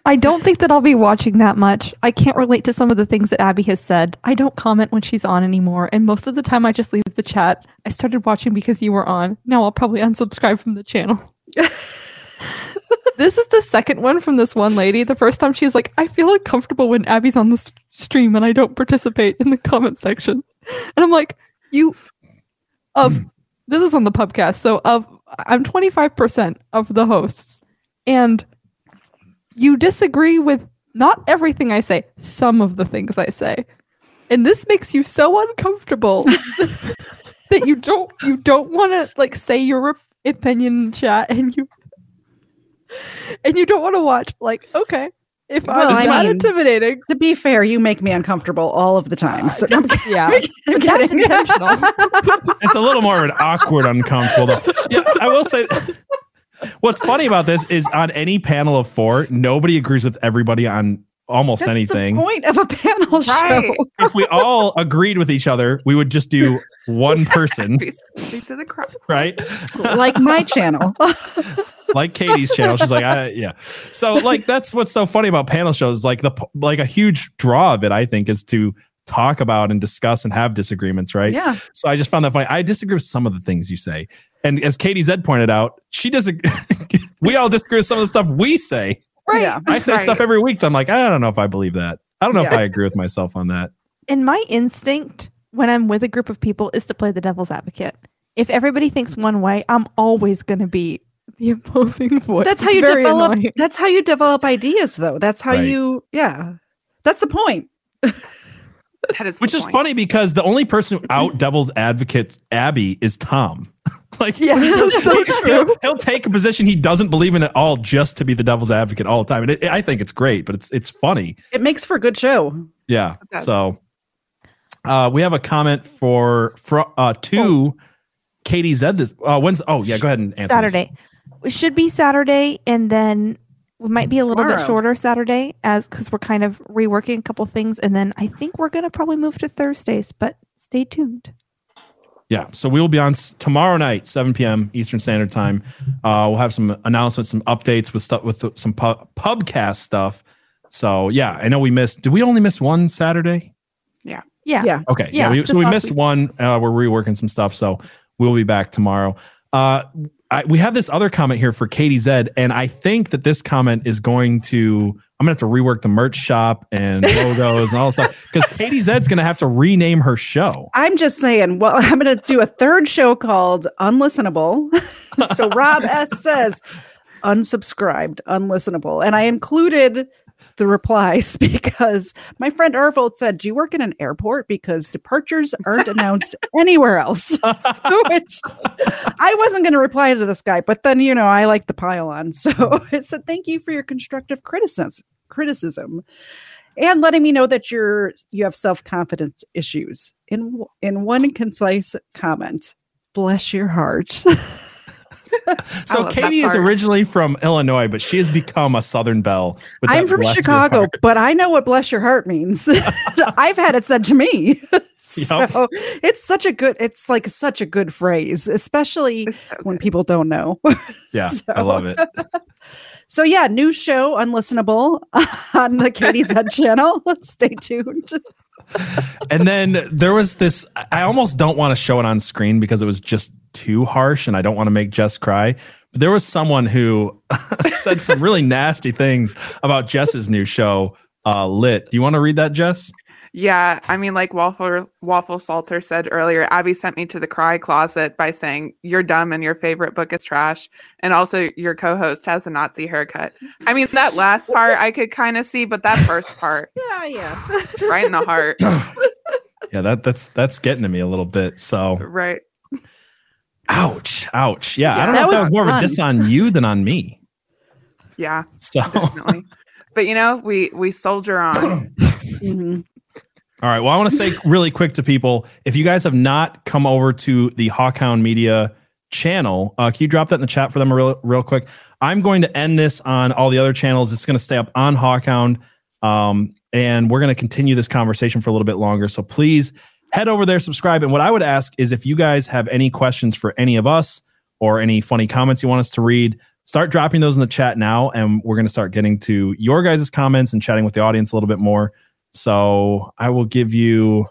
Speaker 4: I don't think that I'll be watching that much. I can't relate to some of the things that Abby has said. I don't comment when she's on anymore, and most of the time I just leave the chat. I started watching because you were on. Now I'll probably unsubscribe from the channel. <laughs> this is the second one from this one lady. The first time she's like, I feel uncomfortable when Abby's on the s- stream and I don't participate in the comment section. And I'm like, you of this is on the podcast. So of I'm 25% of the hosts. And you disagree with not everything I say, some of the things I say. And this makes you so uncomfortable <laughs> that you don't you don't want to like say your opinion in chat and you and you don't want to watch like okay if
Speaker 2: Well,
Speaker 4: I'm
Speaker 2: I
Speaker 4: not
Speaker 2: mean-
Speaker 4: intimidating
Speaker 2: To be fair, you make me uncomfortable all of the time. So I'm,
Speaker 4: yeah
Speaker 2: uh, <laughs>
Speaker 4: I'm that's <laughs> intentional
Speaker 1: It's a little more of an awkward, uncomfortable. Though. Yeah, I will say. What's funny about this is on any panel of four, nobody agrees with everybody on almost
Speaker 2: That's
Speaker 1: anything.
Speaker 2: the point of a panel
Speaker 3: Right.
Speaker 2: show.
Speaker 1: If we all agreed with each other, we would just do <laughs> one person,
Speaker 3: Speak to the crowd.
Speaker 1: right?
Speaker 2: like my channel. <laughs>
Speaker 1: like Katie's channel. She's like, I, yeah. So like that's what's so funny about panel shows. Like the like a huge draw of it, I think, is to talk about and discuss and have disagreements, right?
Speaker 2: Yeah.
Speaker 1: So I just found that funny. I disagree with some of the things you say, and as Katie Zed pointed out, she doesn't. <laughs> we all disagree with some of the stuff we say.
Speaker 4: right
Speaker 2: Yeah.
Speaker 1: I say
Speaker 3: Right.
Speaker 1: stuff every week. So I'm like, I don't know if I believe that. I don't know if I agree with myself on that.
Speaker 4: and my instinct when I'm with a group of people is to play the devil's advocate. If everybody thinks one way, I'm always going to be the opposing voice.
Speaker 2: That's how
Speaker 4: It's
Speaker 2: you develop.
Speaker 4: annoying.
Speaker 2: That's how you develop ideas, though. That's how
Speaker 1: Right.
Speaker 2: you. Yeah. That's the point. <laughs> <laughs>
Speaker 3: That is
Speaker 1: Which is
Speaker 3: point.
Speaker 1: funny because the only person who out devil's advocates Abby is Tom. <laughs> like,
Speaker 4: Yeah, <laughs> so
Speaker 1: he'll, he'll take a position he doesn't believe in at all just to be the devil's advocate all the time. And it, I think it's great, but it's it's funny.
Speaker 2: It makes for a good show.
Speaker 1: Yeah. So uh, we have a comment for, for uh, to Katie Zed this. Uh, when's oh yeah, go ahead and answer. this.
Speaker 4: Saturday. It should be Saturday, and then we might be a little bit shorter Saturday, as because we're kind of reworking a couple things, and then I think we're gonna probably move to Thursdays. But stay tuned.
Speaker 1: Yeah. So we will be on s- tomorrow night, 7 p.m. Eastern Standard Time. Uh, we'll have some announcements, some updates with stuff with some pub, pubcast stuff. So yeah, I know we missed. Did we only miss one Saturday?
Speaker 4: Yeah.
Speaker 2: Yeah. Yeah.
Speaker 1: Okay. Yeah.
Speaker 4: Yeah,
Speaker 1: we, so we missed
Speaker 4: week.
Speaker 1: one. Uh, we're reworking some stuff. So we'll be back tomorrow. Uh, I, we have this other comment here for Katie Zed, and I think that this comment is going to. I'm gonna have to rework the merch shop and <laughs> logos and all this stuff because Katie Zed's gonna have to rename her show.
Speaker 2: I'm just saying, well, <laughs> I'm to do a third show called Unlistenable. <laughs> so Rob S says, unsubscribed, unlistenable. And I included the replies <laughs> because my friend Arvold said, Do you work in an airport? Because departures aren't announced <laughs> anywhere else. <laughs> Which I wasn't going to reply to this guy, but then, you know, I like the pile on. So it said, Thank you for your constructive criticism. Criticism and letting me know that you're you have self-confidence issues in in one concise comment bless your heart <laughs>
Speaker 1: So Katie is originally from Illinois, but she has become a Southern belle.
Speaker 2: i'm from chicago but i know what bless your heart means. <laughs> I've had it said to me. <laughs> So it's such a good it's like such a good phrase especially
Speaker 3: so
Speaker 2: when people don't know.
Speaker 1: Yeah, I love it.
Speaker 2: so yeah new show unlistenable on the katie zed channel. Stay tuned.
Speaker 1: And then there was this. I almost don't want to show it on screen because it was just too harsh, and I don't want to make Jess cry. But there was someone who <laughs> said some really nasty things about Jess's new show, uh, Lit. Do you want to read that, Jess?
Speaker 3: Yeah, I mean, like Waffle Waffle Salter said earlier, Abby sent me to the cry closet by saying you're dumb and your favorite book is trash, and also your co-host has a Nazi haircut. I mean, that last part I could kind of see, but that first part, <laughs>
Speaker 2: yeah yeah
Speaker 3: right in the heart, <coughs>
Speaker 1: Yeah, that that's that's getting to me a little bit. So,
Speaker 3: right?
Speaker 1: Ouch, ouch. Yeah, I don't know if that
Speaker 2: was
Speaker 1: more of a
Speaker 2: fun.
Speaker 1: diss on you than on me. <laughs>
Speaker 3: Yeah,
Speaker 1: So,
Speaker 3: definitely. but you know, we we soldier on. <coughs>
Speaker 2: Mhm.
Speaker 1: right. Well, I want to say really quick to people if you guys have not come over to the Hawkhound Media channel, uh, can you drop that in the chat for them real, real quick? I'm going to end this on all the other channels. It's going to stay up on Hawkhound. Um, and we're going to continue this conversation for a little bit longer. So please head over there, subscribe. And what I would ask is if you guys have any questions for any of us or any funny comments you want us to read, start dropping those in the chat now. And we're going to start getting to your guys' comments and chatting with the audience a little bit more. So I will give you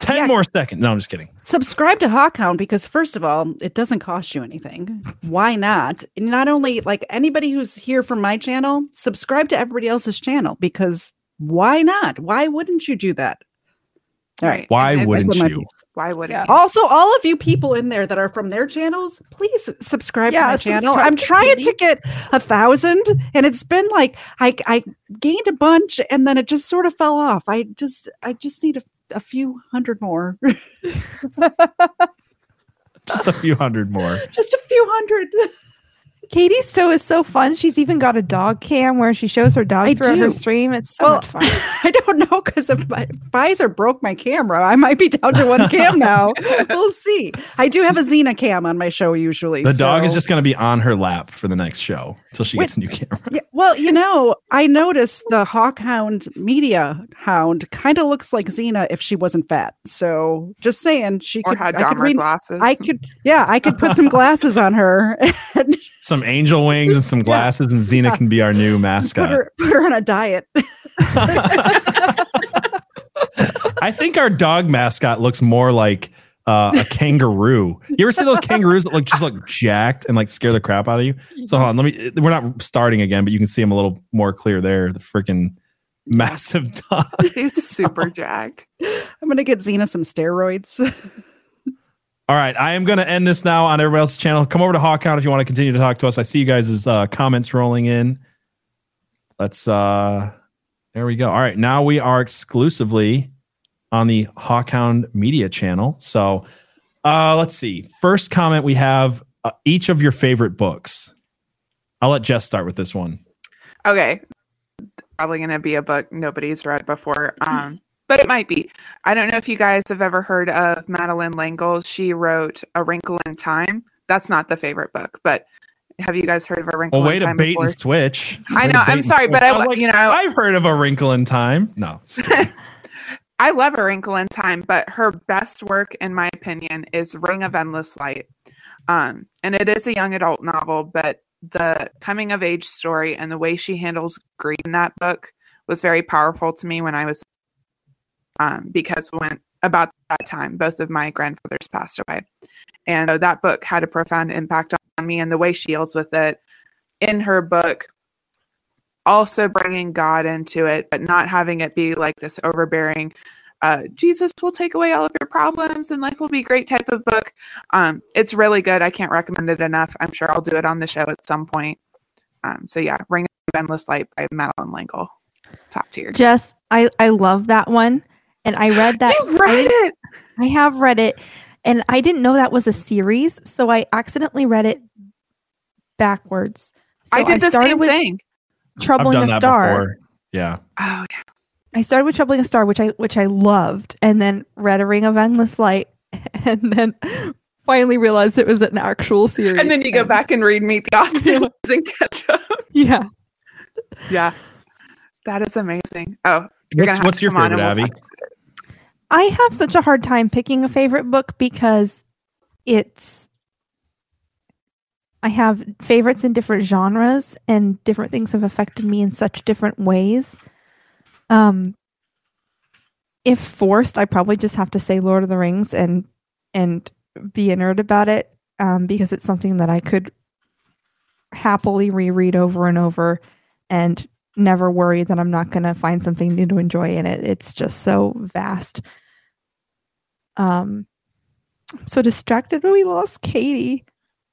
Speaker 1: 10
Speaker 2: Yeah.
Speaker 1: more seconds. No, I'm just kidding.
Speaker 2: subscribe to Hawkhound because first of all, it doesn't cost you anything. Why not? And not only like anybody who's here from my channel, subscribe to everybody else's channel because why not? Why wouldn't you do that? All right.
Speaker 1: Why
Speaker 2: I- I
Speaker 1: wouldn't
Speaker 2: said my
Speaker 1: you?
Speaker 2: piece.
Speaker 3: Why would
Speaker 4: Yeah.
Speaker 3: it?
Speaker 2: Also, all of you people in there that are from their channels, please subscribe
Speaker 4: Yeah,
Speaker 2: to my channel.
Speaker 4: subscribe
Speaker 2: I'm trying
Speaker 4: Katie.
Speaker 2: to get a thousand, and it's been like I I gained a bunch, and then it just sort of fell off. I just I just need a, a few hundred more, <laughs> <laughs>
Speaker 1: Just a few hundred more.
Speaker 2: just a few hundred. <laughs>
Speaker 4: Katie's show is so fun. She's even got a dog cam where she shows her dog
Speaker 2: I
Speaker 4: throughout her stream. It's so
Speaker 2: Well,
Speaker 4: much fun. <laughs>
Speaker 2: I don't know because if my Pfizer broke my camera, I might be down to one <laughs> cam now. we'll see. I do have a Xena cam on my show usually.
Speaker 1: The dog is just going to be on her lap for the next show until she
Speaker 2: Wait.
Speaker 1: gets a new camera.
Speaker 2: Yeah, well, you know, I noticed the Hawkhound media hound kind of looks like Xena if she wasn't fat. So just saying, she
Speaker 3: Or
Speaker 2: could.
Speaker 3: had
Speaker 2: I could,
Speaker 3: Dahmer
Speaker 2: read-
Speaker 3: glasses.
Speaker 2: I could, yeah, I could put some glasses on her <laughs> and
Speaker 1: Some angel wings and some glasses, and Xena
Speaker 2: Yeah.
Speaker 1: can be our new
Speaker 2: put
Speaker 1: mascot.
Speaker 2: her, put her on a diet. <laughs>
Speaker 1: I think our dog mascot looks more like uh, a kangaroo. You ever see those kangaroos that look just look jacked and like scare the crap out of you? So hold on, let me. We're not starting again, but you can see him a little more clear there. The freaking massive <laughs> dog.
Speaker 3: He's <laughs> super jacked.
Speaker 2: I'm gonna get Xena some steroids. <laughs>
Speaker 1: All right, I am going to end this now on everybody else's channel. Come over to Hawkhound if you want to continue to talk to us. I see you guys' uh, comments rolling in. Let's. uh There we go. All right, now we are exclusively on the Hawkhound Media channel. So, uh let's see. First comment we have uh, each of your favorite books. I'll let Jess start with this one.
Speaker 3: Okay. Probably going to be a book nobody's read before. Um, but it might be. I don't know if you guys have ever heard of Madeleine L'Engle. She wrote A Wrinkle in Time. That's not the favorite book, but have you guys heard of A Wrinkle
Speaker 1: Well,
Speaker 3: in Time
Speaker 1: bait
Speaker 3: before?
Speaker 1: and switch.
Speaker 3: I know, I'm sorry, but I
Speaker 1: was
Speaker 3: wa- you know-
Speaker 1: I've heard of a wrinkle in time. No. <laughs>
Speaker 3: I love A Wrinkle in Time, but her best work, in my opinion, is Ring of Endless Light. Um, and it is a young adult novel, but the coming of age story and the way she handles grief in that book was very powerful to me when I was, um, because when about that time, both of my grandfathers passed away. And so that book had a profound impact on me and the way she deals with it in her book also bringing God into it, but not having it be like this overbearing, uh, Jesus will take away all of your problems and life will be great type of book. Um, it's really good. I can't recommend it enough. I'm sure I'll do it on the show at some point. Um, so yeah, Ring of Endless Light by Madeleine L'Engle. Top tier.
Speaker 4: Jess, I I love that one, and I read that. <laughs>
Speaker 3: You read
Speaker 4: I,
Speaker 3: it.
Speaker 4: I have read it, and I didn't know that was a series, so I accidentally read it backwards. So
Speaker 3: I did the
Speaker 4: started
Speaker 3: same
Speaker 4: with
Speaker 3: thing.
Speaker 1: I've
Speaker 4: Troubling
Speaker 1: done
Speaker 4: a
Speaker 1: that
Speaker 4: Star.
Speaker 1: before. Yeah.
Speaker 3: Oh yeah.
Speaker 4: I started with Troubling a Star, which I which I loved, and then read A Ring of Endless Light, <laughs> and then finally realized it was an actual series.
Speaker 3: And then you go back and read Meet the Austins <laughs> and catch up.
Speaker 4: Yeah.
Speaker 3: Yeah. That is amazing. Oh, you're
Speaker 1: What's, what's your
Speaker 3: come
Speaker 1: favorite,
Speaker 3: we'll
Speaker 1: Abby?
Speaker 4: I have such a hard time picking a favorite book because it's I have favorites in different genres and different things have affected me in such different ways. Um if forced, I probably just have to say Lord of the Rings and and be a nerd about it um, because it's something that I could happily reread over and over and never worry that I'm not going to find something new to enjoy in it. It's just so vast. Um, I'm so distracted. We lost Katie.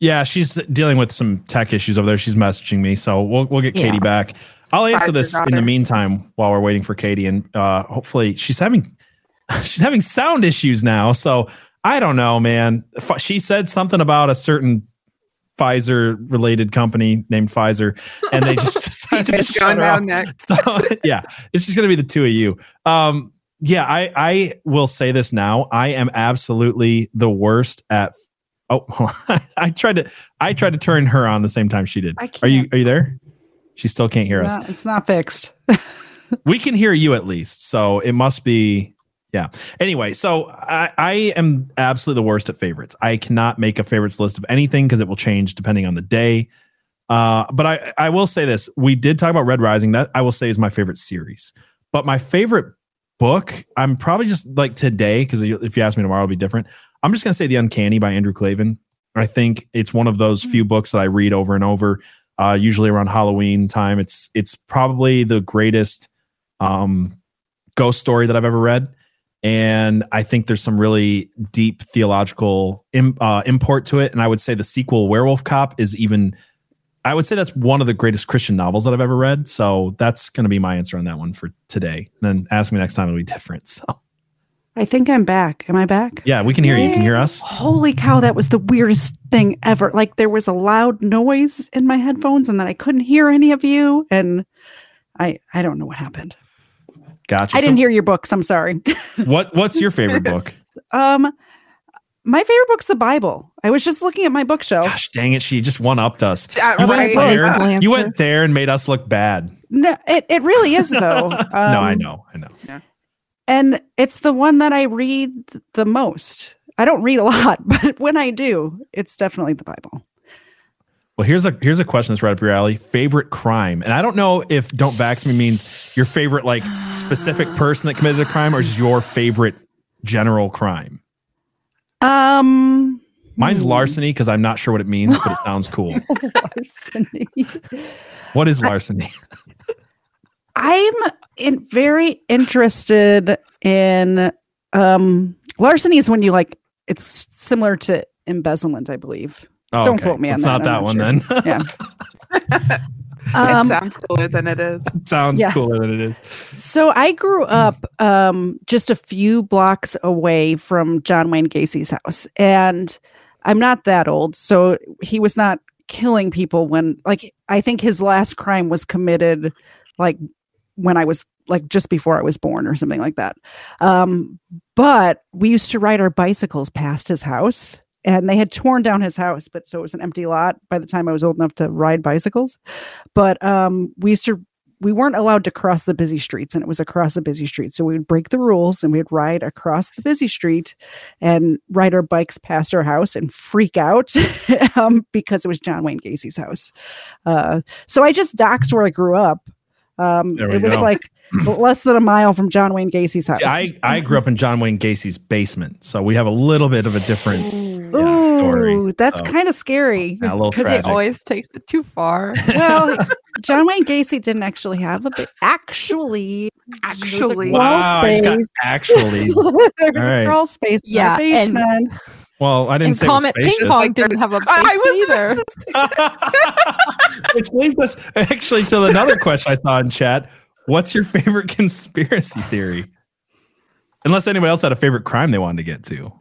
Speaker 1: Yeah, she's dealing with some tech issues over there. She's messaging me, so we'll we'll get Katie
Speaker 4: Yeah.
Speaker 1: back. I'll answer this in the meantime while we're waiting for Katie, and uh, hopefully she's having <laughs> she's having sound issues now. So I don't know, man. F- She said something about a certain Pfizer related company named Pfizer, and they just <laughs> decided to shut
Speaker 3: down next.
Speaker 1: So <laughs> yeah, it's just gonna be the two of you. Um, yeah, I I will say this now. I am absolutely the worst at. Oh, <laughs> I tried to I tried to turn her on the same time she did. Are you are you there? She still can't hear us.
Speaker 2: No, it's not fixed. <laughs>
Speaker 1: We can hear you at least, so it must be Yeah. Anyway, so I, I am absolutely the worst at favorites. I cannot make a favorites list of anything because it will change depending on the day. Uh, but I, I will say this: we did talk about Red Rising. That I will say is my favorite series. But my favorite book, I'm probably just like today because if you ask me tomorrow, it'll be different. I'm just gonna say The Uncanny by Andrew Klavan. I think it's one of those few books that I read over and over. Uh, usually around Halloween time. It's it's probably the greatest um, ghost story that I've ever read and I think there's some really deep theological Im, uh, import to it. And I would say the sequel, Werewolf Cop, is even. I would say that's one of the greatest Christian novels that I've ever read. So that's going to be my answer on that one for today. And then ask me next time; it'll be different. <laughs> So.
Speaker 2: I think I'm back. Am I back?
Speaker 1: Yeah, we can hear you. You can hear us.
Speaker 2: Holy cow, that was the weirdest thing ever. Like there was a loud noise in my headphones and then I couldn't hear any of you and I I don't know what happened.
Speaker 1: Gotcha.
Speaker 2: I didn't
Speaker 1: So
Speaker 2: hear your books. I'm sorry. <laughs>
Speaker 1: What What's your favorite book?
Speaker 2: um my favorite book's the Bible. I was just looking at my bookshelf.
Speaker 1: Gosh, dang it! She just one upped us.
Speaker 3: Yeah,
Speaker 1: You
Speaker 3: right.
Speaker 1: went, there, you went there and made us look bad.
Speaker 2: No, it, it really is though. <laughs>
Speaker 1: no, I
Speaker 2: Um,
Speaker 1: know, I know.
Speaker 2: And it's the one that I read the most. I don't read a <laughs> lot, but when I do, it's definitely the Bible.
Speaker 1: Well, here's a here's a question that's right up your alley. Favorite crime, and I don't know if "Don't Vax Me" means your favorite like specific person that committed a crime, or is your favorite general crime.
Speaker 2: Um
Speaker 1: Mine's larceny because I'm not sure what it means, but it <laughs> sounds cool.
Speaker 2: larceny.
Speaker 1: What is larceny? <laughs>
Speaker 2: I'm in very interested in um larceny is when you like it's similar to embezzlement, I believe.
Speaker 1: Oh,
Speaker 2: Don't
Speaker 1: okay.
Speaker 2: quote me on
Speaker 1: It's
Speaker 2: that,
Speaker 1: not
Speaker 2: I'm
Speaker 1: that
Speaker 2: not
Speaker 1: one then.
Speaker 2: Yeah. <laughs>
Speaker 3: it
Speaker 2: Um,
Speaker 3: sounds cooler than it is.
Speaker 1: It sounds
Speaker 2: Yeah.
Speaker 1: cooler than it is.
Speaker 2: So I grew up um, just a few blocks away from John Wayne Gacy's house, and I'm not that old, so he was not killing people when, like, I think his last crime was committed, like, when I was like just before I was born or something like that. Um, but we used to ride our bicycles past his house. And they had torn down his house, but so it was an empty lot by the time I was old enough to ride bicycles. But um, we used to we weren't allowed to cross the busy streets and it was across a busy street so we would break the rules and we'd ride across the busy street and ride our bikes past our house and freak out <laughs> um, because it was john wayne gacy's house uh, so i just doxed where i grew up um, it was
Speaker 1: go.
Speaker 2: like less than a mile from john wayne gacy's house
Speaker 1: See, I I grew up in John Wayne Gacy's basement, so we have a little bit of a different yeah, story.
Speaker 2: Ooh, that's
Speaker 1: so,
Speaker 2: kind of scary
Speaker 1: a little
Speaker 4: Because
Speaker 1: tragic.
Speaker 4: it always takes it too far.
Speaker 2: well <laughs> john wayne gacy didn't actually have a bit actually
Speaker 3: Actually,
Speaker 2: Wow.
Speaker 1: wow, I got
Speaker 2: space.
Speaker 1: actually. <laughs>
Speaker 2: there was a crawl space in
Speaker 4: Yeah,
Speaker 2: our
Speaker 4: and-
Speaker 2: basement.
Speaker 1: Well, I didn't
Speaker 4: and
Speaker 1: say it was
Speaker 4: Comet Ping. Pong didn't have a
Speaker 3: I
Speaker 4: basement
Speaker 3: was
Speaker 4: either. <laughs>
Speaker 1: Which leads us actually to another question I saw in chat. What's your favorite <laughs> conspiracy theory? Unless anybody else had a favorite crime they wanted to get to.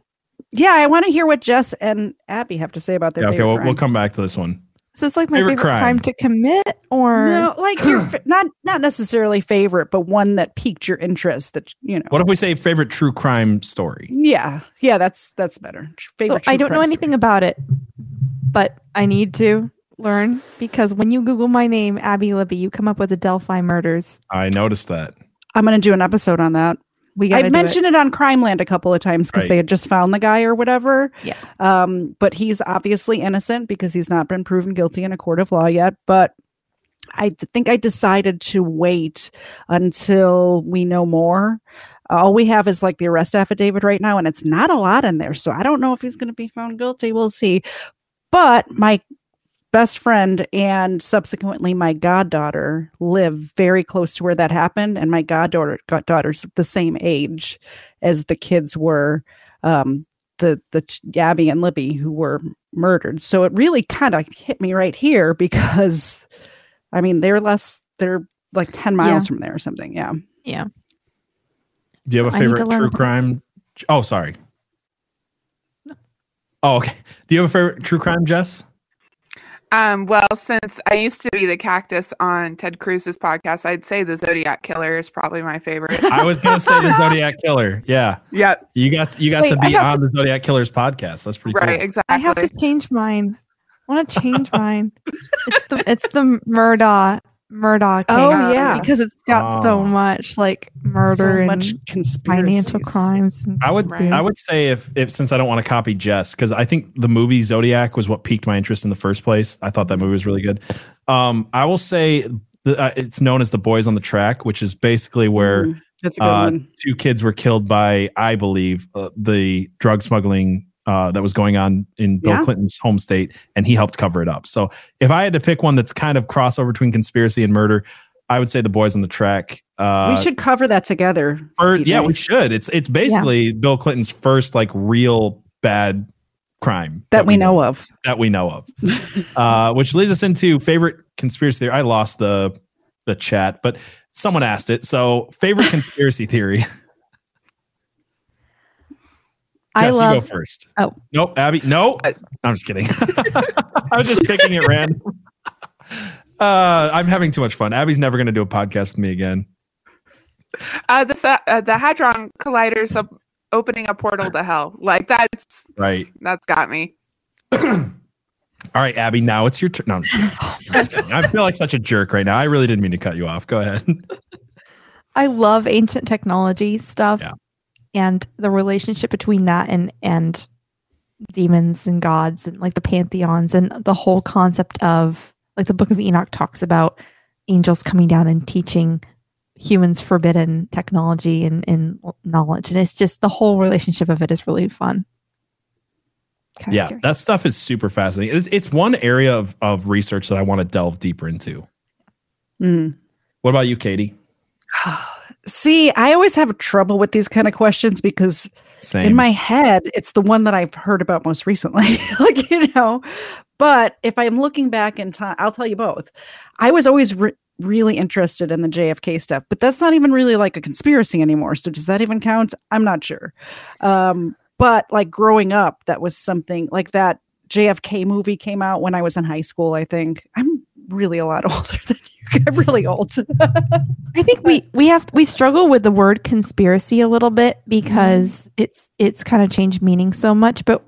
Speaker 2: Yeah, I want to hear what Jess and Abby have to say about their
Speaker 1: Yeah, okay,
Speaker 2: favorite
Speaker 1: we'll,
Speaker 2: crime.
Speaker 1: we'll come back to this one.
Speaker 4: Is this like my
Speaker 1: Favorite
Speaker 4: favorite,
Speaker 1: crime.
Speaker 4: crime. to commit or
Speaker 2: No, like your <clears throat> fa- not not necessarily favorite, but one that piqued your interest. That you know.
Speaker 1: What if we say favorite true crime story?
Speaker 2: Yeah, yeah, that's that's better. Tr-
Speaker 4: So
Speaker 2: Favorite.
Speaker 4: I don't know anything
Speaker 2: story.
Speaker 4: about it, but I need to learn because when you Google my name, Abby Libby, you come up with the Delphi murders.
Speaker 1: I noticed that.
Speaker 2: I'm going to do an episode on that.
Speaker 4: We
Speaker 2: I mentioned it. on Crime Land a couple of times because
Speaker 1: Right.
Speaker 2: they had just found the guy or whatever.
Speaker 4: Yeah.
Speaker 2: Um, but he's obviously innocent because he's not been proven guilty in a court of law yet. But I think I decided to wait until we know more. All we have is like the arrest affidavit right now, and it's not a lot in there. So I don't know if he's going to be found guilty. We'll see. But my best friend and subsequently my goddaughter live very close to where that happened and my goddaughter goddaughter's the same age as the kids were um the the t- Abby and Libby who were murdered so it really kind of hit me right here <laughs> because I mean they're less they're like 10 miles
Speaker 4: Yeah.
Speaker 2: from there or something yeah
Speaker 4: Yeah.
Speaker 1: Do you have a favorite true
Speaker 4: about-
Speaker 1: crime? Oh, sorry. Oh, okay. Do you have a favorite true crime, Jess?
Speaker 3: Um, well, since I used to be the cactus on Ted Cruz's podcast, I'd say the Zodiac Killer is probably my favorite.
Speaker 1: I was gonna say the Zodiac Killer. Yeah, <laughs>
Speaker 3: yep,
Speaker 1: you got you got
Speaker 4: Wait,
Speaker 1: to be
Speaker 4: have
Speaker 1: on the Zodiac Killer's podcast. That's pretty
Speaker 3: right,
Speaker 1: cool.
Speaker 3: exactly.
Speaker 4: I have to change mine. I want to change <laughs> mine. It's the it's the Murdaugh Murdoch.
Speaker 2: Oh, yeah.
Speaker 4: because it's got so
Speaker 1: Oh.
Speaker 4: much like murder
Speaker 2: so
Speaker 4: and
Speaker 2: much conspiracy.
Speaker 4: financial crimes. and
Speaker 1: I would
Speaker 4: conspiracies.
Speaker 1: I would say if if since I don't want to copy Jess because I think the movie Zodiac was what piqued my interest in the first place. I thought that movie was really good. Um, I will say the, uh, it's known as the Boys on the Track, which is basically where
Speaker 2: Mm, that's a good
Speaker 1: uh,
Speaker 2: one.
Speaker 1: two kids were killed by I believe uh, the drug smuggling. Uh, that was going on in Bill
Speaker 2: Yeah.
Speaker 1: Clinton's home state, and he helped cover it up. So, if I had to pick one that's kind of crossover between conspiracy and murder, I would say the boys on the track. Uh,
Speaker 2: we should cover that together.
Speaker 1: or yeah, we should. It's it's basically Bill Clinton's first like real bad crime
Speaker 2: that we know of.
Speaker 1: that we know of. <laughs> uh, which leads us into favorite conspiracy theory. I lost the the chat, but someone asked it. So favorite <laughs> conspiracy theory.
Speaker 4: I
Speaker 1: Jess, you go first.
Speaker 4: Oh.
Speaker 1: nope, Abby. No, I'm just kidding. <laughs> <laughs> I was just picking it random. <laughs> Uh, I'm having too much fun. Abby's never going to do a podcast with me again.
Speaker 3: Uh, the uh, the hadron collider's up, opening a portal to hell. Like that's
Speaker 1: Right.
Speaker 3: that's got me. <clears throat>
Speaker 1: All right, Abby. Now it's your turn. No, I'm just kidding. I'm just kidding. I feel like such a jerk right now. I really didn't mean to cut you off. Go ahead.
Speaker 4: I love ancient technology stuff
Speaker 1: Yeah.
Speaker 4: And the relationship between that and and demons and gods and like the pantheons and the whole concept of like the book of Enoch talks about angels coming down and teaching humans forbidden technology and, and knowledge and it's just the whole relationship of it is really fun. Kinda
Speaker 1: yeah,
Speaker 4: scary.
Speaker 1: that stuff is super fascinating. It's, it's one area of, of research that I want to delve deeper into.
Speaker 2: Mm.
Speaker 1: What about you, Katie? <sighs>
Speaker 2: See, I always have trouble with these kind of questions because
Speaker 1: Same.
Speaker 2: in my head, it's the one that I've heard about most recently. <laughs> like, you know, but if I'm looking back in time, I'll tell you both. I was always re- really interested in the JFK stuff, but that's not even really like a conspiracy anymore. So does that even count? I'm not sure. Um, but like growing up, that was something like that JFK movie came out when I was in high school, I think. I'm really a lot <laughs> older than you. <laughs> I'm really old. <laughs>
Speaker 4: I think we we have we struggle with the word conspiracy a little bit because mm-hmm. it's it's kind of changed meaning so much. But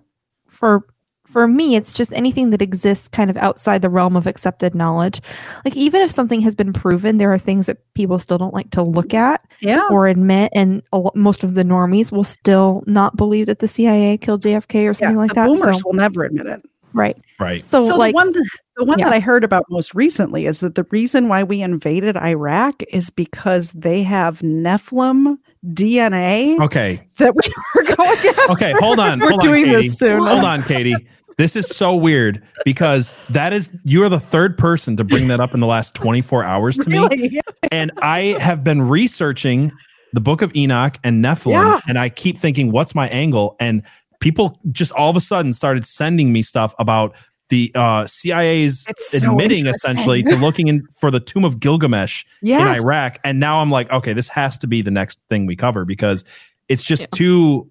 Speaker 4: for for me, it's just anything that exists kind of outside the realm of accepted knowledge. Like even if something has been proven, there are things that people still don't like to look at
Speaker 2: yeah.
Speaker 4: or admit, and most of the normies will still not believe that the CIA killed JFK or something like
Speaker 2: the
Speaker 4: that.
Speaker 2: Boomers
Speaker 4: So,
Speaker 2: will never admit it.
Speaker 4: Right.
Speaker 1: right.
Speaker 4: So,
Speaker 2: So
Speaker 4: like
Speaker 2: the one, that, the one
Speaker 4: yeah.
Speaker 2: that I heard about most recently is that the reason why we invaded Iraq is because they have Nephilim DNA
Speaker 1: Okay.
Speaker 2: that we <laughs> were going after.
Speaker 1: Okay. Hold on.
Speaker 4: We're
Speaker 1: hold
Speaker 4: doing
Speaker 1: on,
Speaker 4: this soon.
Speaker 1: Hold on, Katie. This is so weird because that is you are the third person to bring that up in the last 24 hours to me. <laughs> And I have been researching the Book of Enoch and Nephilim,
Speaker 2: Yeah.
Speaker 1: and I keep thinking, what's my angle? And people just all of a sudden started sending me stuff about the uh, CIA's
Speaker 2: It's
Speaker 1: admitting
Speaker 2: interesting.
Speaker 1: essentially to looking in for the tomb of Gilgamesh in Iraq, and now I'm like, okay, this has to be the next thing we cover because it's just too.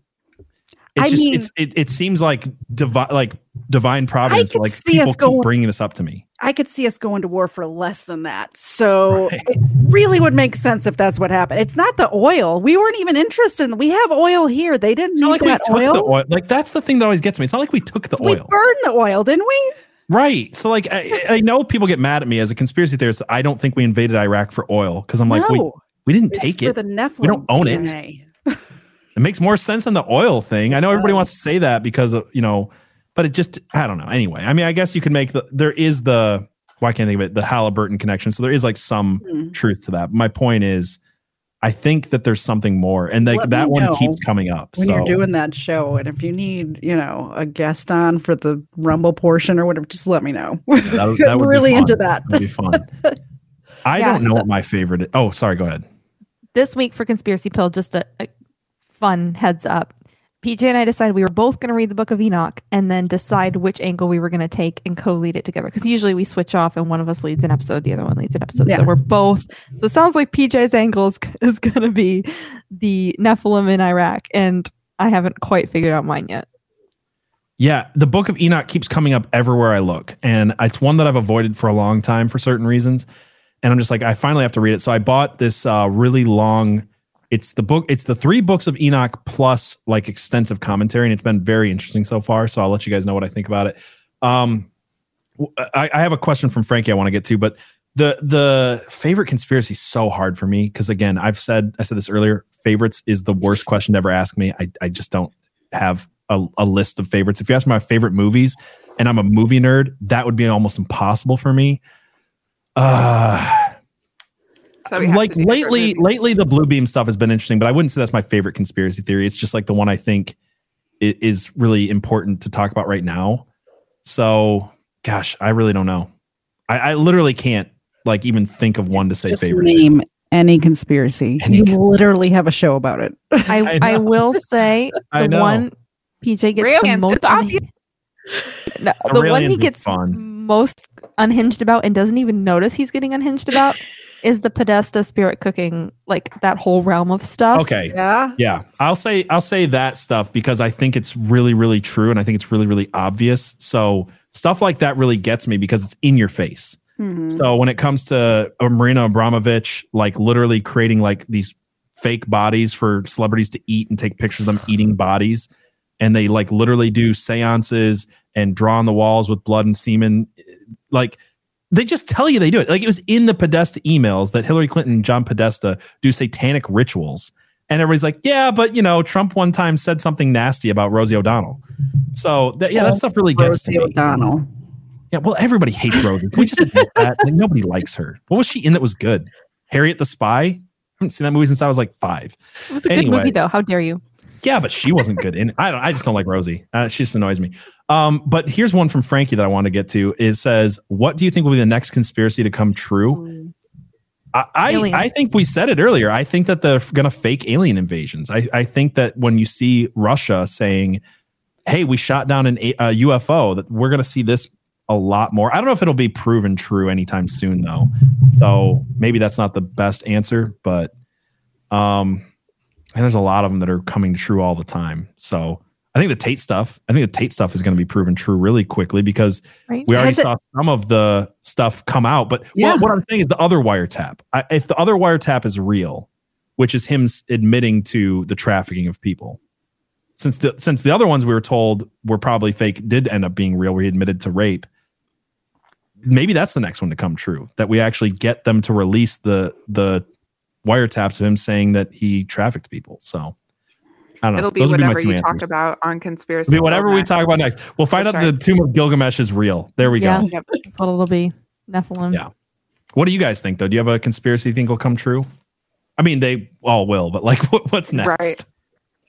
Speaker 1: It's
Speaker 2: I
Speaker 1: just
Speaker 2: mean-
Speaker 1: it's it, it seems like divine like divine providence like people
Speaker 2: us
Speaker 1: keep
Speaker 2: going-
Speaker 1: bringing this up to me
Speaker 2: I could see us going to war for less than that. So
Speaker 1: Right.
Speaker 2: it really would make sense if that's what happened. It's not the oil. We weren't even interested. In, we have oil here. They didn't
Speaker 1: it's
Speaker 2: need
Speaker 1: like we
Speaker 2: that
Speaker 1: took
Speaker 2: oil.
Speaker 1: the oil like that's the thing that always gets me it's not like we took the
Speaker 2: We
Speaker 1: oil We
Speaker 2: burned the oil, didn't we?
Speaker 1: Right. So like I, I know people get mad at me as a conspiracy theorist. I don't think we invaded Iraq for oil because I'm like, we,
Speaker 2: no,
Speaker 1: we didn't
Speaker 2: it's
Speaker 1: take it.
Speaker 2: the Nephilim
Speaker 1: We don't own.
Speaker 2: DNA.
Speaker 1: It <laughs> makes more sense than the oil thing. I know everybody wants to say that because of, you know, but it just I don't know. Anyway, I mean, I guess you can make the there is the why can't I think of it the Halliburton connection. So there is like some
Speaker 2: Hmm.
Speaker 1: truth to that. My point is, I think that there's something more, and like
Speaker 2: Let
Speaker 1: that one keeps coming up.
Speaker 2: when
Speaker 1: so
Speaker 2: you're doing that show and if you need you know a guest on for the rumble portion or whatever just let me know
Speaker 1: that,
Speaker 2: i'm
Speaker 1: that would <laughs>
Speaker 2: really
Speaker 1: fun.
Speaker 2: into that
Speaker 1: That'd be fun. <laughs> I
Speaker 4: Yeah,
Speaker 1: don't know
Speaker 4: so-
Speaker 1: what my favorite. Is. Oh, sorry. Go ahead.
Speaker 4: this week for Conspiracy Pill, just a, a fun heads up. PJ and I decided we were both going to read the Book of Enoch and then decide which angle we were going to take and co-lead it together. Because usually we switch off and one of us leads an episode, the other one leads an episode.
Speaker 2: Yeah.
Speaker 4: So we're both. So it sounds like PJ's angle <laughs> is, is going to be the Nephilim in Iraq, and I haven't quite figured out mine yet.
Speaker 1: Yeah, the Book of Enoch keeps coming up everywhere I look, and it's one that I've avoided for a long time for certain reasons. And I'm just like, I finally have to read it. So I bought this uh, really long. It's the book. It's the three books of Enoch plus like extensive commentary, and it's been very interesting so far. So I'll let you guys know what I think about it. Um, I, I have a question from Frankie I want to get to, but the the favorite conspiracy is so hard for me because again, I've said I said this earlier. Favorites is the worst question to ever ask me. I I just don't have a, a list of favorites. If you ask my favorite movies, and I'm a movie nerd, that would be almost impossible for me. Uh
Speaker 3: So we um, have
Speaker 1: like
Speaker 3: to
Speaker 1: lately lately the blue beam stuff has been interesting but i wouldn't say that's my favorite conspiracy theory it's just like the one i think i- is really important to talk about right now so gosh i really don't know i, I literally can't like even think of one to say
Speaker 2: Just
Speaker 1: favorite
Speaker 2: name any conspiracy.
Speaker 1: Any
Speaker 2: you
Speaker 1: cons-
Speaker 2: literally have a show about it. <laughs>
Speaker 4: I,
Speaker 1: I
Speaker 4: I, will say <laughs> the one PJ gets the most
Speaker 3: obvious. <laughs>
Speaker 4: No, the one he gets
Speaker 1: fun.
Speaker 4: most unhinged about and doesn't even notice he's getting unhinged about is the Podesta spirit cooking, like that whole realm of stuff.
Speaker 1: okay
Speaker 2: Yeah.
Speaker 1: yeah i'll say i'll say that stuff because i think it's really really true and i think it's really really obvious so stuff like that really gets me because it's in your face
Speaker 2: Mhm.
Speaker 1: So when it comes to uh, Marina Abramović, like literally creating like these fake bodies for celebrities to eat and take pictures of them eating bodies, and they like literally do seances and draw on the walls with blood and semen, like they just tell you they do it. Like it was in the Podesta emails that Hillary Clinton and John Podesta do satanic rituals. And everybody's like, yeah, but you know, Trump one time said something nasty about Rosie O'Donnell. So that, yeah, that stuff really gets
Speaker 2: Rosie
Speaker 1: to me.
Speaker 2: O'Donnell.
Speaker 1: Yeah, well, everybody hates Rosie. Can we just admit <laughs> that? Like, nobody likes her. What was she in that was good? Harriet the Spy? I haven't seen that movie since I was like five.
Speaker 4: It was a good movie, though. How dare you?
Speaker 1: Yeah, but she wasn't good in. it. I don't. I just don't like Rosie. Uh, she just annoys me. Um, but here's one from Frankie that I want to get to. It says, "What do you think will be the next conspiracy to come true?" I I, I think we said it earlier. I think that they're going to fake alien invasions. I, I think that when you see Russia saying, "Hey, we shot down an a, a UFO," that we're going to see this a lot more. I don't know if it'll be proven true anytime soon, though. So maybe that's not the best answer, but um, and there's a lot of them that are coming true all the time. So I think the Tate stuff, I think the Tate stuff is going to be proven true really quickly because
Speaker 4: Right?
Speaker 1: we already
Speaker 2: Has it-
Speaker 1: saw some of the stuff come out. But
Speaker 2: Yeah.
Speaker 1: what, what I'm saying is the other wiretap. I, if the other wiretap is real, which is him admitting to the trafficking of people, since the since the other ones we were told were probably fake, did end up being real, where he admitted to rape. Maybe that's the next one to come true. That we actually get them to release the the wiretaps of him saying that he trafficked people. So I don't know.
Speaker 3: It'll be
Speaker 1: Those
Speaker 3: whatever
Speaker 1: two
Speaker 3: you talk about on conspiracy.
Speaker 1: It'll be whatever we talk about next. We'll find
Speaker 3: That's
Speaker 1: out the
Speaker 3: right.
Speaker 1: tomb of Gilgamesh is real. There we
Speaker 4: Yeah.
Speaker 1: go.
Speaker 3: Yep.
Speaker 4: That's what it'll be. Nephilim.
Speaker 1: Yeah. What do you guys think though? Do you have a conspiracy you think will come true? I mean, they all will, but like, <laughs> what, what's next?
Speaker 3: Right.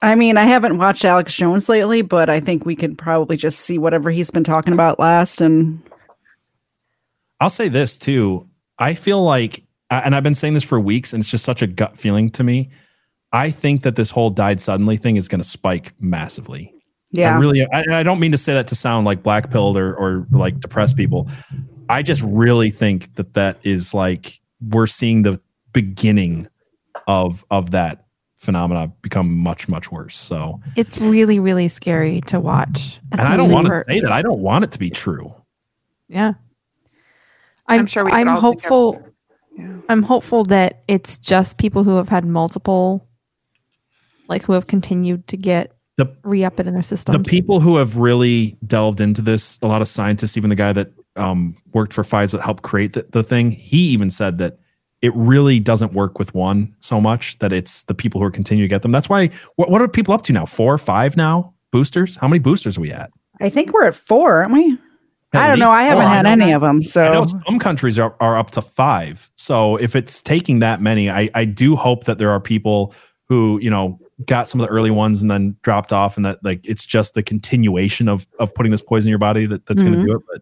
Speaker 2: I mean, I haven't watched Alex Jones lately, but I think we could probably just see whatever he's been talking about last. And
Speaker 1: I'll say this too. I feel like, and I've been saying this for weeks, and it's just such a gut feeling to me. I think that this whole died suddenly thing is going to spike massively.
Speaker 2: yeah,
Speaker 1: I really, I, I don't mean to say that to sound like black pilled or, or like depressed people. I just really think that that is like we're seeing the beginning of of that phenomena become much much worse. So,
Speaker 4: It's really, really scary to watch.
Speaker 1: and I don't want to say that. I don't want it to be true.
Speaker 4: Yeah. I'm,
Speaker 3: I'm sure we
Speaker 4: I'm
Speaker 3: all think of-
Speaker 4: hopeful.
Speaker 3: Yeah.
Speaker 4: I'm hopeful that it's just people who have had multiple, like who have continued to get
Speaker 1: The
Speaker 4: re-up it in their system.
Speaker 1: the people who have really delved into this, a lot of scientists, even the guy that um, worked for Pfizer that helped create the, the thing, he even said that it really doesn't work with one so much that it's the people who are continuing to get them. That's why. What, what are people up to now? Four or five now? Boosters? How many boosters are we at?
Speaker 2: I think we're at four, aren't we?
Speaker 1: At
Speaker 2: I don't know. I haven't had any of them.
Speaker 1: I know
Speaker 2: So
Speaker 1: some countries are, are up to five. So if it's taking that many, I, I do hope that there are people who, you know, got some of the early ones and then dropped off and that like it's just the continuation of of putting this poison in your body that, that's going
Speaker 2: Mhm.
Speaker 1: to do it. But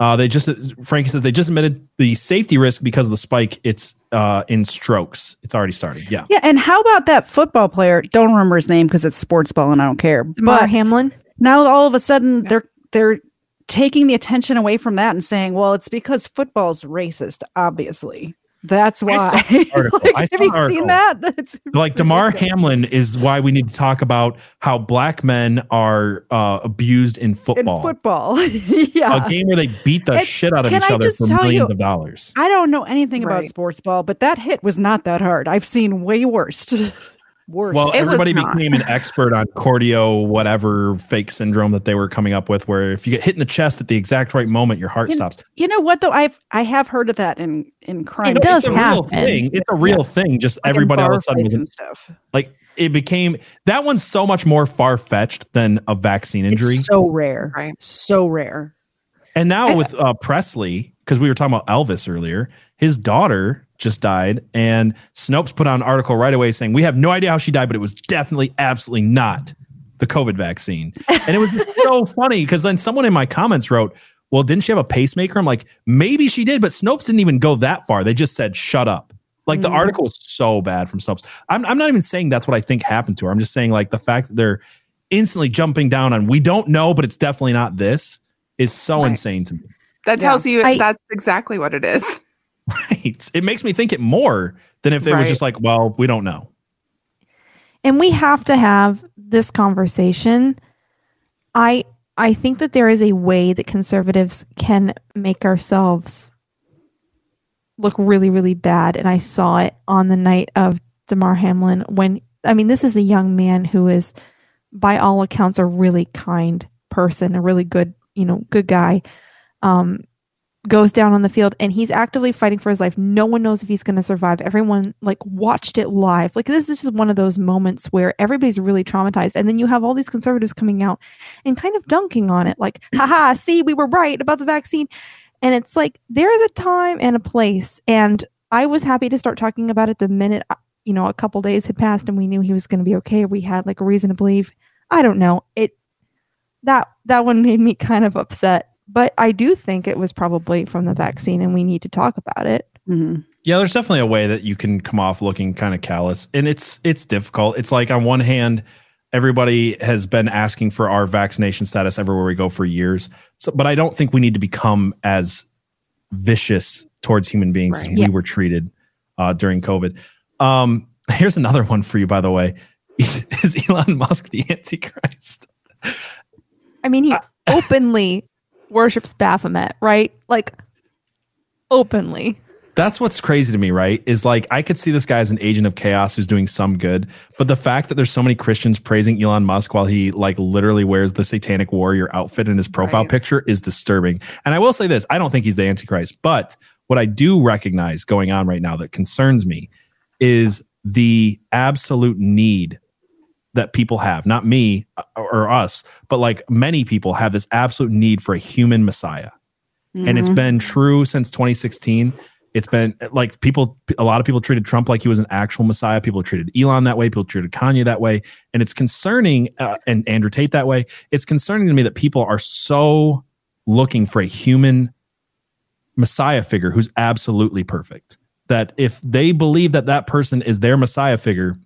Speaker 1: uh, they just Frankie says they just admitted the safety risk because of the spike. It's uh, in strokes. It's already started. Yeah.
Speaker 2: yeah. And how about that football player? Don't remember his name because it's sports ball and I don't care.
Speaker 4: Damar
Speaker 2: But
Speaker 4: Hamlin.
Speaker 2: now all of a sudden they're they're taking the attention away from that and saying, well, it's because football's racist. Obviously, that's
Speaker 1: I
Speaker 2: why.
Speaker 1: saw. <laughs>
Speaker 2: Like,
Speaker 1: I
Speaker 2: have you
Speaker 1: article.
Speaker 2: seen that? <laughs> It's
Speaker 1: Like Damar. Hamlin is why we need to talk about how black men are uh, abused in
Speaker 2: in
Speaker 1: football.
Speaker 2: football. <laughs> yeah.
Speaker 1: a game where they beat the
Speaker 2: And
Speaker 1: shit out of
Speaker 2: can
Speaker 1: each
Speaker 2: I
Speaker 1: other
Speaker 2: just
Speaker 1: for
Speaker 2: tell
Speaker 1: millions
Speaker 2: you-
Speaker 1: of dollars.
Speaker 2: I don't know anything about sports ball, but that hit was not that hard. I've seen way worse. Worse.
Speaker 1: Well,
Speaker 3: was
Speaker 1: everybody became an expert on cardio, whatever fake syndrome that they were coming up with, where if you get hit in the chest at the exact right moment, your heart
Speaker 2: You-
Speaker 1: stops.
Speaker 2: you know what though? I've I have heard of that in in crime.
Speaker 4: It does
Speaker 1: it's a real
Speaker 4: happen.
Speaker 1: thing. It's a real thing. Just
Speaker 2: Like
Speaker 1: everybody all of a sudden was
Speaker 2: and stuff.
Speaker 1: like it became that one's so much more far fetched than a vaccine injury.
Speaker 2: It's so rare,
Speaker 3: Right.
Speaker 2: So rare.
Speaker 1: And now with uh, Presley, because we were talking about Elvis earlier, his daughter just died, and Snopes put out an article right away saying we have no idea how she died, but it was definitely, absolutely not the COVID vaccine. <laughs> And it was so funny because then someone in my comments wrote, "Well, didn't she have a pacemaker?" I'm like, maybe she did, but Snopes didn't even go that far. They just said, "Shut up." Like the
Speaker 2: Mhm.
Speaker 1: article was so bad from Snopes. I'm, I'm not even saying that's what I think happened to her. I'm just saying like the fact that they're instantly jumping down on we don't know, but it's definitely not this is so
Speaker 3: Right.
Speaker 1: insane to me.
Speaker 3: That
Speaker 2: Yeah.
Speaker 3: tells you
Speaker 4: I-
Speaker 3: that's exactly what it is. <laughs>
Speaker 1: Right. It makes me think it more than if it was just like, well, we don't know.
Speaker 4: and we have to have this conversation i i think that there is a way that conservatives can make ourselves look really really bad and i saw it on the night of damar hamlin when i mean this is a young man who is by all accounts a really kind person a really good you know good guy um goes down on the field and he's actively fighting for his life. No one knows if he's going to survive. Everyone like watched it live. Like this is just one of those moments where everybody's really traumatized and then you have all these conservatives coming out and kind of dunking on it like, haha, see, we were right about the vaccine. And it's like there is a time and a place and I was happy to start talking about it the minute uh, you know a couple days had passed and we knew he was going to be okay. We had like a reason to believe. I don't know. It that that one made me kind of upset but I do think it was probably from the vaccine, and we need to talk about it.
Speaker 2: Mhm.
Speaker 1: Yeah, there's definitely a way that you can come off looking kind of callous. And it's it's difficult. It's like on one hand, everybody has been asking for our vaccination status everywhere we go for years. So but I don't think we need to become as vicious towards human beings as
Speaker 3: Right.
Speaker 1: we
Speaker 4: Yeah.
Speaker 1: were treated uh, during COVID. Um, <laughs> here's another one for you, by the way. <laughs> Is Elon Musk the Antichrist?
Speaker 4: I mean, he openly worships Baphomet, right? Like openly.
Speaker 1: That's what's crazy to me, right? Is like I could see this guy as an agent of chaos who's doing some good, but the fact that there's so many Christians praising Elon Musk while he like literally wears the satanic warrior outfit in his profile
Speaker 3: Right.
Speaker 1: picture is disturbing. And I will say this, I don't think he's the antichrist, but what I do recognize going on right now that concerns me is the absolute need that people have, not me uh, or us, but like many people have this absolute need for a human messiah. And it's been true since 2016 it's been like people a lot of people treated trump like he was an actual messiah. People treated elon that way. People treated kanye that way. And it's concerning uh, and andrew tate that way. It's concerning to me that people are so looking for a human messiah figure who's absolutely perfect that if they believe that that person is their messiah figure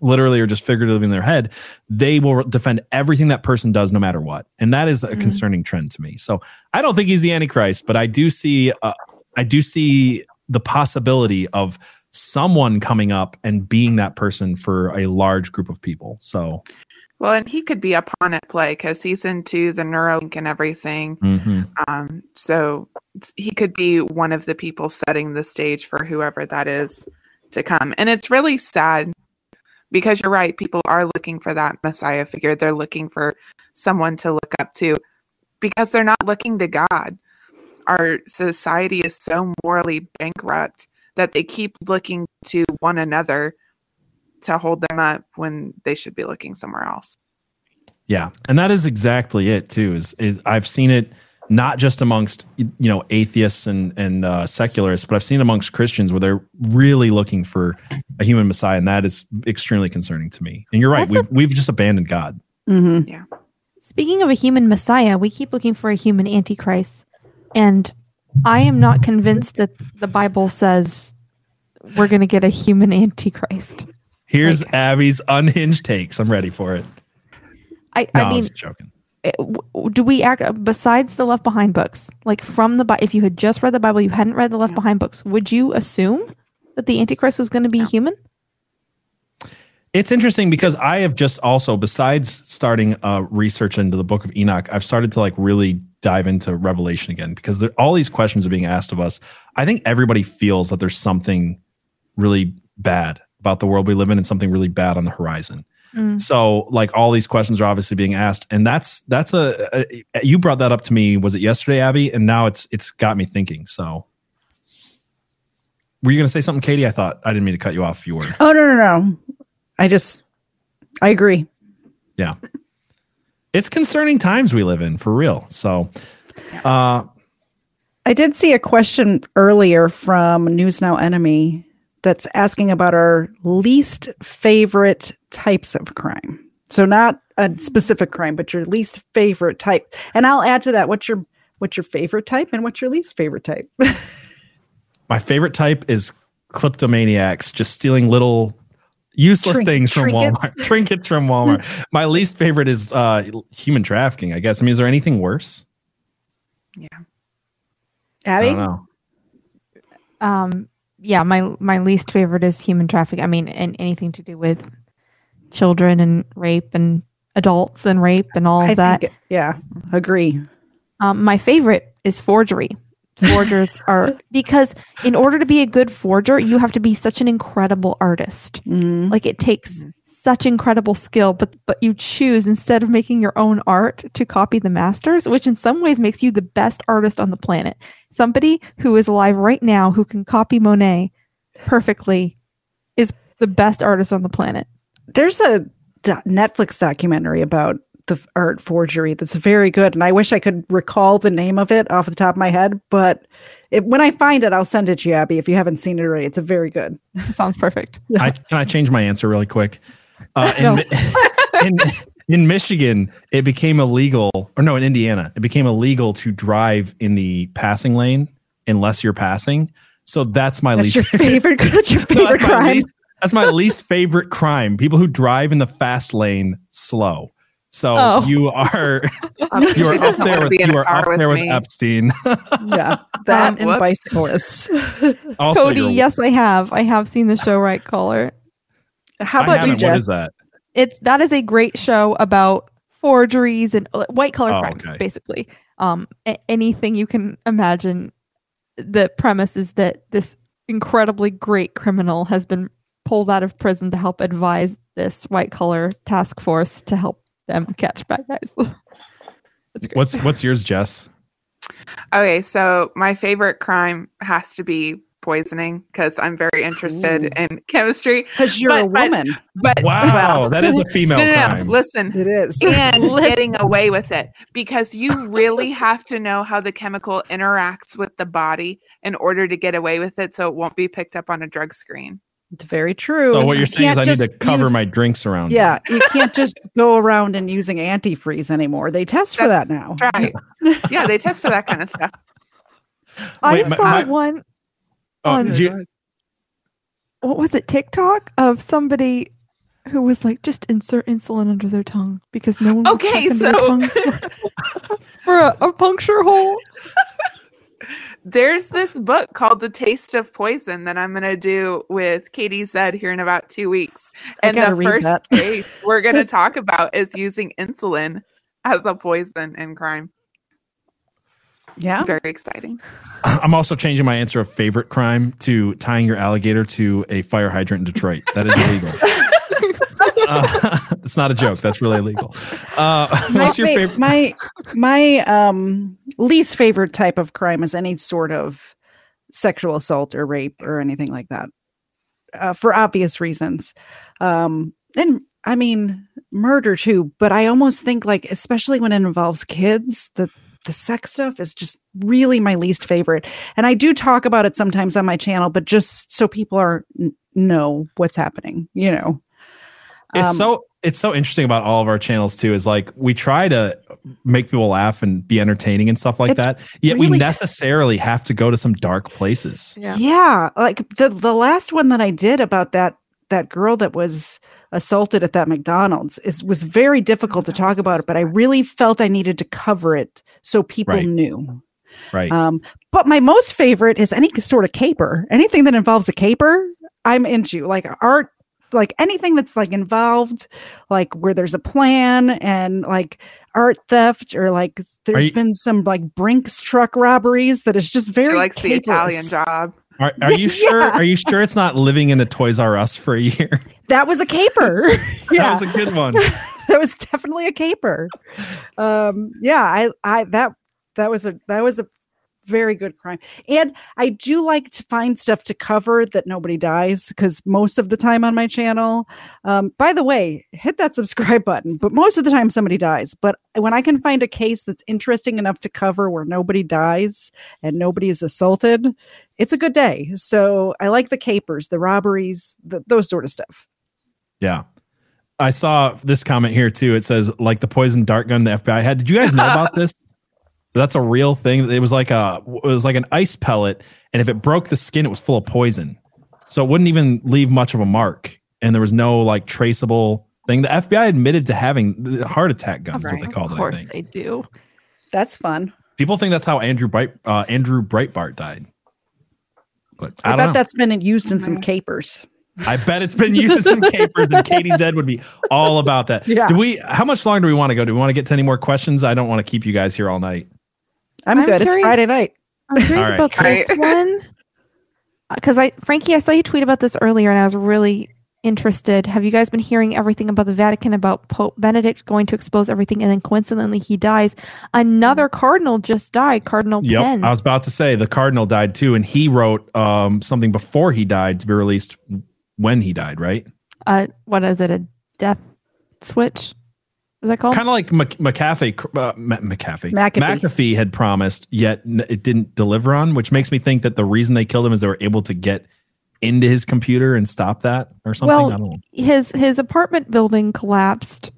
Speaker 1: literally or just figuratively in their head, they will defend everything that person does no matter what. And that is a
Speaker 2: Mhm.
Speaker 1: concerning trend to me. So I don't think he's the Antichrist, but I do see, uh, I do see the possibility of someone coming up and being that person for a large group of people. So
Speaker 3: Well, and he could be upon at play because he's into the Neuralink and everything.
Speaker 1: mhm.
Speaker 3: Um, so he could be one of the people setting the stage for whoever that is to come. And it's really sad because you're right. People are looking for that Messiah figure. They're looking for someone to look up to because they're not looking to God. Our society is so morally bankrupt that they keep looking to one another to hold them up when they should be looking somewhere else.
Speaker 1: Yeah, and that is exactly it too. Is, is I've seen it not just amongst you know atheists and and uh, secularists, but I've seen amongst Christians where they're really looking for a human Messiah, and that is extremely concerning to me. And you're right,
Speaker 4: That's
Speaker 1: we've we've just abandoned God.
Speaker 2: Mhm.
Speaker 4: Speaking of a human messiah, we keep looking for a human antichrist. And I am not convinced that the Bible says we're going to get a human antichrist.
Speaker 1: Here's
Speaker 4: Like-
Speaker 1: Abby's unhinged takes. I'm ready for it.
Speaker 4: I,
Speaker 1: No,
Speaker 4: I
Speaker 1: I
Speaker 4: mean,
Speaker 1: was joking.
Speaker 4: W- do we act besides the Left Behind books, like from the Bi- if you had just read the Bible, you hadn't read the Left
Speaker 3: Yeah.
Speaker 4: Behind books, would you assume that the Antichrist was going to be
Speaker 3: No.
Speaker 4: human?
Speaker 1: It's interesting because I have just also, besides starting uh, research into the Book of Enoch, I've started to like really dive into Revelation again because there, all these questions are being asked of us. I think everybody feels that there's something really bad about the world we live in and something really bad on the horizon.
Speaker 4: Mm.
Speaker 1: So like all these questions are obviously being asked, and that's that's a, a you brought that up to me. Was it yesterday, Abby? And now it's it's got me thinking. So were you going to say something, Katie? I thought I didn't mean to cut you off. You were,
Speaker 2: Oh no, no, no. I just I agree.
Speaker 1: yeah. It's concerning times we live in for real. So, uh,
Speaker 2: I did see a question earlier from News Now Enemy that's asking about our least favorite types of crime. So not a specific crime, but your least favorite type. And I'll add to that what's your what's your favorite type and what's your least favorite type. <laughs>
Speaker 1: my favorite type is kleptomaniacs, just stealing little useless
Speaker 2: Trink-
Speaker 1: things from
Speaker 2: trinkets.
Speaker 1: Walmart, <laughs> trinkets from Walmart. <laughs> my least favorite is uh, human trafficking. I guess. I mean, is there anything worse?
Speaker 3: Yeah.
Speaker 1: I
Speaker 2: Abby?
Speaker 1: don't know.
Speaker 4: Um, yeah, my my least favorite is human trafficking. I mean, and anything to do with children and rape and adults and rape and all
Speaker 2: I
Speaker 4: that.
Speaker 2: think yeah, agree.
Speaker 4: Um, my favorite is forgery. Forgers <laughs> are because in order to be a good forger, you have to be such an incredible artist.
Speaker 2: Mhm.
Speaker 4: Like it takes such incredible skill, but but you choose instead of making your own art to copy the masters, which in some ways makes you the best artist on the planet. Somebody who is alive right now who can copy Monet perfectly is the best artist on the planet.
Speaker 2: There's a do- Netflix documentary about the art forgery that's very good, and I wish I could recall the name of it off the top of my head. But it, when I find it, I'll send it to you, Abby. If you haven't seen it already, it's a very good. <laughs>
Speaker 4: Sounds perfect.
Speaker 1: I, can I change my answer really quick? Uh, in,
Speaker 2: No.
Speaker 1: Mi- <laughs> in, in Michigan, it became illegal, or no, in Indiana, it became illegal to drive in the passing lane unless you're passing. So that's my
Speaker 2: That's
Speaker 1: least
Speaker 2: your favorite. <laughs> That's your favorite
Speaker 1: that's
Speaker 2: crime.
Speaker 1: least- that's my least favorite crime. People who drive in the fast lane slow. So
Speaker 4: Oh.
Speaker 1: you are <laughs> you are up there
Speaker 3: wanna
Speaker 1: with
Speaker 3: be in a
Speaker 1: you are up there with
Speaker 3: me.
Speaker 1: Epstein.
Speaker 2: yeah, that
Speaker 3: Um,
Speaker 2: and bicyclists.
Speaker 1: also,
Speaker 4: Cody, yes, I have. I have seen the show White Collar.
Speaker 2: How about you,
Speaker 1: haven't.
Speaker 2: Jess?
Speaker 1: is that?
Speaker 4: it's that is a great show about forgeries and uh, white collar
Speaker 1: Oh,
Speaker 4: crimes
Speaker 1: okay.
Speaker 4: basically um a- anything you can imagine the premise is that this incredibly great criminal has been pulled out of prison to help advise this white collar task force to help them catch bad guys <laughs> it's great
Speaker 1: What's what's yours, Jess?
Speaker 3: Okay, so my favorite crime has to be poisoning because I'm very interested
Speaker 2: Ooh.
Speaker 3: in chemistry.
Speaker 2: Because you're a
Speaker 3: But- but-
Speaker 2: woman.
Speaker 3: But
Speaker 1: Wow,
Speaker 3: well,
Speaker 1: that is a female
Speaker 3: no, no, no,
Speaker 1: crime.
Speaker 3: Listen,
Speaker 2: It is.
Speaker 3: and <laughs> getting away with it because you really have to know how the chemical interacts with the body in order to get away with it so it won't be picked up on a drug screen.
Speaker 2: It's very true.
Speaker 1: So what
Speaker 2: You
Speaker 1: you're saying is I need to cover
Speaker 2: use-
Speaker 1: my drinks around.
Speaker 2: Yeah, you can't just go around and using antifreeze anymore. They test for that now.
Speaker 3: Right. yeah, they test for that kind of stuff.
Speaker 4: i
Speaker 1: Wait, my-
Speaker 4: saw
Speaker 1: my-
Speaker 4: one
Speaker 1: Oh,
Speaker 4: on-
Speaker 1: did you-
Speaker 4: what was it tiktok? Of somebody who was like just insert insulin under their tongue because no one
Speaker 3: Okay, so-
Speaker 4: for, <laughs> for a, a puncture hole. <laughs>
Speaker 3: There's this book called The Taste of Poison that I'm going to do with Katie Zed here in about two weeks. And the first case we're going <laughs> to talk about is using insulin as a poison in crime.
Speaker 2: Yeah.
Speaker 3: Very exciting. <laughs>
Speaker 1: I'm also changing my answer of favorite crime to tying your alligator to a fire hydrant in Detroit. That is illegal. <laughs> uh, <laughs> it's not a joke. That's really illegal. Uh,
Speaker 2: My,
Speaker 1: what's your
Speaker 2: fa-
Speaker 1: favorite?
Speaker 2: my my um least favorite type of crime is any sort of sexual assault or rape or anything like that. Uh, for obvious reasons. Um and I mean murder too, but I almost think like especially when it involves kids, the the sex stuff is just really my least favorite. And I do talk about it sometimes on my channel, but just so people are know what's happening, you know.
Speaker 1: It's
Speaker 2: Um,
Speaker 1: so it's so interesting about all of our channels too. Is like we try to make people laugh and be entertaining and stuff like that. Yet we necessarily have to go to some dark places.
Speaker 2: Yeah. like the the last one that I did about that that girl that was assaulted at that McDonald's is was very difficult to talk about it, but I really felt I needed to cover it so people
Speaker 1: Right.
Speaker 2: knew.
Speaker 1: Right.
Speaker 2: Um, but my most favorite is any sort of caper. Anything that involves a caper, I'm into. Like art, like anything that's like involved, like where there's a plan and like art theft or like there's
Speaker 1: you-
Speaker 2: been some like Brinks truck robberies that is just very
Speaker 3: She likes the Italian job.
Speaker 1: Are, are you <laughs> sure?
Speaker 2: Yeah.
Speaker 1: Are you sure it's not living in a Toys R Us for a year? <laughs>
Speaker 2: That was a caper. <laughs>
Speaker 1: That was a good one.
Speaker 2: that was definitely a caper. Um, yeah, I, I that that was a that was a very good crime, and I do like to find stuff to cover that nobody dies because most of the time on my channel, um, by the way, hit that subscribe button. But most of the time somebody dies. But when I can find a case that's interesting enough to cover where nobody dies and nobody is assaulted, it's a good day. So I like the capers, the robberies, the, those sort of stuff.
Speaker 1: Yeah. I saw this comment here too. It says like the poison dart gun the FBI had. Did you guys know about <laughs> this? That's a real thing. It was like a it was like an ice pellet, and if it broke the skin, it was full of poison. So it wouldn't even leave much of a mark, and there was no like traceable thing. The FBI admitted to having the heart attack guns, is what they
Speaker 3: Right,
Speaker 1: called
Speaker 4: of
Speaker 1: it. I
Speaker 4: course
Speaker 1: think.
Speaker 4: they do.
Speaker 2: That's fun.
Speaker 1: People think that's how Andrew Bright uh, Andrew Breitbart died. But I,
Speaker 2: I,
Speaker 1: don't
Speaker 2: bet
Speaker 1: know.
Speaker 2: that's been used in some capers.
Speaker 1: I bet it's been used in some <laughs> capers, and Katie Zed would be all about that.
Speaker 2: Yeah.
Speaker 1: Do we? How much longer do we want to go? Do we want to get to any more questions? I don't want to keep you guys here all night.
Speaker 2: I'm,
Speaker 4: I'm
Speaker 2: good.
Speaker 4: curious-
Speaker 2: It's Friday night.
Speaker 4: I'm <laughs> curious
Speaker 1: All right.
Speaker 4: about this one because I, Frankie, I saw you tweet about this earlier, and I was really interested. Have you guys been hearing everything about the Vatican about Pope Benedict going to expose everything, and then coincidentally he dies? Another cardinal just died, Cardinal
Speaker 1: Yep.
Speaker 4: Pell.
Speaker 1: I was about to say the cardinal died too, and he wrote um, something before he died to be released when he died, right?
Speaker 4: uh, what is it? A death switch? Is that called?
Speaker 1: Kind of like Mc- McAfee, uh, Ma- McAfee,
Speaker 2: McAfee.
Speaker 1: McAfee had promised, yet n- it didn't deliver on, which makes me think that the reason they killed him is they were able to get into his computer and stop that or something.
Speaker 4: Well,
Speaker 1: I don't know.
Speaker 4: his his apartment building collapsed.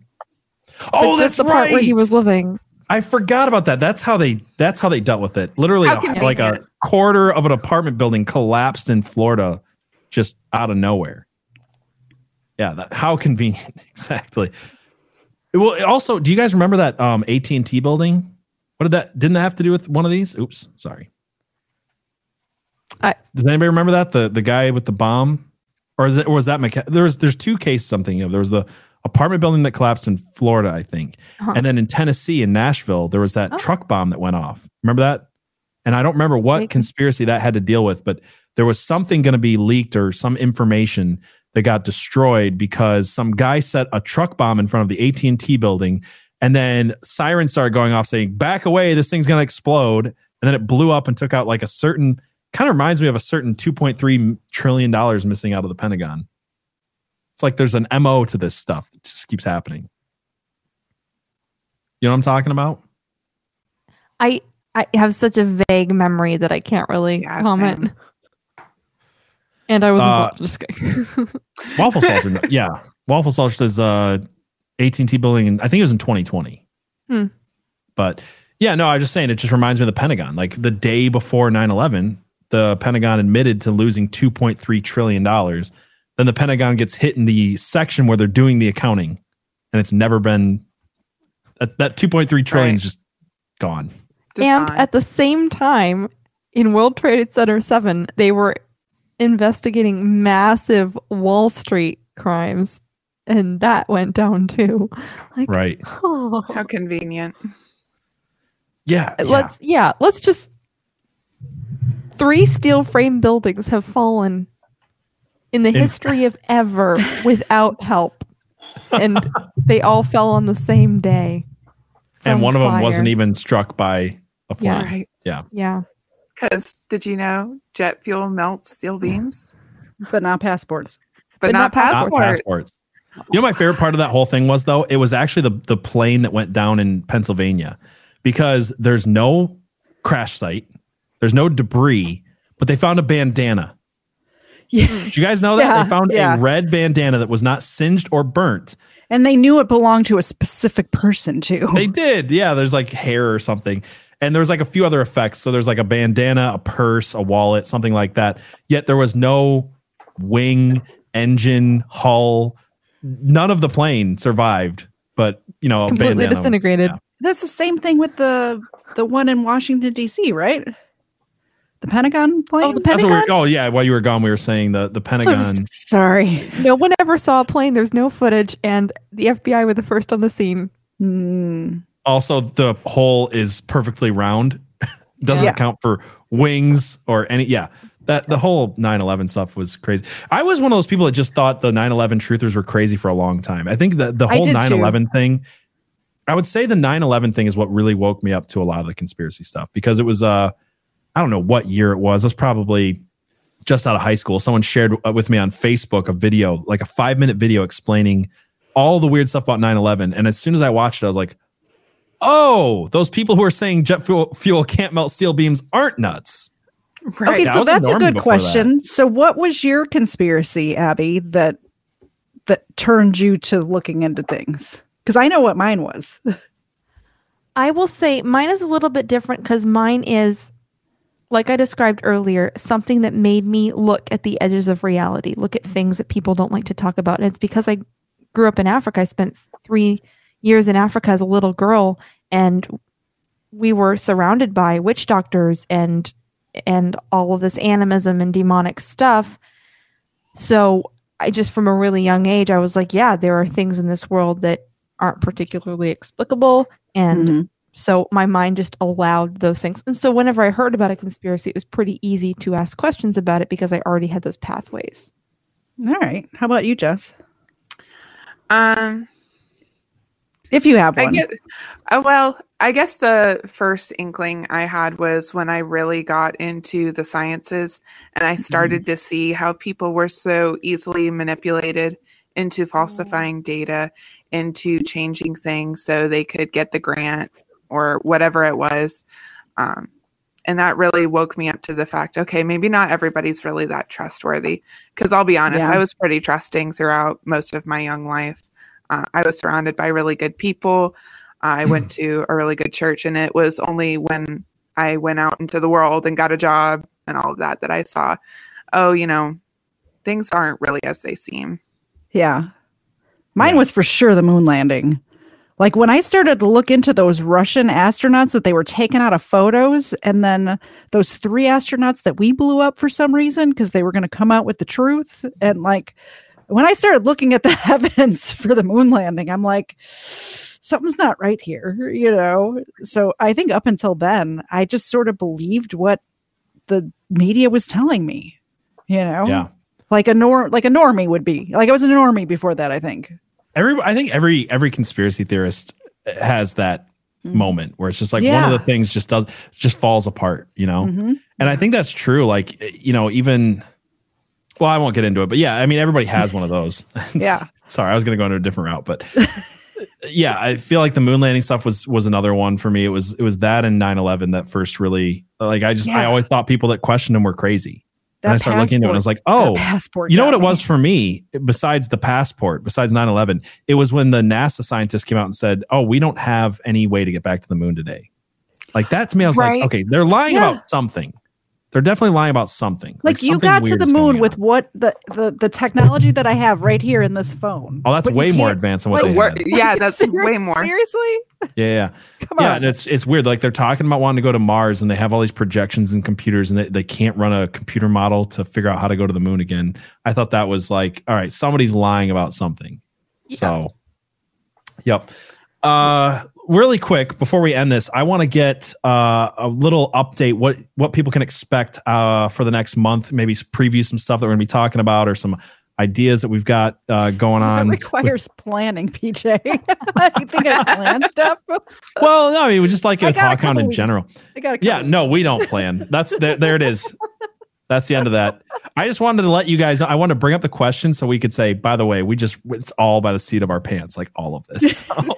Speaker 1: Oh, that's
Speaker 4: just the part where he was living.
Speaker 1: I forgot about that. That's how they. That's how they dealt with it. Literally, a, like a
Speaker 3: convenient.
Speaker 1: quarter of an apartment building collapsed in Florida, just out of nowhere. Yeah, that, how convenient. <laughs> exactly. Well, also, do you guys remember that um, AT and T building? What did that? Didn't that have to do with one of these? Oops, sorry.
Speaker 4: I-
Speaker 1: Does anybody remember that the the guy with the bomb, or is it or was that McCa- there's there's two cases something of there was the apartment building that collapsed in Florida, I think,
Speaker 4: Uh-huh.
Speaker 1: and then in Tennessee in Nashville there was that
Speaker 4: Oh.
Speaker 1: truck bomb that went off. Remember that? And I don't remember what conspiracy that had to deal with, but there was something going to be leaked or some information that got destroyed because some guy set a truck bomb in front of the AT&T building and then sirens started going off saying back away this thing's going to explode and then it blew up and took out like a certain kind of reminds me of a certain 2.3 trillion dollars missing out of the Pentagon. It's like there's an MO to this stuff that just keeps happening. You know what I'm talking about?
Speaker 4: I I have such a vague memory that I can't really
Speaker 3: Yeah,
Speaker 4: comment.
Speaker 3: same.
Speaker 4: And I was
Speaker 1: Uh,
Speaker 4: involved. Just kidding. <laughs>
Speaker 1: Waffle Soldier, yeah. Waffle Soldier says uh, AT&T building, in, I think it was in 2020.
Speaker 4: Hmm.
Speaker 1: But yeah, no, I was just saying it just reminds me of the Pentagon. Like the day before 9/11, the Pentagon admitted to losing 2.3 trillion dollars. Then the Pentagon gets hit in the section where they're doing the accounting, and it's never been that, that 2.3 trillion is
Speaker 3: Right.
Speaker 1: just gone.
Speaker 3: Just
Speaker 4: and
Speaker 3: gone.
Speaker 4: at the same time, in World Trade Center 7, they were investigating massive Wall Street crimes. And that went down too. Like,
Speaker 1: Right.
Speaker 4: oh.
Speaker 3: How convenient.
Speaker 1: Yeah. yeah.
Speaker 4: let's yeah let's just three steel frame buildings have fallen in the
Speaker 1: In-
Speaker 4: history of ever without help and <laughs> they all fell on the same day
Speaker 1: and
Speaker 4: from
Speaker 1: one of them wasn't even struck by a plane.
Speaker 4: Yeah.
Speaker 3: Right.
Speaker 1: Yeah.
Speaker 4: yeah
Speaker 3: Because did you know jet fuel melts steel beams?
Speaker 2: but not passports.
Speaker 3: But,
Speaker 4: But
Speaker 3: not,
Speaker 4: not
Speaker 3: passports.
Speaker 1: Not passports. You know, my favorite part of that whole thing was though, it was actually the the plane that went down in Pennsylvania because there's no crash site, there's no debris, but they found a bandana.
Speaker 2: Yeah.
Speaker 1: Did you guys know that
Speaker 2: Yeah,
Speaker 1: they found
Speaker 2: yeah.
Speaker 1: a red bandana that was not singed or burnt?
Speaker 2: And they knew it belonged to a specific person too.
Speaker 1: They did, yeah. There's like hair or something, and there's like a few other effects. So there's like a bandana, a purse, a wallet, something like that. Yet there was no wing, engine, hull. None of the plane survived, but you know, a
Speaker 4: Completely
Speaker 1: bandana was-
Speaker 4: disintegrated.
Speaker 1: yeah.
Speaker 2: That's the same thing with the the one in Washington D.C., right? The Pentagon plane.
Speaker 4: oh the pentagon
Speaker 1: we oh yeah, while you were gone, we were saying the the
Speaker 2: So
Speaker 1: Pentagon.
Speaker 2: sorry.
Speaker 4: no one ever saw a plane there's no footage and the fbi were the first on the scene
Speaker 2: Hmm.
Speaker 1: Also, the hole is perfectly round. <laughs> Doesn't
Speaker 2: Yeah.
Speaker 1: account for wings or any. Yeah, that the whole 9-11 stuff was crazy. I was one of those people that just thought the 9-11 truthers were crazy for a long time. I think that the whole
Speaker 2: did
Speaker 1: 9-11 thing, I would say the 9-11 thing is what really woke me up to a lot of the conspiracy stuff because it was uh I don't know what year it was. It was probably just out of high school. Someone shared uh, with me on Facebook a video, like a five minute video explaining all the weird stuff about 9 11. And as soon as I watched it, I was like, oh, those people who are saying jet fuel, fuel can't melt steel beams aren't nuts. Right.
Speaker 2: Okay,
Speaker 1: I
Speaker 2: so
Speaker 1: was a
Speaker 2: that's a good
Speaker 1: before that.
Speaker 2: question. So, what was your conspiracy, Abby, that that turned you to looking into things? Because I know what mine was. <laughs>
Speaker 4: I will say mine is a little bit different because mine is, like I described earlier, something that made me look at the edges of reality, look at things that people don't like to talk about. And it's because I grew up in Africa. I spent three years in Africa as a little girl, and we were surrounded by witch doctors and and all of this animism and demonic stuff. So I just from a really young age, I was like, yeah, there are things in this world that aren't particularly explicable. And
Speaker 2: Mhm.
Speaker 4: so my mind just allowed those things. And so whenever I heard about a conspiracy, it was pretty easy to ask questions about it because I already had those pathways.
Speaker 2: All right. How about you, Jess?
Speaker 3: Um,
Speaker 2: If you have
Speaker 3: I
Speaker 2: one.
Speaker 3: get, uh, well, I guess the first inkling I had was when I really got into the sciences and I started to see how people were so easily manipulated into falsifying data, into changing things so they could get the grant or whatever it was. Um, and that really woke me up to the fact okay, maybe not everybody's really that trustworthy. Because I'll be honest,
Speaker 2: Yeah.
Speaker 3: I was pretty trusting throughout most of my young life. Uh, I was surrounded by really good people. I went to a really good church, and it was only when I went out into the world and got a job and all of that that I saw, oh, you know, things aren't really as they seem.
Speaker 2: Yeah. Mine was for sure the moon landing. Like when I started to look into those Russian astronauts that they were taking out of photos, and then those three astronauts that we blew up for some reason because they were going to come out with the truth. And like when I started looking at the <laughs> evidence for the moon landing, I'm like, something's not right here, you know? So I think up until then, I just sort of believed what the media was telling me, you know?
Speaker 1: Yeah.
Speaker 2: Like a norm, like a normie would be. Like I was a normie before that, I think.
Speaker 1: Every I think every every conspiracy theorist uh, has that mm. moment where it's just like one of the things just does just falls apart, you know.
Speaker 2: Mhm.
Speaker 1: And I think that's true. Like eh, you know, even well, I won't get into it, but yeah, I mean, everybody has one of those. <laughs> <laughs>
Speaker 2: Yeah.
Speaker 1: Sorry, I was going to go into a different route, but <laughs> yeah, I feel like the moon landing stuff was was another one for me. It was it was that and 9-11 that first really like I just I always thought people that questioned them were crazy. and I
Speaker 2: That
Speaker 1: started looking into it and I was like, oh,
Speaker 2: passport
Speaker 1: you know what it
Speaker 2: me.
Speaker 1: was for me besides the passport, besides 9-11, it was when the NASA scientists came out and said, oh, we don't have any way to get back to the moon today. Like that to me, I was
Speaker 3: Right.
Speaker 1: like, okay, they're lying
Speaker 2: Yeah.
Speaker 1: about something. They're definitely lying about something.
Speaker 2: Like you
Speaker 1: something
Speaker 2: got to the moon with what the, the the technology that I have right here in this phone.
Speaker 1: Oh, that's
Speaker 2: But
Speaker 1: way more advanced than what
Speaker 2: like,
Speaker 1: they
Speaker 3: Wor-
Speaker 1: had.
Speaker 3: yeah, <laughs> that's
Speaker 2: Seri-
Speaker 3: way more.
Speaker 2: Seriously?
Speaker 1: Yeah, yeah. <laughs>
Speaker 2: Come on.
Speaker 1: yeah, and it's it's weird. Like they're talking about wanting to go to Mars, and they have all these projections and computers, and they, they can't run a computer model to figure out how to go to the moon again. I thought that was like, all right, somebody's lying about something. So, yep. Uh, really quick before we end this, I want to get uh, a little update what what people can expect uh, for the next month. Maybe preview some stuff that we're going to be talking about, or some ideas that we've got uh, going
Speaker 2: That
Speaker 1: on. with-
Speaker 2: requires planning, PJ. <laughs> you think I plan stuff? <laughs>
Speaker 1: well, no, I mean, we just like it with
Speaker 2: a
Speaker 1: in
Speaker 2: weeks.
Speaker 1: general. Yeah, no, we don't plan. That's there, there it is. That's the end of that. I just wanted to let you guys I want to bring up the question so we could say, by the way, we just it's all by the seat of our pants, like all of this. <laughs> So,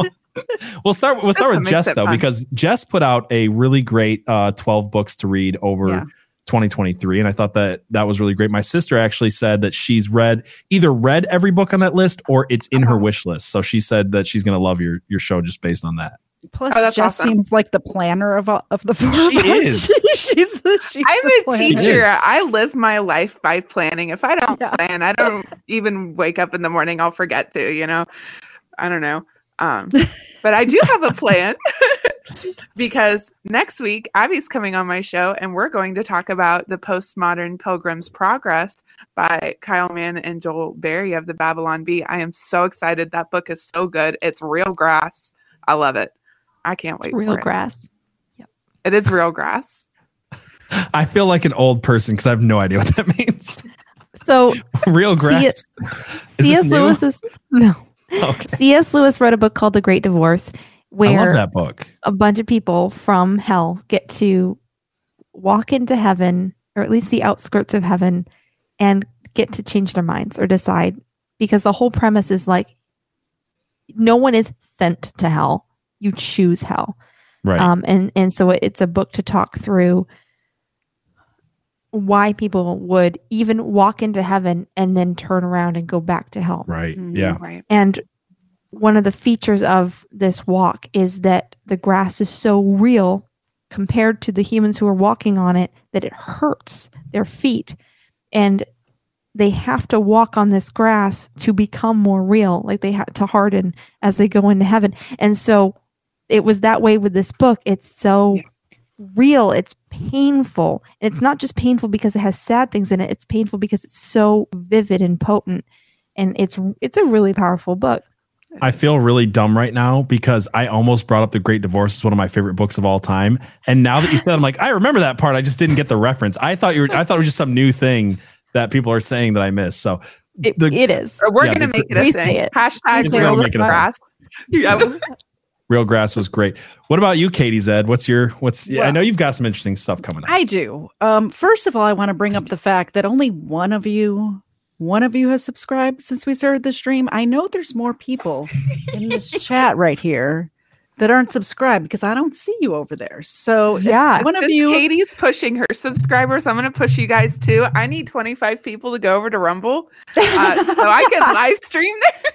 Speaker 1: we'll start we'll start
Speaker 3: what
Speaker 1: with Jess though,
Speaker 3: fun.
Speaker 1: because Jess put out a really great uh 12 books to read over
Speaker 2: Yeah.
Speaker 1: 2023 and I thought that that was really great. My sister actually said that she's read either read every book on that list or it's in
Speaker 2: Uh-huh.
Speaker 1: her wish list. So she said that she's going to love your your show just based on that.
Speaker 2: Plus,
Speaker 3: Oh, that's
Speaker 2: Jess
Speaker 3: awesome.
Speaker 2: seems like the planner of all, of the four
Speaker 1: She
Speaker 2: of us.
Speaker 1: is. <laughs>
Speaker 2: she's the, she's
Speaker 3: I'm
Speaker 2: the
Speaker 3: a
Speaker 2: planner.
Speaker 3: teacher. I live my life by planning. If I don't
Speaker 2: Yeah.
Speaker 3: plan, I don't even wake up in the morning. I'll forget to, you know. I don't know. Um, but I do have a plan <laughs> because next week Abby's coming on my show and we're going to talk about the postmodern Pilgrim's Progress by Kyle Mann and Joel Berry of the Babylon Bee. I am so excited. That book is so good. It's real grass. I love it. I can't wait.
Speaker 4: Real
Speaker 3: for it.
Speaker 4: grass.
Speaker 3: It is real grass.
Speaker 1: I feel like an old person because I have no idea what that <laughs> means.
Speaker 4: So
Speaker 1: Real grass.
Speaker 4: C.S.
Speaker 1: Is
Speaker 4: C.S. Lewis is no. <laughs>
Speaker 1: Okay.
Speaker 4: C.S. Lewis wrote a book called The Great Divorce,
Speaker 1: I
Speaker 4: where
Speaker 1: love that book.
Speaker 4: a bunch of people from hell get to walk into heaven, or at least the outskirts of heaven, and get to change their minds or decide. Because the whole premise is like no one is sent to hell; you choose hell.
Speaker 1: Right.
Speaker 4: Um, and and so it- it's a book to talk through why people would even walk into heaven and then turn around and go back to hell.
Speaker 1: right.
Speaker 2: Mhm.
Speaker 1: Yeah.
Speaker 3: Right.
Speaker 4: And one of the features of this walk is that the grass is so real compared to the humans who are walking on it that it hurts their feet. And they have to walk on this grass to become more real, like they have to harden as they go into heaven. And so it was that way with this book. It's so
Speaker 3: Yeah.
Speaker 4: Real, it's painful. And it's not just painful because it has sad things in it, it's painful because it's so vivid and potent. And it's it's a really powerful book.
Speaker 1: I feel really dumb right now because I almost brought up The Great Divorce as one of my favorite books of all time. And now that you said, I'm like, I remember that part. I just didn't get the reference. I thought you were, I thought it was just some new thing that people are saying that I missed. So
Speaker 4: It,
Speaker 1: The-
Speaker 4: it is.
Speaker 3: We're
Speaker 1: Yeah,
Speaker 3: gonna
Speaker 1: the-
Speaker 3: make it a
Speaker 4: we
Speaker 3: thing.
Speaker 4: say it.
Speaker 3: Hashtag
Speaker 4: We say
Speaker 3: real
Speaker 1: it. Make it a thing.
Speaker 3: grass. <laughs> Yeah.
Speaker 1: Real Grass was great. What about you, Katie Zed? What's your, what's, yeah, I know you've got some interesting stuff coming up.
Speaker 2: I do. Um, first of all, I want to bring up the fact that only one of you, one of you has subscribed since we started the stream. I know there's more people in this <laughs> chat right here that aren't subscribed because I don't see you over there. So
Speaker 4: Yeah.
Speaker 2: one of you.
Speaker 3: Katie's pushing her subscribers, I'm going to push you guys too. I need 25 people to go over to Rumble uh, so I can <laughs> live stream there.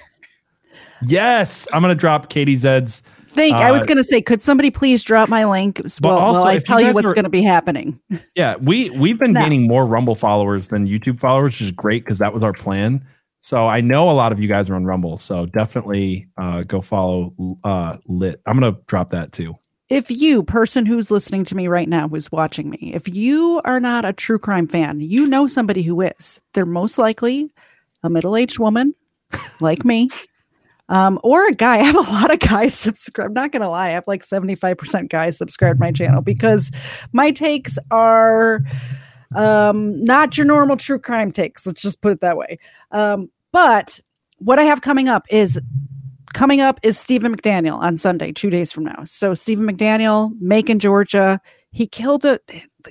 Speaker 1: yes. I'm going to drop Katie Zed's.
Speaker 2: Think I was
Speaker 1: uh,
Speaker 2: going to say, could somebody please drop my link? Well,
Speaker 1: also,
Speaker 2: while I
Speaker 1: if you
Speaker 2: tell you what's going to be happening. <laughs>
Speaker 1: Yeah. We, we've been
Speaker 2: No.
Speaker 1: gaining more Rumble followers than YouTube followers, which is great because that was our plan. So I know a lot of you guys are on Rumble. So definitely uh, go follow uh, Lit. I'm going to drop that too.
Speaker 2: if you person who's listening to me right now who's watching me if you are not a true crime fan you know somebody who is they're most likely a middle-aged woman like me um, or a guy <laughs> i have a lot of guys subscribe not gonna lie i have like 75% guys subscribe my channel because my takes are um, not your normal true crime takes let's just put it that way um, but what i have coming up is coming up is Stephen McDaniel on Sunday, two days from now. So Stephen McDaniel, Macon, Georgia. He killed a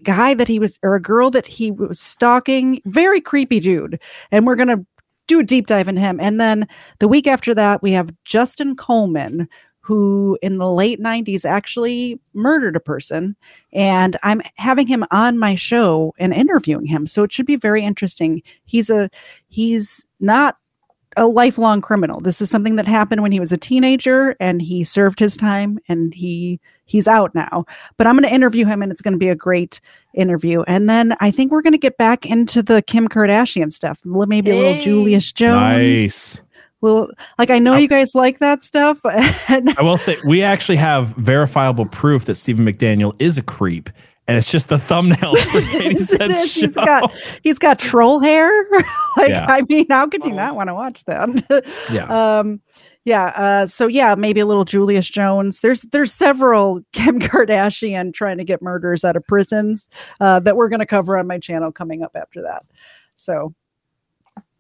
Speaker 2: guy that he was or a girl that he was stalking. Very creepy dude. And we're gonna do a deep dive in him. And then the week after that, we have Justin Coleman, who in the late 90s actually murdered a person. And I'm having him on my show and interviewing him. So it should be very interesting. He's a he's not a lifelong criminal. This is something that happened when he was a teenager and he served his time and he he's out now. But I'm going to interview him and it's going to be a great interview. And then I think we're going to get back into the Kim Kardashian stuff. Li- Maybe a little
Speaker 4: Yay.
Speaker 2: Julius Jones.
Speaker 1: Nice.
Speaker 2: Little like I know
Speaker 1: Oh.
Speaker 2: you guys like that stuff. <laughs> and
Speaker 1: I will say we actually have verifiable proof that Stephen McDaniel is a creep, and it's just the thumbnail for Katie
Speaker 2: Yes, it
Speaker 1: Zed's
Speaker 2: is. He's
Speaker 1: show.
Speaker 2: got he's got troll hair. <laughs> like
Speaker 1: Yeah.
Speaker 2: I mean, how could you not want to watch that?
Speaker 1: yeah. <laughs>
Speaker 2: um yeah uh so yeah maybe a little julius jones there's there's several <laughs> kim kardashian trying to get murders out of prisons uh that we're going to cover on my channel coming up after that so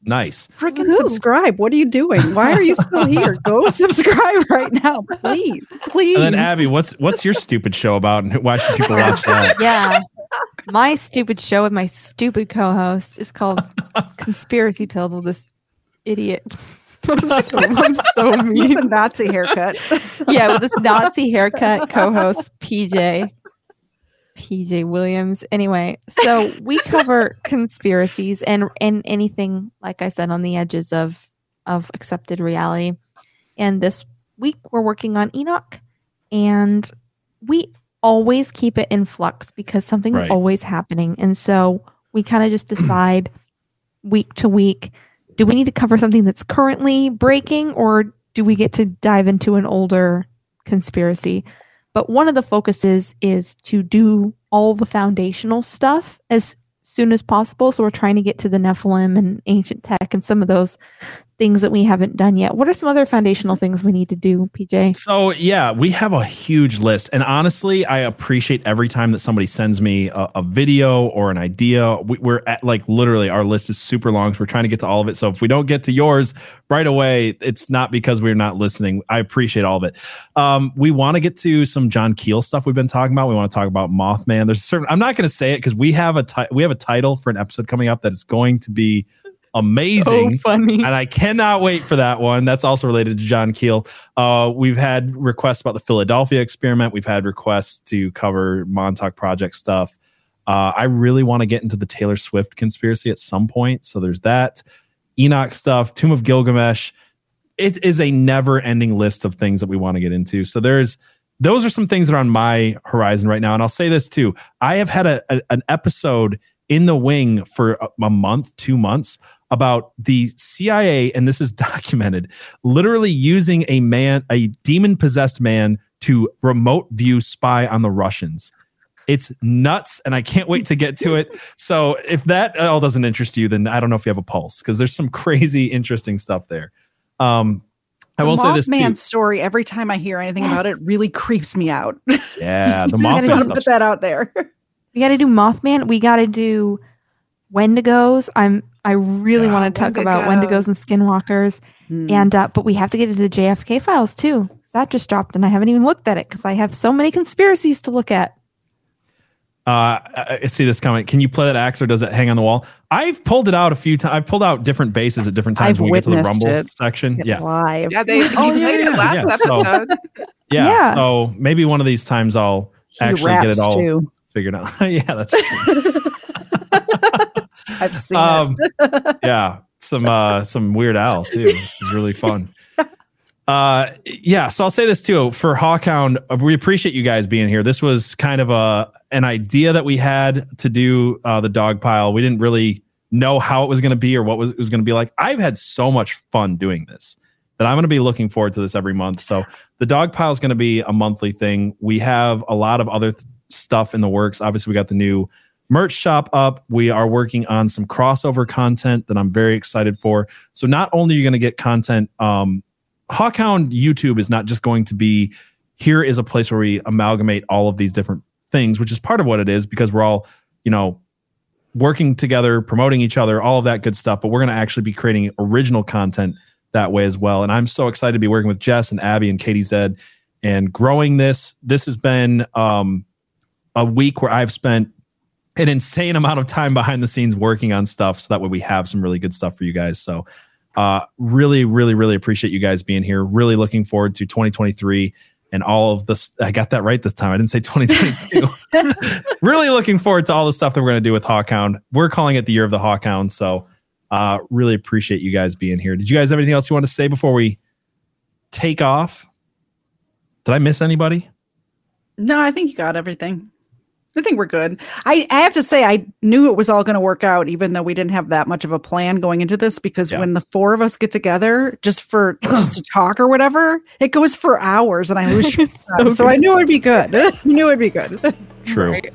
Speaker 1: Nice.
Speaker 2: freaking subscribe what are you doing why are you still here <laughs> go subscribe right now please please
Speaker 1: And then Abby, what's what's your stupid show about, and why should people watch <laughs> that?
Speaker 4: Yeah. My stupid show with my stupid co-host is called <laughs> Conspiracy Pill with this idiot. I'm so, I'm so mean.
Speaker 2: a nazi haircut
Speaker 4: Yeah, with this Nazi haircut co-host PJ. PJ Williams. Anyway, so we cover <laughs> conspiracies and and anything like I said on the edges of of accepted reality. And this week we're working on Enoch and we always keep it in flux because something's
Speaker 1: Right.
Speaker 4: always happening. And so we kind of just <clears throat> decide week to week do we need to cover something that's currently breaking or do we get to dive into an older conspiracy? But one of the focuses is to do all the foundational stuff as soon as possible. So we're trying to get to the Nephilim and ancient tech and some of those things that we haven't done yet. What are some other foundational things we need to do, PJ?
Speaker 1: So, yeah, we have a huge list. And honestly, I appreciate every time that somebody sends me a, a video or an idea. We, are at like literally, our list is super long. So, we're trying to get to all of it. So, if we don't get to yours right away, it's not because we're not listening. I appreciate all of it. Um, we want to get to some John Keel stuff we've been talking about. We want to talk about Mothman. There's certain, I'm not going to say it because we have a ti- we have a title for an episode coming up that is going to be amazing.
Speaker 4: So funny.
Speaker 1: And I cannot wait for that one. That's also related to John Keel. Uh, we've had requests about the Philadelphia experiment. We've had requests to cover Montauk Project stuff. Uh, I really want to get into the Taylor Swift conspiracy at some point. So there's that. Enoch stuff, Tomb of Gilgamesh. It is a never ending list of things that we want to get into. So there's those are some things that are on my horizon right now. And I'll say this too. I have had a, a an episode in the wing for a, a month, two months about the CIA, and this is <laughs> documented, literally using a man, a demon possessed man, to remote view spy on the Russians. It's nuts, and I can't wait to get to it. <laughs> So, if that all doesn't interest you, then I don't know if you have a pulse because there's some <laughs> crazy, interesting stuff there. Um, I
Speaker 2: the
Speaker 1: will say this
Speaker 2: Mothman
Speaker 1: too.
Speaker 2: story. Every time I hear anything about it, really creeps me out.
Speaker 1: Yeah, the Mothman
Speaker 2: just want to
Speaker 1: stuff.
Speaker 2: put that out there.
Speaker 4: We got to do Mothman. We got to do Wendigos. I'm. I really
Speaker 2: Yeah,
Speaker 4: want to talk about Wendigos and Skinwalkers,
Speaker 2: Hmm.
Speaker 4: and uh, but we have to get into the JFK files too. That just dropped, and I haven't even looked at it because I have so many conspiracies to look at.
Speaker 1: Uh, I I see this comment. Can you play that axe or does it hang on the wall? I've pulled it out a few times. I've pulled out different basses at different times
Speaker 2: I've
Speaker 1: when we get to the
Speaker 2: witnessed
Speaker 1: rumble
Speaker 2: it.
Speaker 1: section. Yeah.
Speaker 2: live.
Speaker 3: Yeah, they
Speaker 1: Oh, <laughs>
Speaker 3: you
Speaker 1: yeah,
Speaker 3: played
Speaker 1: yeah,
Speaker 3: last
Speaker 1: yeah. So-
Speaker 3: episode.
Speaker 1: yeah.
Speaker 4: Yeah.
Speaker 1: So maybe one of these times I'll
Speaker 2: He
Speaker 1: actually get it all
Speaker 2: too.
Speaker 1: figured out. <laughs> yeah, that's true. <laughs>
Speaker 2: I've seen
Speaker 1: um,
Speaker 2: it. <laughs>
Speaker 1: yeah, some uh, some Weird Al too. It's really fun. Uh, yeah. So I'll say this too for Hawkhound. uh, We appreciate you guys being here. This was kind of a an idea that we had to do uh, the dog pile. We didn't really know how it was going to be or what was it was going to be like. I've had so much fun doing this that I'm going to be looking forward to this every month. So the dog pile is going to be a monthly thing. We have a lot of other th- stuff in the works. Obviously, we got the new merch shop up. We are working on some crossover content that I'm very excited for. So not only are you going to get content, um, Hawkhound YouTube is not just going to be here is a place where we amalgamate all of these different things, which is part of what it is because we're all, you know, working together, promoting each other, all of that good stuff. But we're going to actually be creating original content that way as well. And I'm so excited to be working with Jess and Abby and Katie Zed and growing this. This has been um, a week where I've spent an insane amount of time behind the scenes working on stuff so that way we have some really good stuff for you guys. So uh really, really, really appreciate you guys being here. Really looking forward to 2023 and all of this. I got that right this time. I didn't say 2022. <laughs> <laughs> really looking forward to all the stuff that we're going to do with Hawkhound. We're calling it the year of the Hawkhound. So uh really appreciate you guys being here. Did you guys have anything else you want to say before we take off? Did I miss anybody?
Speaker 2: No, I think you got everything. I think we're good. I, I have to say, I knew it was all going to work out, even though we didn't have that much of a plan going into this. Because
Speaker 1: Yeah.
Speaker 2: when the four of us get together just for <clears throat> just to talk or whatever, it goes for hours, and I lose. <laughs> track so I knew it'd be good. <laughs> I knew it'd be good.
Speaker 1: True.
Speaker 3: Right.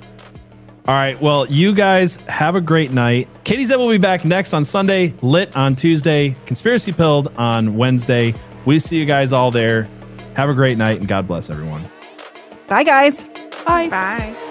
Speaker 1: All right. Well, you guys have a great night. Katie Zed will be back next on Sunday, lit on Tuesday, conspiracy pilled on Wednesday. We see you guys all there. Have a great night and God bless everyone.
Speaker 2: Bye, guys.
Speaker 4: Bye.
Speaker 3: Bye.